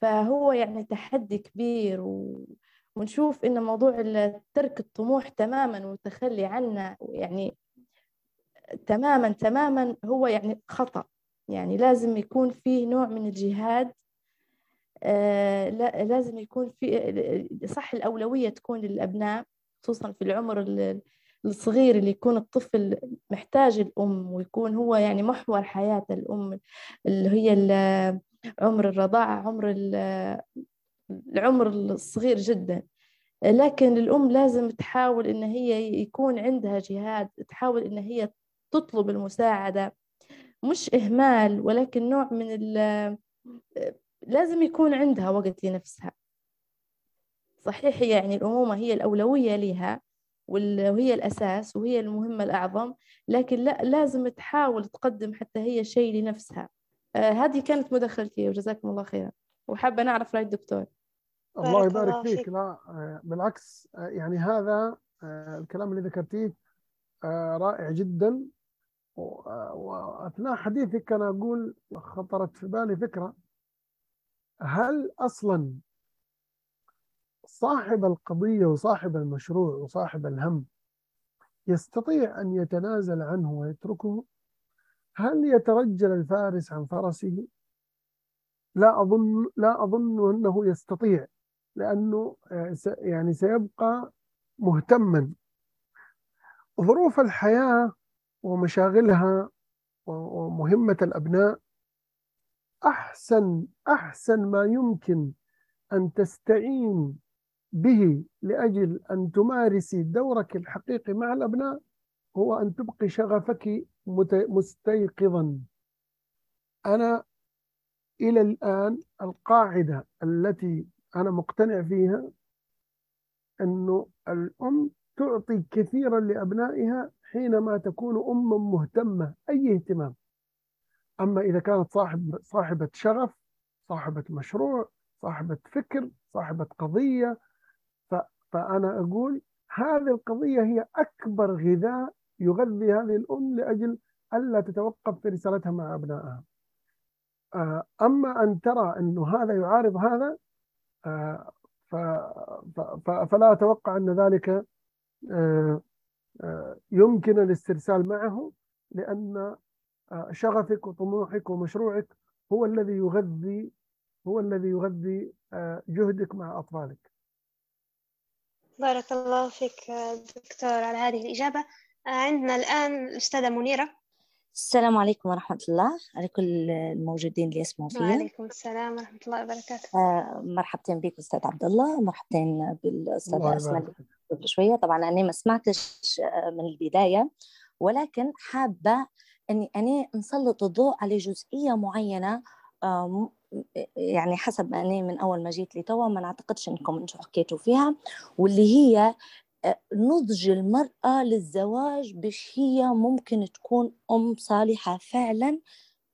فهو يعني تحدي كبير و... ونشوف إن موضوع ترك الطموح تماما والتخلي عنه يعني تماما تماما هو يعني خطأ. يعني لازم يكون فيه نوع من الجهاد آه لازم يكون في صح الأولوية تكون للأبناء خصوصا في العمر الصغير اللي يكون الطفل محتاج الأم ويكون هو يعني محور حياة الأم اللي هي عمر الرضاعة عمر العمر الصغير جدا. لكن الأم لازم تحاول إن هي يكون عندها جهاد تحاول إن هي تطلب المساعدة. مش إهمال ولكن نوع من لازم يكون عندها وقت لنفسها. صحيح يعني الأمومة هي الأولوية لها وهي الأساس وهي المهمة الأعظم لكن لا لازم تحاول تقدم حتى هي شيء لنفسها. آه هذه كانت مداخلتي وجزاكم الله خيرا. وحابة نعرف رأي الدكتور. الله يبارك فيك. لا آه بالعكس آه يعني هذا آه الكلام اللي ذكرتيه رائع جدا. وأثناء حديثك أنا أقول خطرت في بالي فكرة. هل أصلا صاحب القضية وصاحب المشروع وصاحب الهم يستطيع أن يتنازل عنه ويتركه؟ هل يترجل الفارس عن فرسه؟ لا أظن لا أظن أنه يستطيع. لأنه آه، يعني سيبقى مهتما. ظروف الحياة ومشاغلها ومهمة الأبناء أحسن أحسن ما يمكن أن تستعين به لأجل أن تمارسي دورك الحقيقي مع الأبناء هو أن تبقي شغفك مستيقظا. أنا إلى الآن القاعدة التي أنا مقتنع فيها أنه الأم تعطي كثيرا لأبنائها حينما تكون أما مهتمة أي اهتمام. أما إذا كانت صاحب صاحبة شغف صاحبة مشروع صاحبة فكر صاحبة قضية فأنا أقول هذه القضية هي أكبر غذاء يغذي هذه الأم لأجل ألا تتوقف في رسالتها مع أبنائها. آه، أما أن ترى أنه هذا يعارض هذا فلا أتوقع أن ذلك آه، يمكن الاسترسال معه لأن شغفك وطموحك ومشروعك هو الذي يغذي هو الذي يغذي جهدك مع أطفالك. بارك الله فيك دكتور على هذه الإجابة. عندنا الآن الأستاذة منيرة. السلام عليكم ورحمة الله على كل الموجودين اللي يسمعوا فيا. وعليكم السلام ورحمة الله وبركاته. آه مرحبتين بك أستاذ عبد الله مرحبتين بالأستاذ أسماء قبل شوية. طبعا أنا ما سمعتش آه، من البداية ولكن حابة أني أنا نسلط الضوء على جزئية معينة يعني حسب ما أنا من أول ما جيت لتوا ما نعتقدش أنكم أنتم حكيتوا فيها واللي هي آه، نضج المرأة للزواج باش هي ممكن تكون أم صالحة فعلا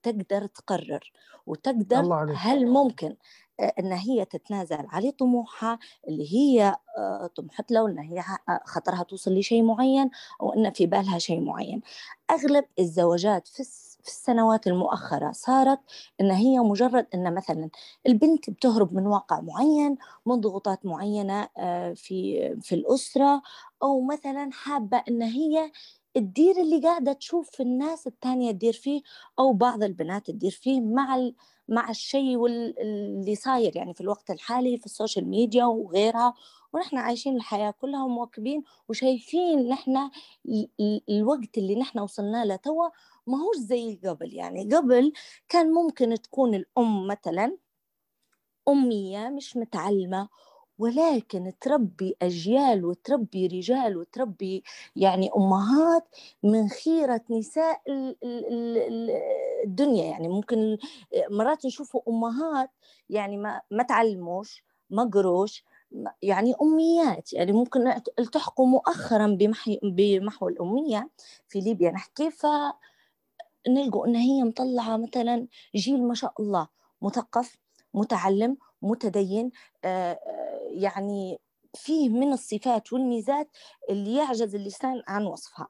تقدر تقرر. وتقدر هل ممكن آه، إن هي تتنازل على طموحها اللي هي آه، طمحت له إن هي خطرها توصل لشيء معين أو إن في بالها شيء معين. أغلب الزواجات في في السنوات المؤخرة صارت إن هي مجرد إن مثلا البنت بتهرب من واقع معين من ضغوطات معينة آه، في في الأسرة أو مثلا حابة إن هي تدير اللي قاعدة تشوف الناس التانية تدير فيه أو بعض البنات تدير فيه مع مع الشيء اللي صاير يعني في الوقت الحالي في ال social media وغيرها. ونحن عايشين الحياة كلها مواكبين وشايفين نحن الوقت اللي نحن وصلنا له توا ما هوش زي قبل. يعني قبل كان ممكن تكون الأم مثلا أمية مش متعلمة ولكن تربي أجيال وتربي رجال وتربي يعني أمهات من خيرة نساء الدنيا. يعني ممكن مرات نشوفوا أمهات يعني ما, ما تعلموش ما قروش يعني أميات. يعني ممكن التحقوا مؤخرا بمحو الأمية في ليبيا. نحكي ف نلقوا إن هي مطلعة مثلا جيل ما شاء الله مثقف متعلم متدين يعني فيه من الصفات والميزات اللي يعجز اللسان عن وصفها.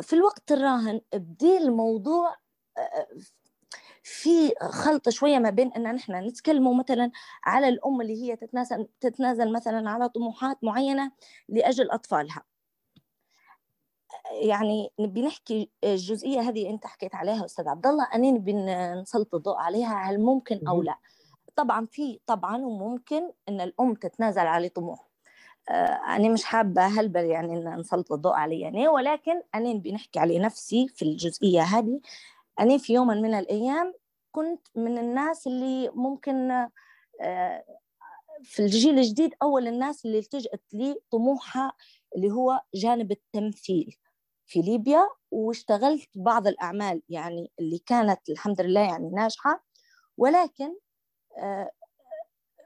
في الوقت الراهن بدي الموضوع في خلط شوية ما بين إن نحن نتكلموا مثلا على الأم اللي هي تتنازل تتنازل مثلا على طموحات معينة لأجل أطفالها. يعني نبي نحكي الجزئية هذه أنت حكيت عليها أستاذ عبد الله أنا نبي نسلط الضوء عليها هل ممكن أو لا؟ طبعا في طبعا وممكن إن الأم تتنازل على طموح. أنا مش حابة هلبل يعني إن نسلط الضوء علي يعني ولكن أنا بنحكي على نفسي في الجزئية هذه. أنا في يوم من الأيام كنت من الناس اللي ممكن في الجيل الجديد أول الناس اللي التجأت لي طموحها اللي هو جانب التمثيل. في ليبيا واشتغلت بعض الأعمال يعني اللي كانت الحمد لله يعني ناجحة. ولكن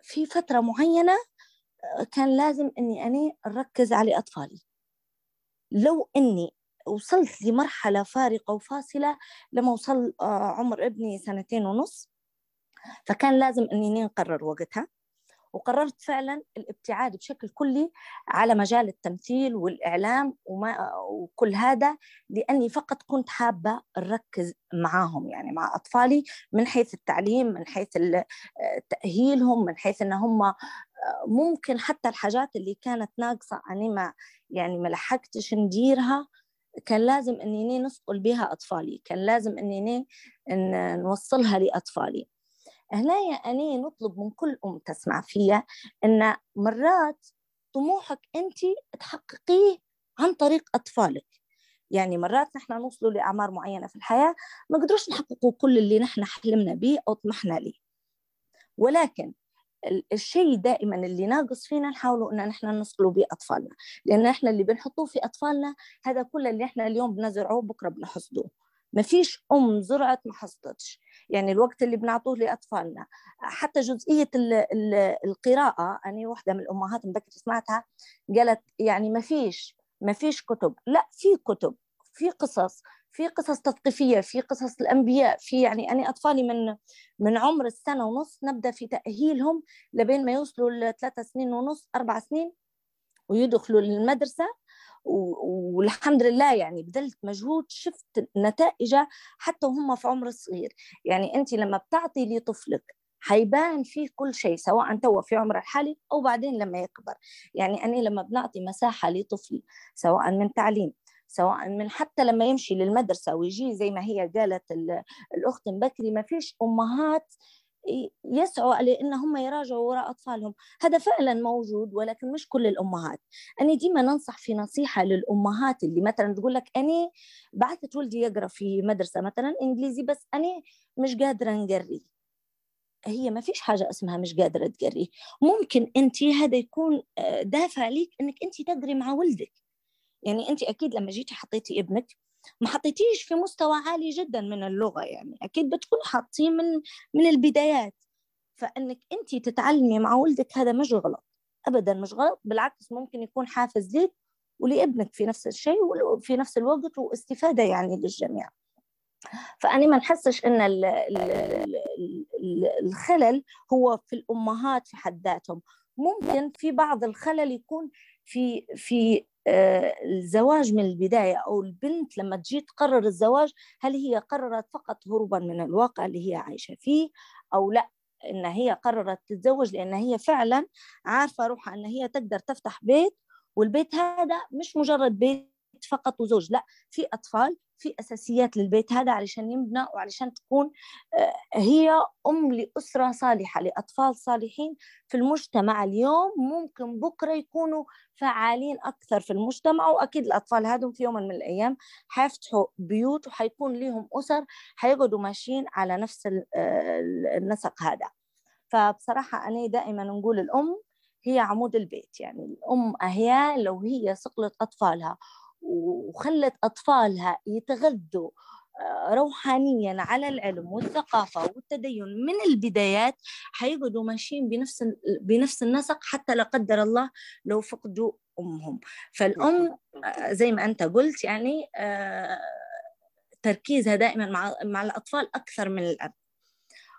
في فترة معينة كان لازم إني أنا أركز على أطفالي. لو إني وصلت لمرحلة فارقة وفاصلة لما وصل عمر ابني سنتين ونص فكان لازم إني نقرر وقتها. وقررت فعلا الابتعاد بشكل كلي على مجال التمثيل والإعلام وما وكل هذا لأني فقط كنت حابة أركز معاهم يعني مع أطفالي من حيث التعليم من حيث تأهيلهم من حيث أن هم ممكن حتى الحاجات اللي كانت ناقصة أنا ما يعني ما لحقتش نديرها كان لازم إني نسقل بها أطفالي كان لازم إني نوصلها لأطفالي. هنا أني نطلب من كل أم تسمع فيها أن مرات طموحك أنت تحققيه عن طريق أطفالك. يعني مرات نحن نوصلوا لأعمار معينة في الحياة ما قدروش نحققوا كل اللي نحن حلمنا به أو طمحنا ليه. ولكن الشيء دائما اللي ناقص فينا نحاولوا إن نحن نصلوا به أطفالنا. لأن إحنا اللي بنحطوه في أطفالنا هذا كل اللي إحنا اليوم بنزرعوه بكرة بنحصدوه. ما فيش أم زرعت ما حصدتش. يعني الوقت اللي بنعطوه لأطفالنا. حتى جزئية ال ال القراءة أنا واحدة من الأمهات بكري سمعتها قالت يعني ما فيش ما فيش كتب. لا في كتب في قصص في قصص تثقيفية في قصص الأنبياء في يعني أنا أطفالي من من عمر السنة ونص نبدأ في تأهيلهم لبين ما يوصلوا لثلاثة سنين ونص أربع سنين ويدخلوا للمدرسة والحمد لله يعني بذلت مجهود شفت نتائجه حتى وهم في عمر صغير. يعني أنت لما بتعطي لطفلك حيبان فيه كل شيء سواء تو في عمر الحالي أو بعدين لما يكبر. يعني أنا لما بنعطي مساحة لطفلي سواء من تعليم سواء من حتى لما يمشي للمدرسة ويجي زي ما هي قالت الأخت بكري ما فيش أمهات يسعوا على ان هم يراجعوا وراء أطفالهم. هذا فعلا موجود ولكن مش كل الأمهات. أنا ديما ننصح في نصيحة للأمهات اللي مثلا تقول لك أنا بعثت ولدي يقرأ في مدرسة مثلا إنجليزي بس أنا مش قادرة نقري هي ما فيش حاجة اسمها مش قادرة تقري. ممكن أنت هذا يكون آه، دافع ليك أنك أنت تقري مع ولدك. يعني أنت أكيد لما جيتي حطيتي ابنك ما حطيتيش في مستوى عالي جدا من اللغة يعني أكيد بتكون حاطين من من البدايات. فإنك أنت تتعلمي مع ولدك هذا مش غلط أبدا مش غلط بالعكس ممكن يكون حافز ليك ولابنك في نفس الشيء وفي نفس الوقت واستفادة يعني للجميع. فأنا ما نحسش إن الخلل هو في الأمهات في حد ذاتهم. ممكن في بعض الخلل يكون في في الزواج من البداية أو البنت لما تجي تقرر الزواج هل هي قررت فقط هروبا من الواقع اللي هي عايشة فيه أو لا؟ إن هي قررت تتزوج لأن هي فعلا عارفة روحها إن هي تقدر تفتح بيت والبيت هذا مش مجرد بيت فقط وزوج لا في أطفال في أساسيات للبيت هذا علشان يبنى وعلشان تكون آه، هي أم لأسرة صالحة لأطفال صالحين في المجتمع اليوم. ممكن بكرة يكونوا فعالين أكثر في المجتمع وأكيد الأطفال هذول في يوم من الأيام حيفتحوا بيوت وحيكون لهم أسر حيقعدوا ماشيين على نفس آه، النسق هذا. فبصراحة أنا دائما نقول الأم هي عمود البيت يعني الأم هي لو هي صقلت أطفالها. وخلت أطفالها يتغذوا آه، روحانيا على العلم والثقافة والتدين. من البدايات حيقعدوا ماشيين بنفس بنفس النسق حتى لا قدر الله لو فقدوا أمهم. فالأم آه، زي ما أنت قلت يعني آه، تركيزها دائما مع مع الأطفال أكثر من الأب.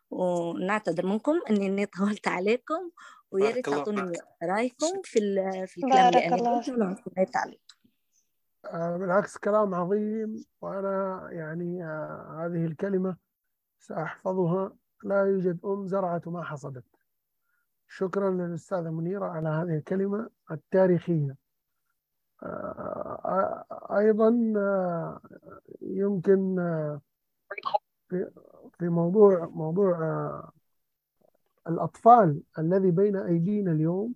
ونعتذر منكم إني طولت عليكم ويا ريت تعطوني رأيكم في في الكلام اللي أنا قلته ولو عليكم آه، بالعكس كلام عظيم وأنا يعني آه، هذه الكلمة سأحفظها. لا يوجد أم زرعت ما حصدت. شكرا للأستاذة منيرة على هذه الكلمة التاريخية. آه، أيضا يمكن في موضوع موضوع الأطفال الذي بين أيدينا اليوم.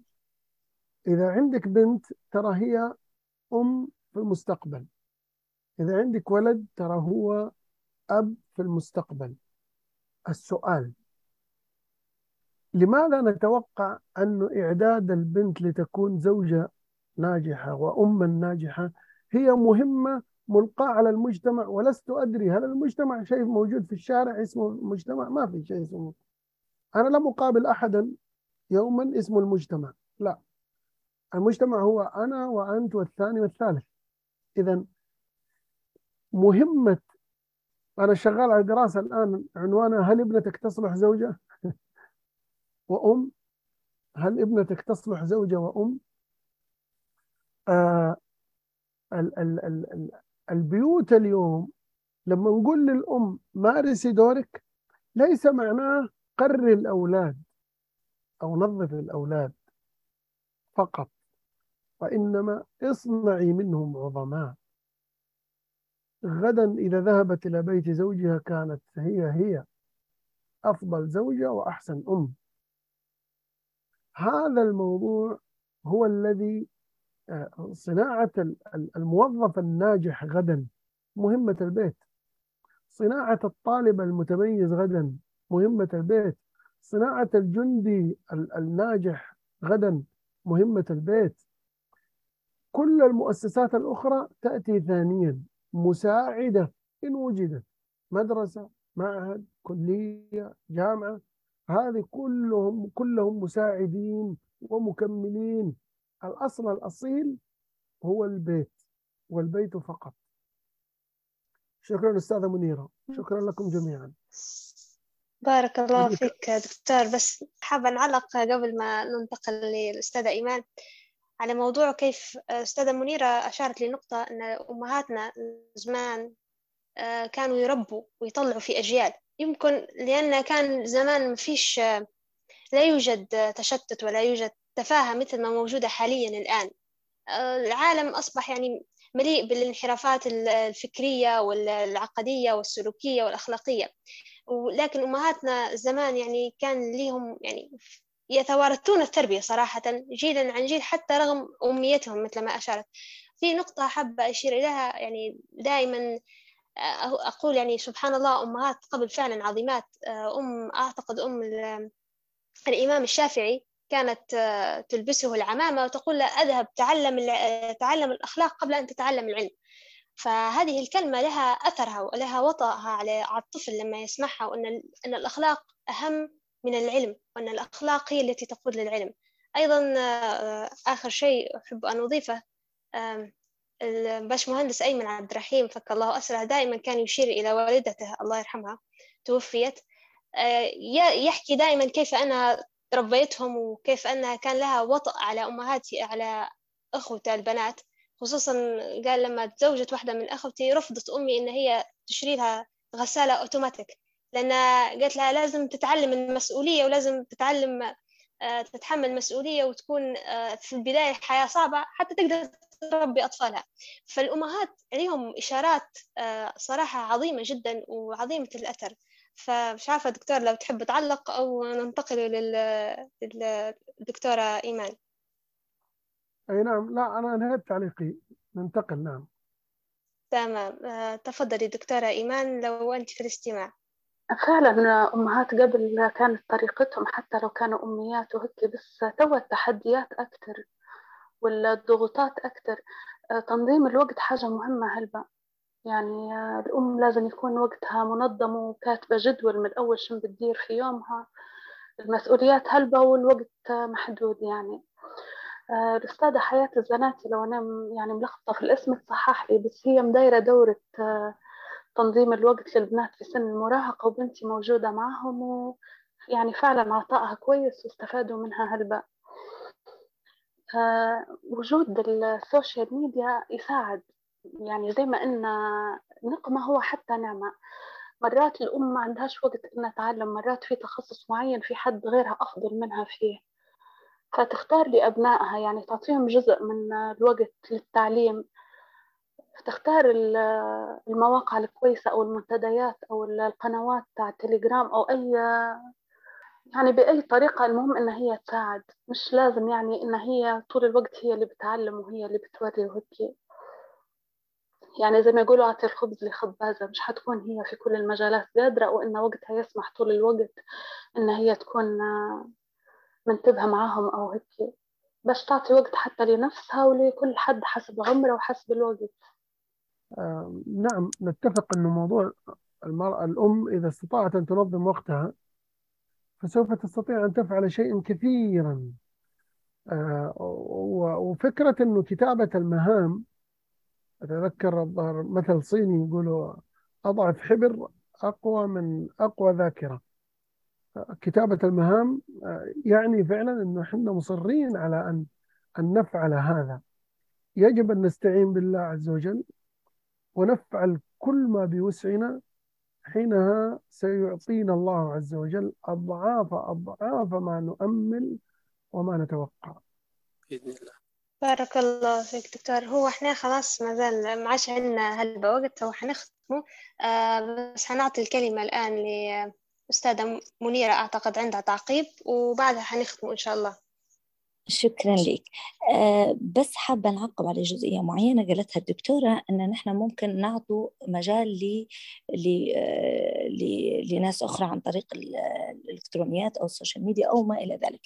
إذا عندك بنت ترى هي أم في المستقبل. إذا عندك ولد ترى هو أب في المستقبل. السؤال لماذا نتوقع أن إعداد البنت لتكون زوجة ناجحة وأما ناجحة هي مهمة ملقاة على المجتمع؟ ولست أدري هل المجتمع شيء موجود في الشارع اسمه المجتمع؟ ما في شيء اسمه. أنا لم أقابل أحدا يوما اسمه المجتمع لا. المجتمع هو أنا وأنت والثاني والثالث. إذا مهمة. أنا شغال على دراسة الآن. عنوانها هل ابنتك تصلح زوجة؟ وأم هل ابنتك تصلح زوجة وأم؟ آه ال ال ال ال البيوت اليوم لما نقول للأم مارسي دورك ليس معناه قري الأولاد أو نظف الأولاد فقط. وإنما اصنعي منهم عظماء. غدا إذا ذهبت إلى بيت زوجها كانت هي هي أفضل زوجة وأحسن أم. هذا الموضوع هو الذي آه، صناعة الموظف الناجح غدا مهمة البيت. صناعة الطالب المتميز غدا مهمة البيت. صناعة الجندي الناجح غدا مهمة البيت. كل المؤسسات الأخرى تأتي ثانيا مساعدة إن وجدت. مدرسة معهد كلية جامعة هذه كلهم كلهم مساعدين ومكملين. الأصل الأصيل هو البيت والبيت فقط. شكرا أستاذة منيرة. شكرا لكم جميعا. بارك الله فيك دكتور. بس حابة نعلق قبل ما ننتقل للأستاذة إيمان. على موضوع كيف أستاذة منيرة أشارت لنقطة أن أمهاتنا زمان آه، كانوا يربوا ويطلعوا في أجيال. يمكن لأن كان زمان ما فيش لا يوجد تشتت ولا يوجد تفاهة مثل ما موجودة حاليا الآن. آه، العالم أصبح يعني مليء بالانحرافات الفكرية والعقدية والسلوكية والأخلاقية. ولكن أمهاتنا زمان يعني كان ليهم يعني يتوارثون التربية صراحة جيلا عن جيل حتى رغم أميتهم مثل ما أشارت. في نقطة حابة أشير إليها يعني دائما أقول يعني سبحان الله أمهات قبل فعلا عظيمات. أم أعتقد أم الإمام الشافعي كانت تلبسه العمامة وتقول له أذهب تعلم تعلم الأخلاق قبل أن تتعلم العلم. فهذه الكلمة لها أثرها ولها وطأها على الطفل لما يسمعها وأن أن الأخلاق أهم من العلم وأن الأخلاق هي التي تقود للعلم. أيضا آخر شيء أحب أن أضيفه الباشمهندس أيمن عبد الرحيم فك الله أسره دائما كان يشير إلى والدته الله يرحمها توفيت. يحكي دائما كيف أنا ربيتهم وكيف أنها كان لها وطأ على أمهاتي على أخوته البنات. خصوصا قال لما تزوجت واحدة من أخوتي رفضت أمي إن هي تشتري لها غسالة أوتوماتيك. لأن قالت لها لازم تتعلم المسؤولية ولازم تتعلم آه، تتحمل مسؤولية وتكون آه، في البداية حياة صعبة حتى تقدر تربي أطفالها. فالأمهات لهم إشارات آه، صراحة عظيمة جدا وعظيمة الأثر. فمش عارفة دكتور لو تحب تعلق أو ننتقل للدكتورة إيمان. أي نعم لا أنا أنهيت تعليقي. ننتقل نعم. تمام تفضلي دكتورة إيمان لو أنت في الاستماع. فعلا أمهات قبل كانت طريقتهم حتى لو كانوا أميات وهيك بس تو التحديات أكثر والضغوطات أكثر آه، تنظيم الوقت حاجة مهمة هلبا. يعني الأم لازم يكون وقتها منظم وكاتبة جدول من أول شو بتدير في يومها. المسؤوليات هلبة والوقت محدود يعني. الأستاذة حياة الزناتي لو أنا يعني ملخبطة في الاسم تصحح لي بس هي مدايرة دورة تنظيم الوقت للبنات في سن المراهقة وبنتي موجودة معهم ويعني فعلا عطائها كويس واستفادوا منها هلبا. وجود ال social media يساعد. يعني زي ما قلنا نقمة هو حتى نعمة. مرات الأم ما عندهاش وقت إنها تعلم مرات في تخصص معين في حد غيرها أفضل منها فيه. فتختار لأبنائها يعني تعطيهم جزء من الوقت للتعليم. تختار المواقع الكويسة أو المنتديات أو القنوات تاع التليجرام أو أي يعني بأي طريقة المهم إن هي تساعد. مش لازم يعني إن هي طول الوقت هي اللي بتعلم وهي اللي بتوري وهيك. يعني زي ما يقولوا أعطي الخبز لخبازة مش حتكون هي في كل المجالات قادرة وإن وقتها يسمح طول الوقت إن هي تكون منتبهة معاهم أو هيك. بس تعطي وقت حتى لنفسها ولكل حد حسب عمره وحسب الوقت. نعم نتفق أنه موضوع المرأة الأم إذا استطاعت أن تنظم وقتها فسوف تستطيع أن تفعل شيئا كثيرا. آه وفكرة أنه كتابة المهام أتذكر مثل صيني يقولوا أضعف حبر أقوى من أقوى ذاكرة. كتابة المهام آه، يعني فعلا أنه إحنا مصرين على أن أن نفعل هذا. يجب أن نستعين بالله عز وجل. ونفعل كل ما بوسعنا حينها سيعطينا الله عز وجل أضعاف أضعاف ما نؤمل وما نتوقع. بإذن الله. بارك الله فيك دكتور. هو إحنا خلاص ما زال ما عادش عندنا هلبة وقت هو حنختمه. آه بس حنعطي الكلمة الآن لأستاذة منيرة أعتقد عندها تعقيب وبعدها حنختمه إن شاء الله. شكرا لك. أه بس حابة نعقب على جزئية معينة قالتها الدكتورة أن نحن ممكن نعطوا مجال ل ل لناس أخرى عن طريق الإلكترونيات أو السوشيال ميديا أو ما إلى ذلك.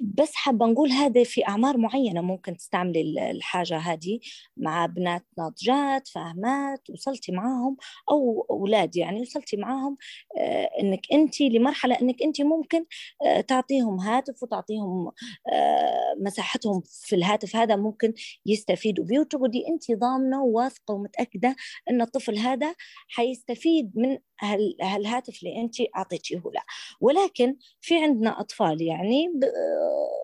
بس حابة نقول هذا في أعمار معينة ممكن تستعملي الحاجة هذه مع بنات ناضجات فاهمات وصلتي معاهم أو أولاد يعني وصلتي معاهم آه، إنك أنت لمرحلة إنك أنت ممكن آه، تعطيهم هاتف وتعطيهم آه، مساحتهم في الهاتف هذا ممكن يستفيدوا بيه وتقعدي أنت ضامنة وواثقة ومتأكدة أن الطفل هذا حيستفيد من هالهاتف اللي أنت أعطيتيه له. ولكن في عندنا أطفال يعني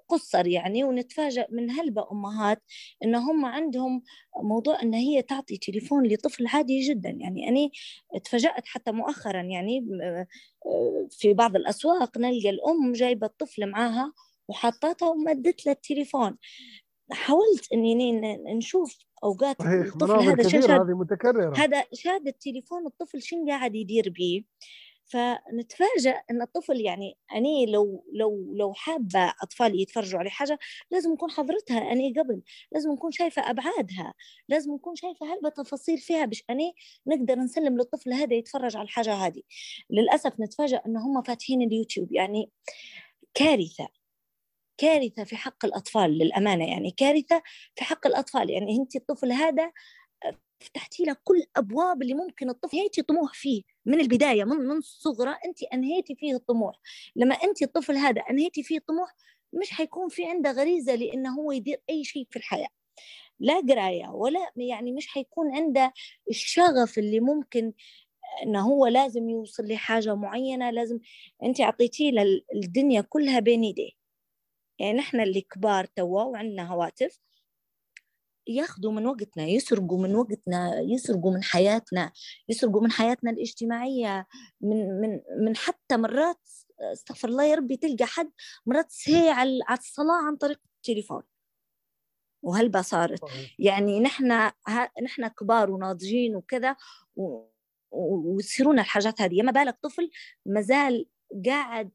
قصر يعني ونتفاجأ من هلبة أمهات إن هم عندهم موضوع إن هي تعطي تليفون لطفل عادي جدا. يعني أنا تفاجأت حتى مؤخرا يعني في بعض الأسواق نلقى الأم جايبة الطفل معاها وحطتها ومدت له التليفون حاولت اني نشوف أوقات صحيح الطفل هذا شاشة هذه متكررة. هذا شاد التليفون الطفل شنو قاعد يدير به فنتفاجأ إن الطفل يعني أني لو لو لو حابة اطفالي يتفرجوا على حاجة لازم نكون حضرتها أني قبل لازم نكون شايفة أبعادها لازم نكون شايفة هلبة تفاصيل فيها باش أني نقدر نسلم للطفل هذا يتفرج على الحاجة هذه. للأسف نتفاجأ إن هم فاتحين اليوتيوب يعني كارثة. كارثة في حق الأطفال للأمانة يعني كارثة في حق الأطفال يعني أنت الطفل هذا فتحتي له كل أبواب اللي ممكن الطفل انهيتي طموح فيه من البداية من من صغره انت أنهيتي فيه الطموح. لما انت الطفل هذا أنهيتي فيه الطموح مش حيكون في عنده غريزة لأنه هو يدير أي شيء في الحياة. لا قراية ولا يعني مش حيكون عنده الشغف اللي ممكن إنه هو لازم يوصل لحاجة معينة لازم انت أعطيتيه الدنيا كلها بين يديه. يعني نحن اللي كبار توا وعندنا هواتف ياخذوا من وقتنا يسرقوا من وقتنا يسرقوا من حياتنا يسرقوا من حياتنا الاجتماعية. من من من حتى مرات استغفر الله يا ربي تلقى حد مرات سهي على الصلاة عن طريق التليفون. وهلبا صارت. يعني نحن نحن كبار وناضجين وكذا ويصيرون الحاجات هذه. ما بالك طفل مازال قاعد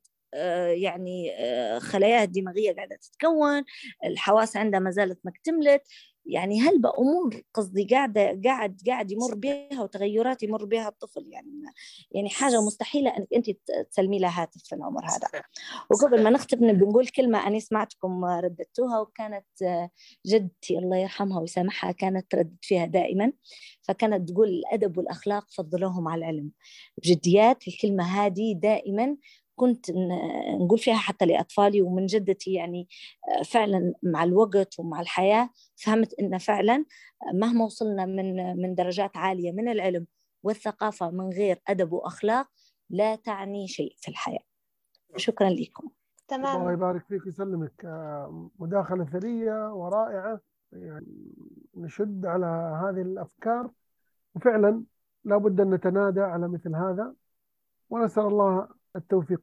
يعني آه، خلاياه الدماغية قاعدة تتكون الحواس عندها ما زالت ما اكتملت. يعني هل بأمور قصدي قاعدة قاعد قاعد يمر بها وتغيرات يمر بها الطفل؟ يعني يعني حاجة مستحيلة أنك أنت تسلمي لها هاتف في العمر هذا. وقبل ما نختم بنقول كلمة أنا سمعتكم رددتوها وكانت جدتي الله يرحمها ويسامحها كانت تردد فيها دائما. فكانت تقول الأدب والأخلاق فضلوهم على العلم. بجديات الكلمة هذه دائما كنت نقول فيها حتى لأطفالي ومن جدتي يعني آه، فعلا مع الوقت ومع الحياة فهمت أن فعلا مهما وصلنا من من درجات عالية من العلم والثقافة من غير أدب وأخلاق لا تعني شيء في الحياة. شكرا لكم. تمام. الله يبارك فيك ويسلمك. آه، مداخلة ثرية ورائعة. يعني نشد على هذه الأفكار. وفعلا لابد أن نتنادى على مثل هذا. ونسأل الله التوفيق.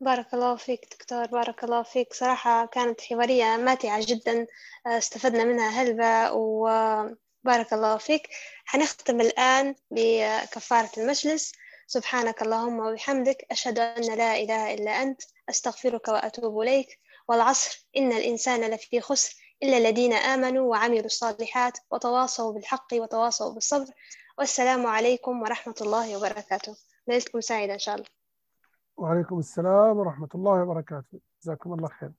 بارك الله فيك دكتور بارك الله فيك. صراحة كانت حوارية ماتعة جدا استفدنا منها هلبة وبارك الله فيك. حنختم الآن بكفارة المجلس. سبحانك اللهم وبحمدك أشهد أن لا إله إلا أنت أستغفرك وأتوب إليك. والعصر إن الإنسان لفي خسر إلا الذين آمنوا وعملوا الصالحات وتواصوا بالحق وتواصوا بالصبر. والسلام عليكم ورحمة الله وبركاته. ليلتكم سعيدة إن شاء الله. وعليكم السلام ورحمة الله وبركاته. جزاكم الله خير.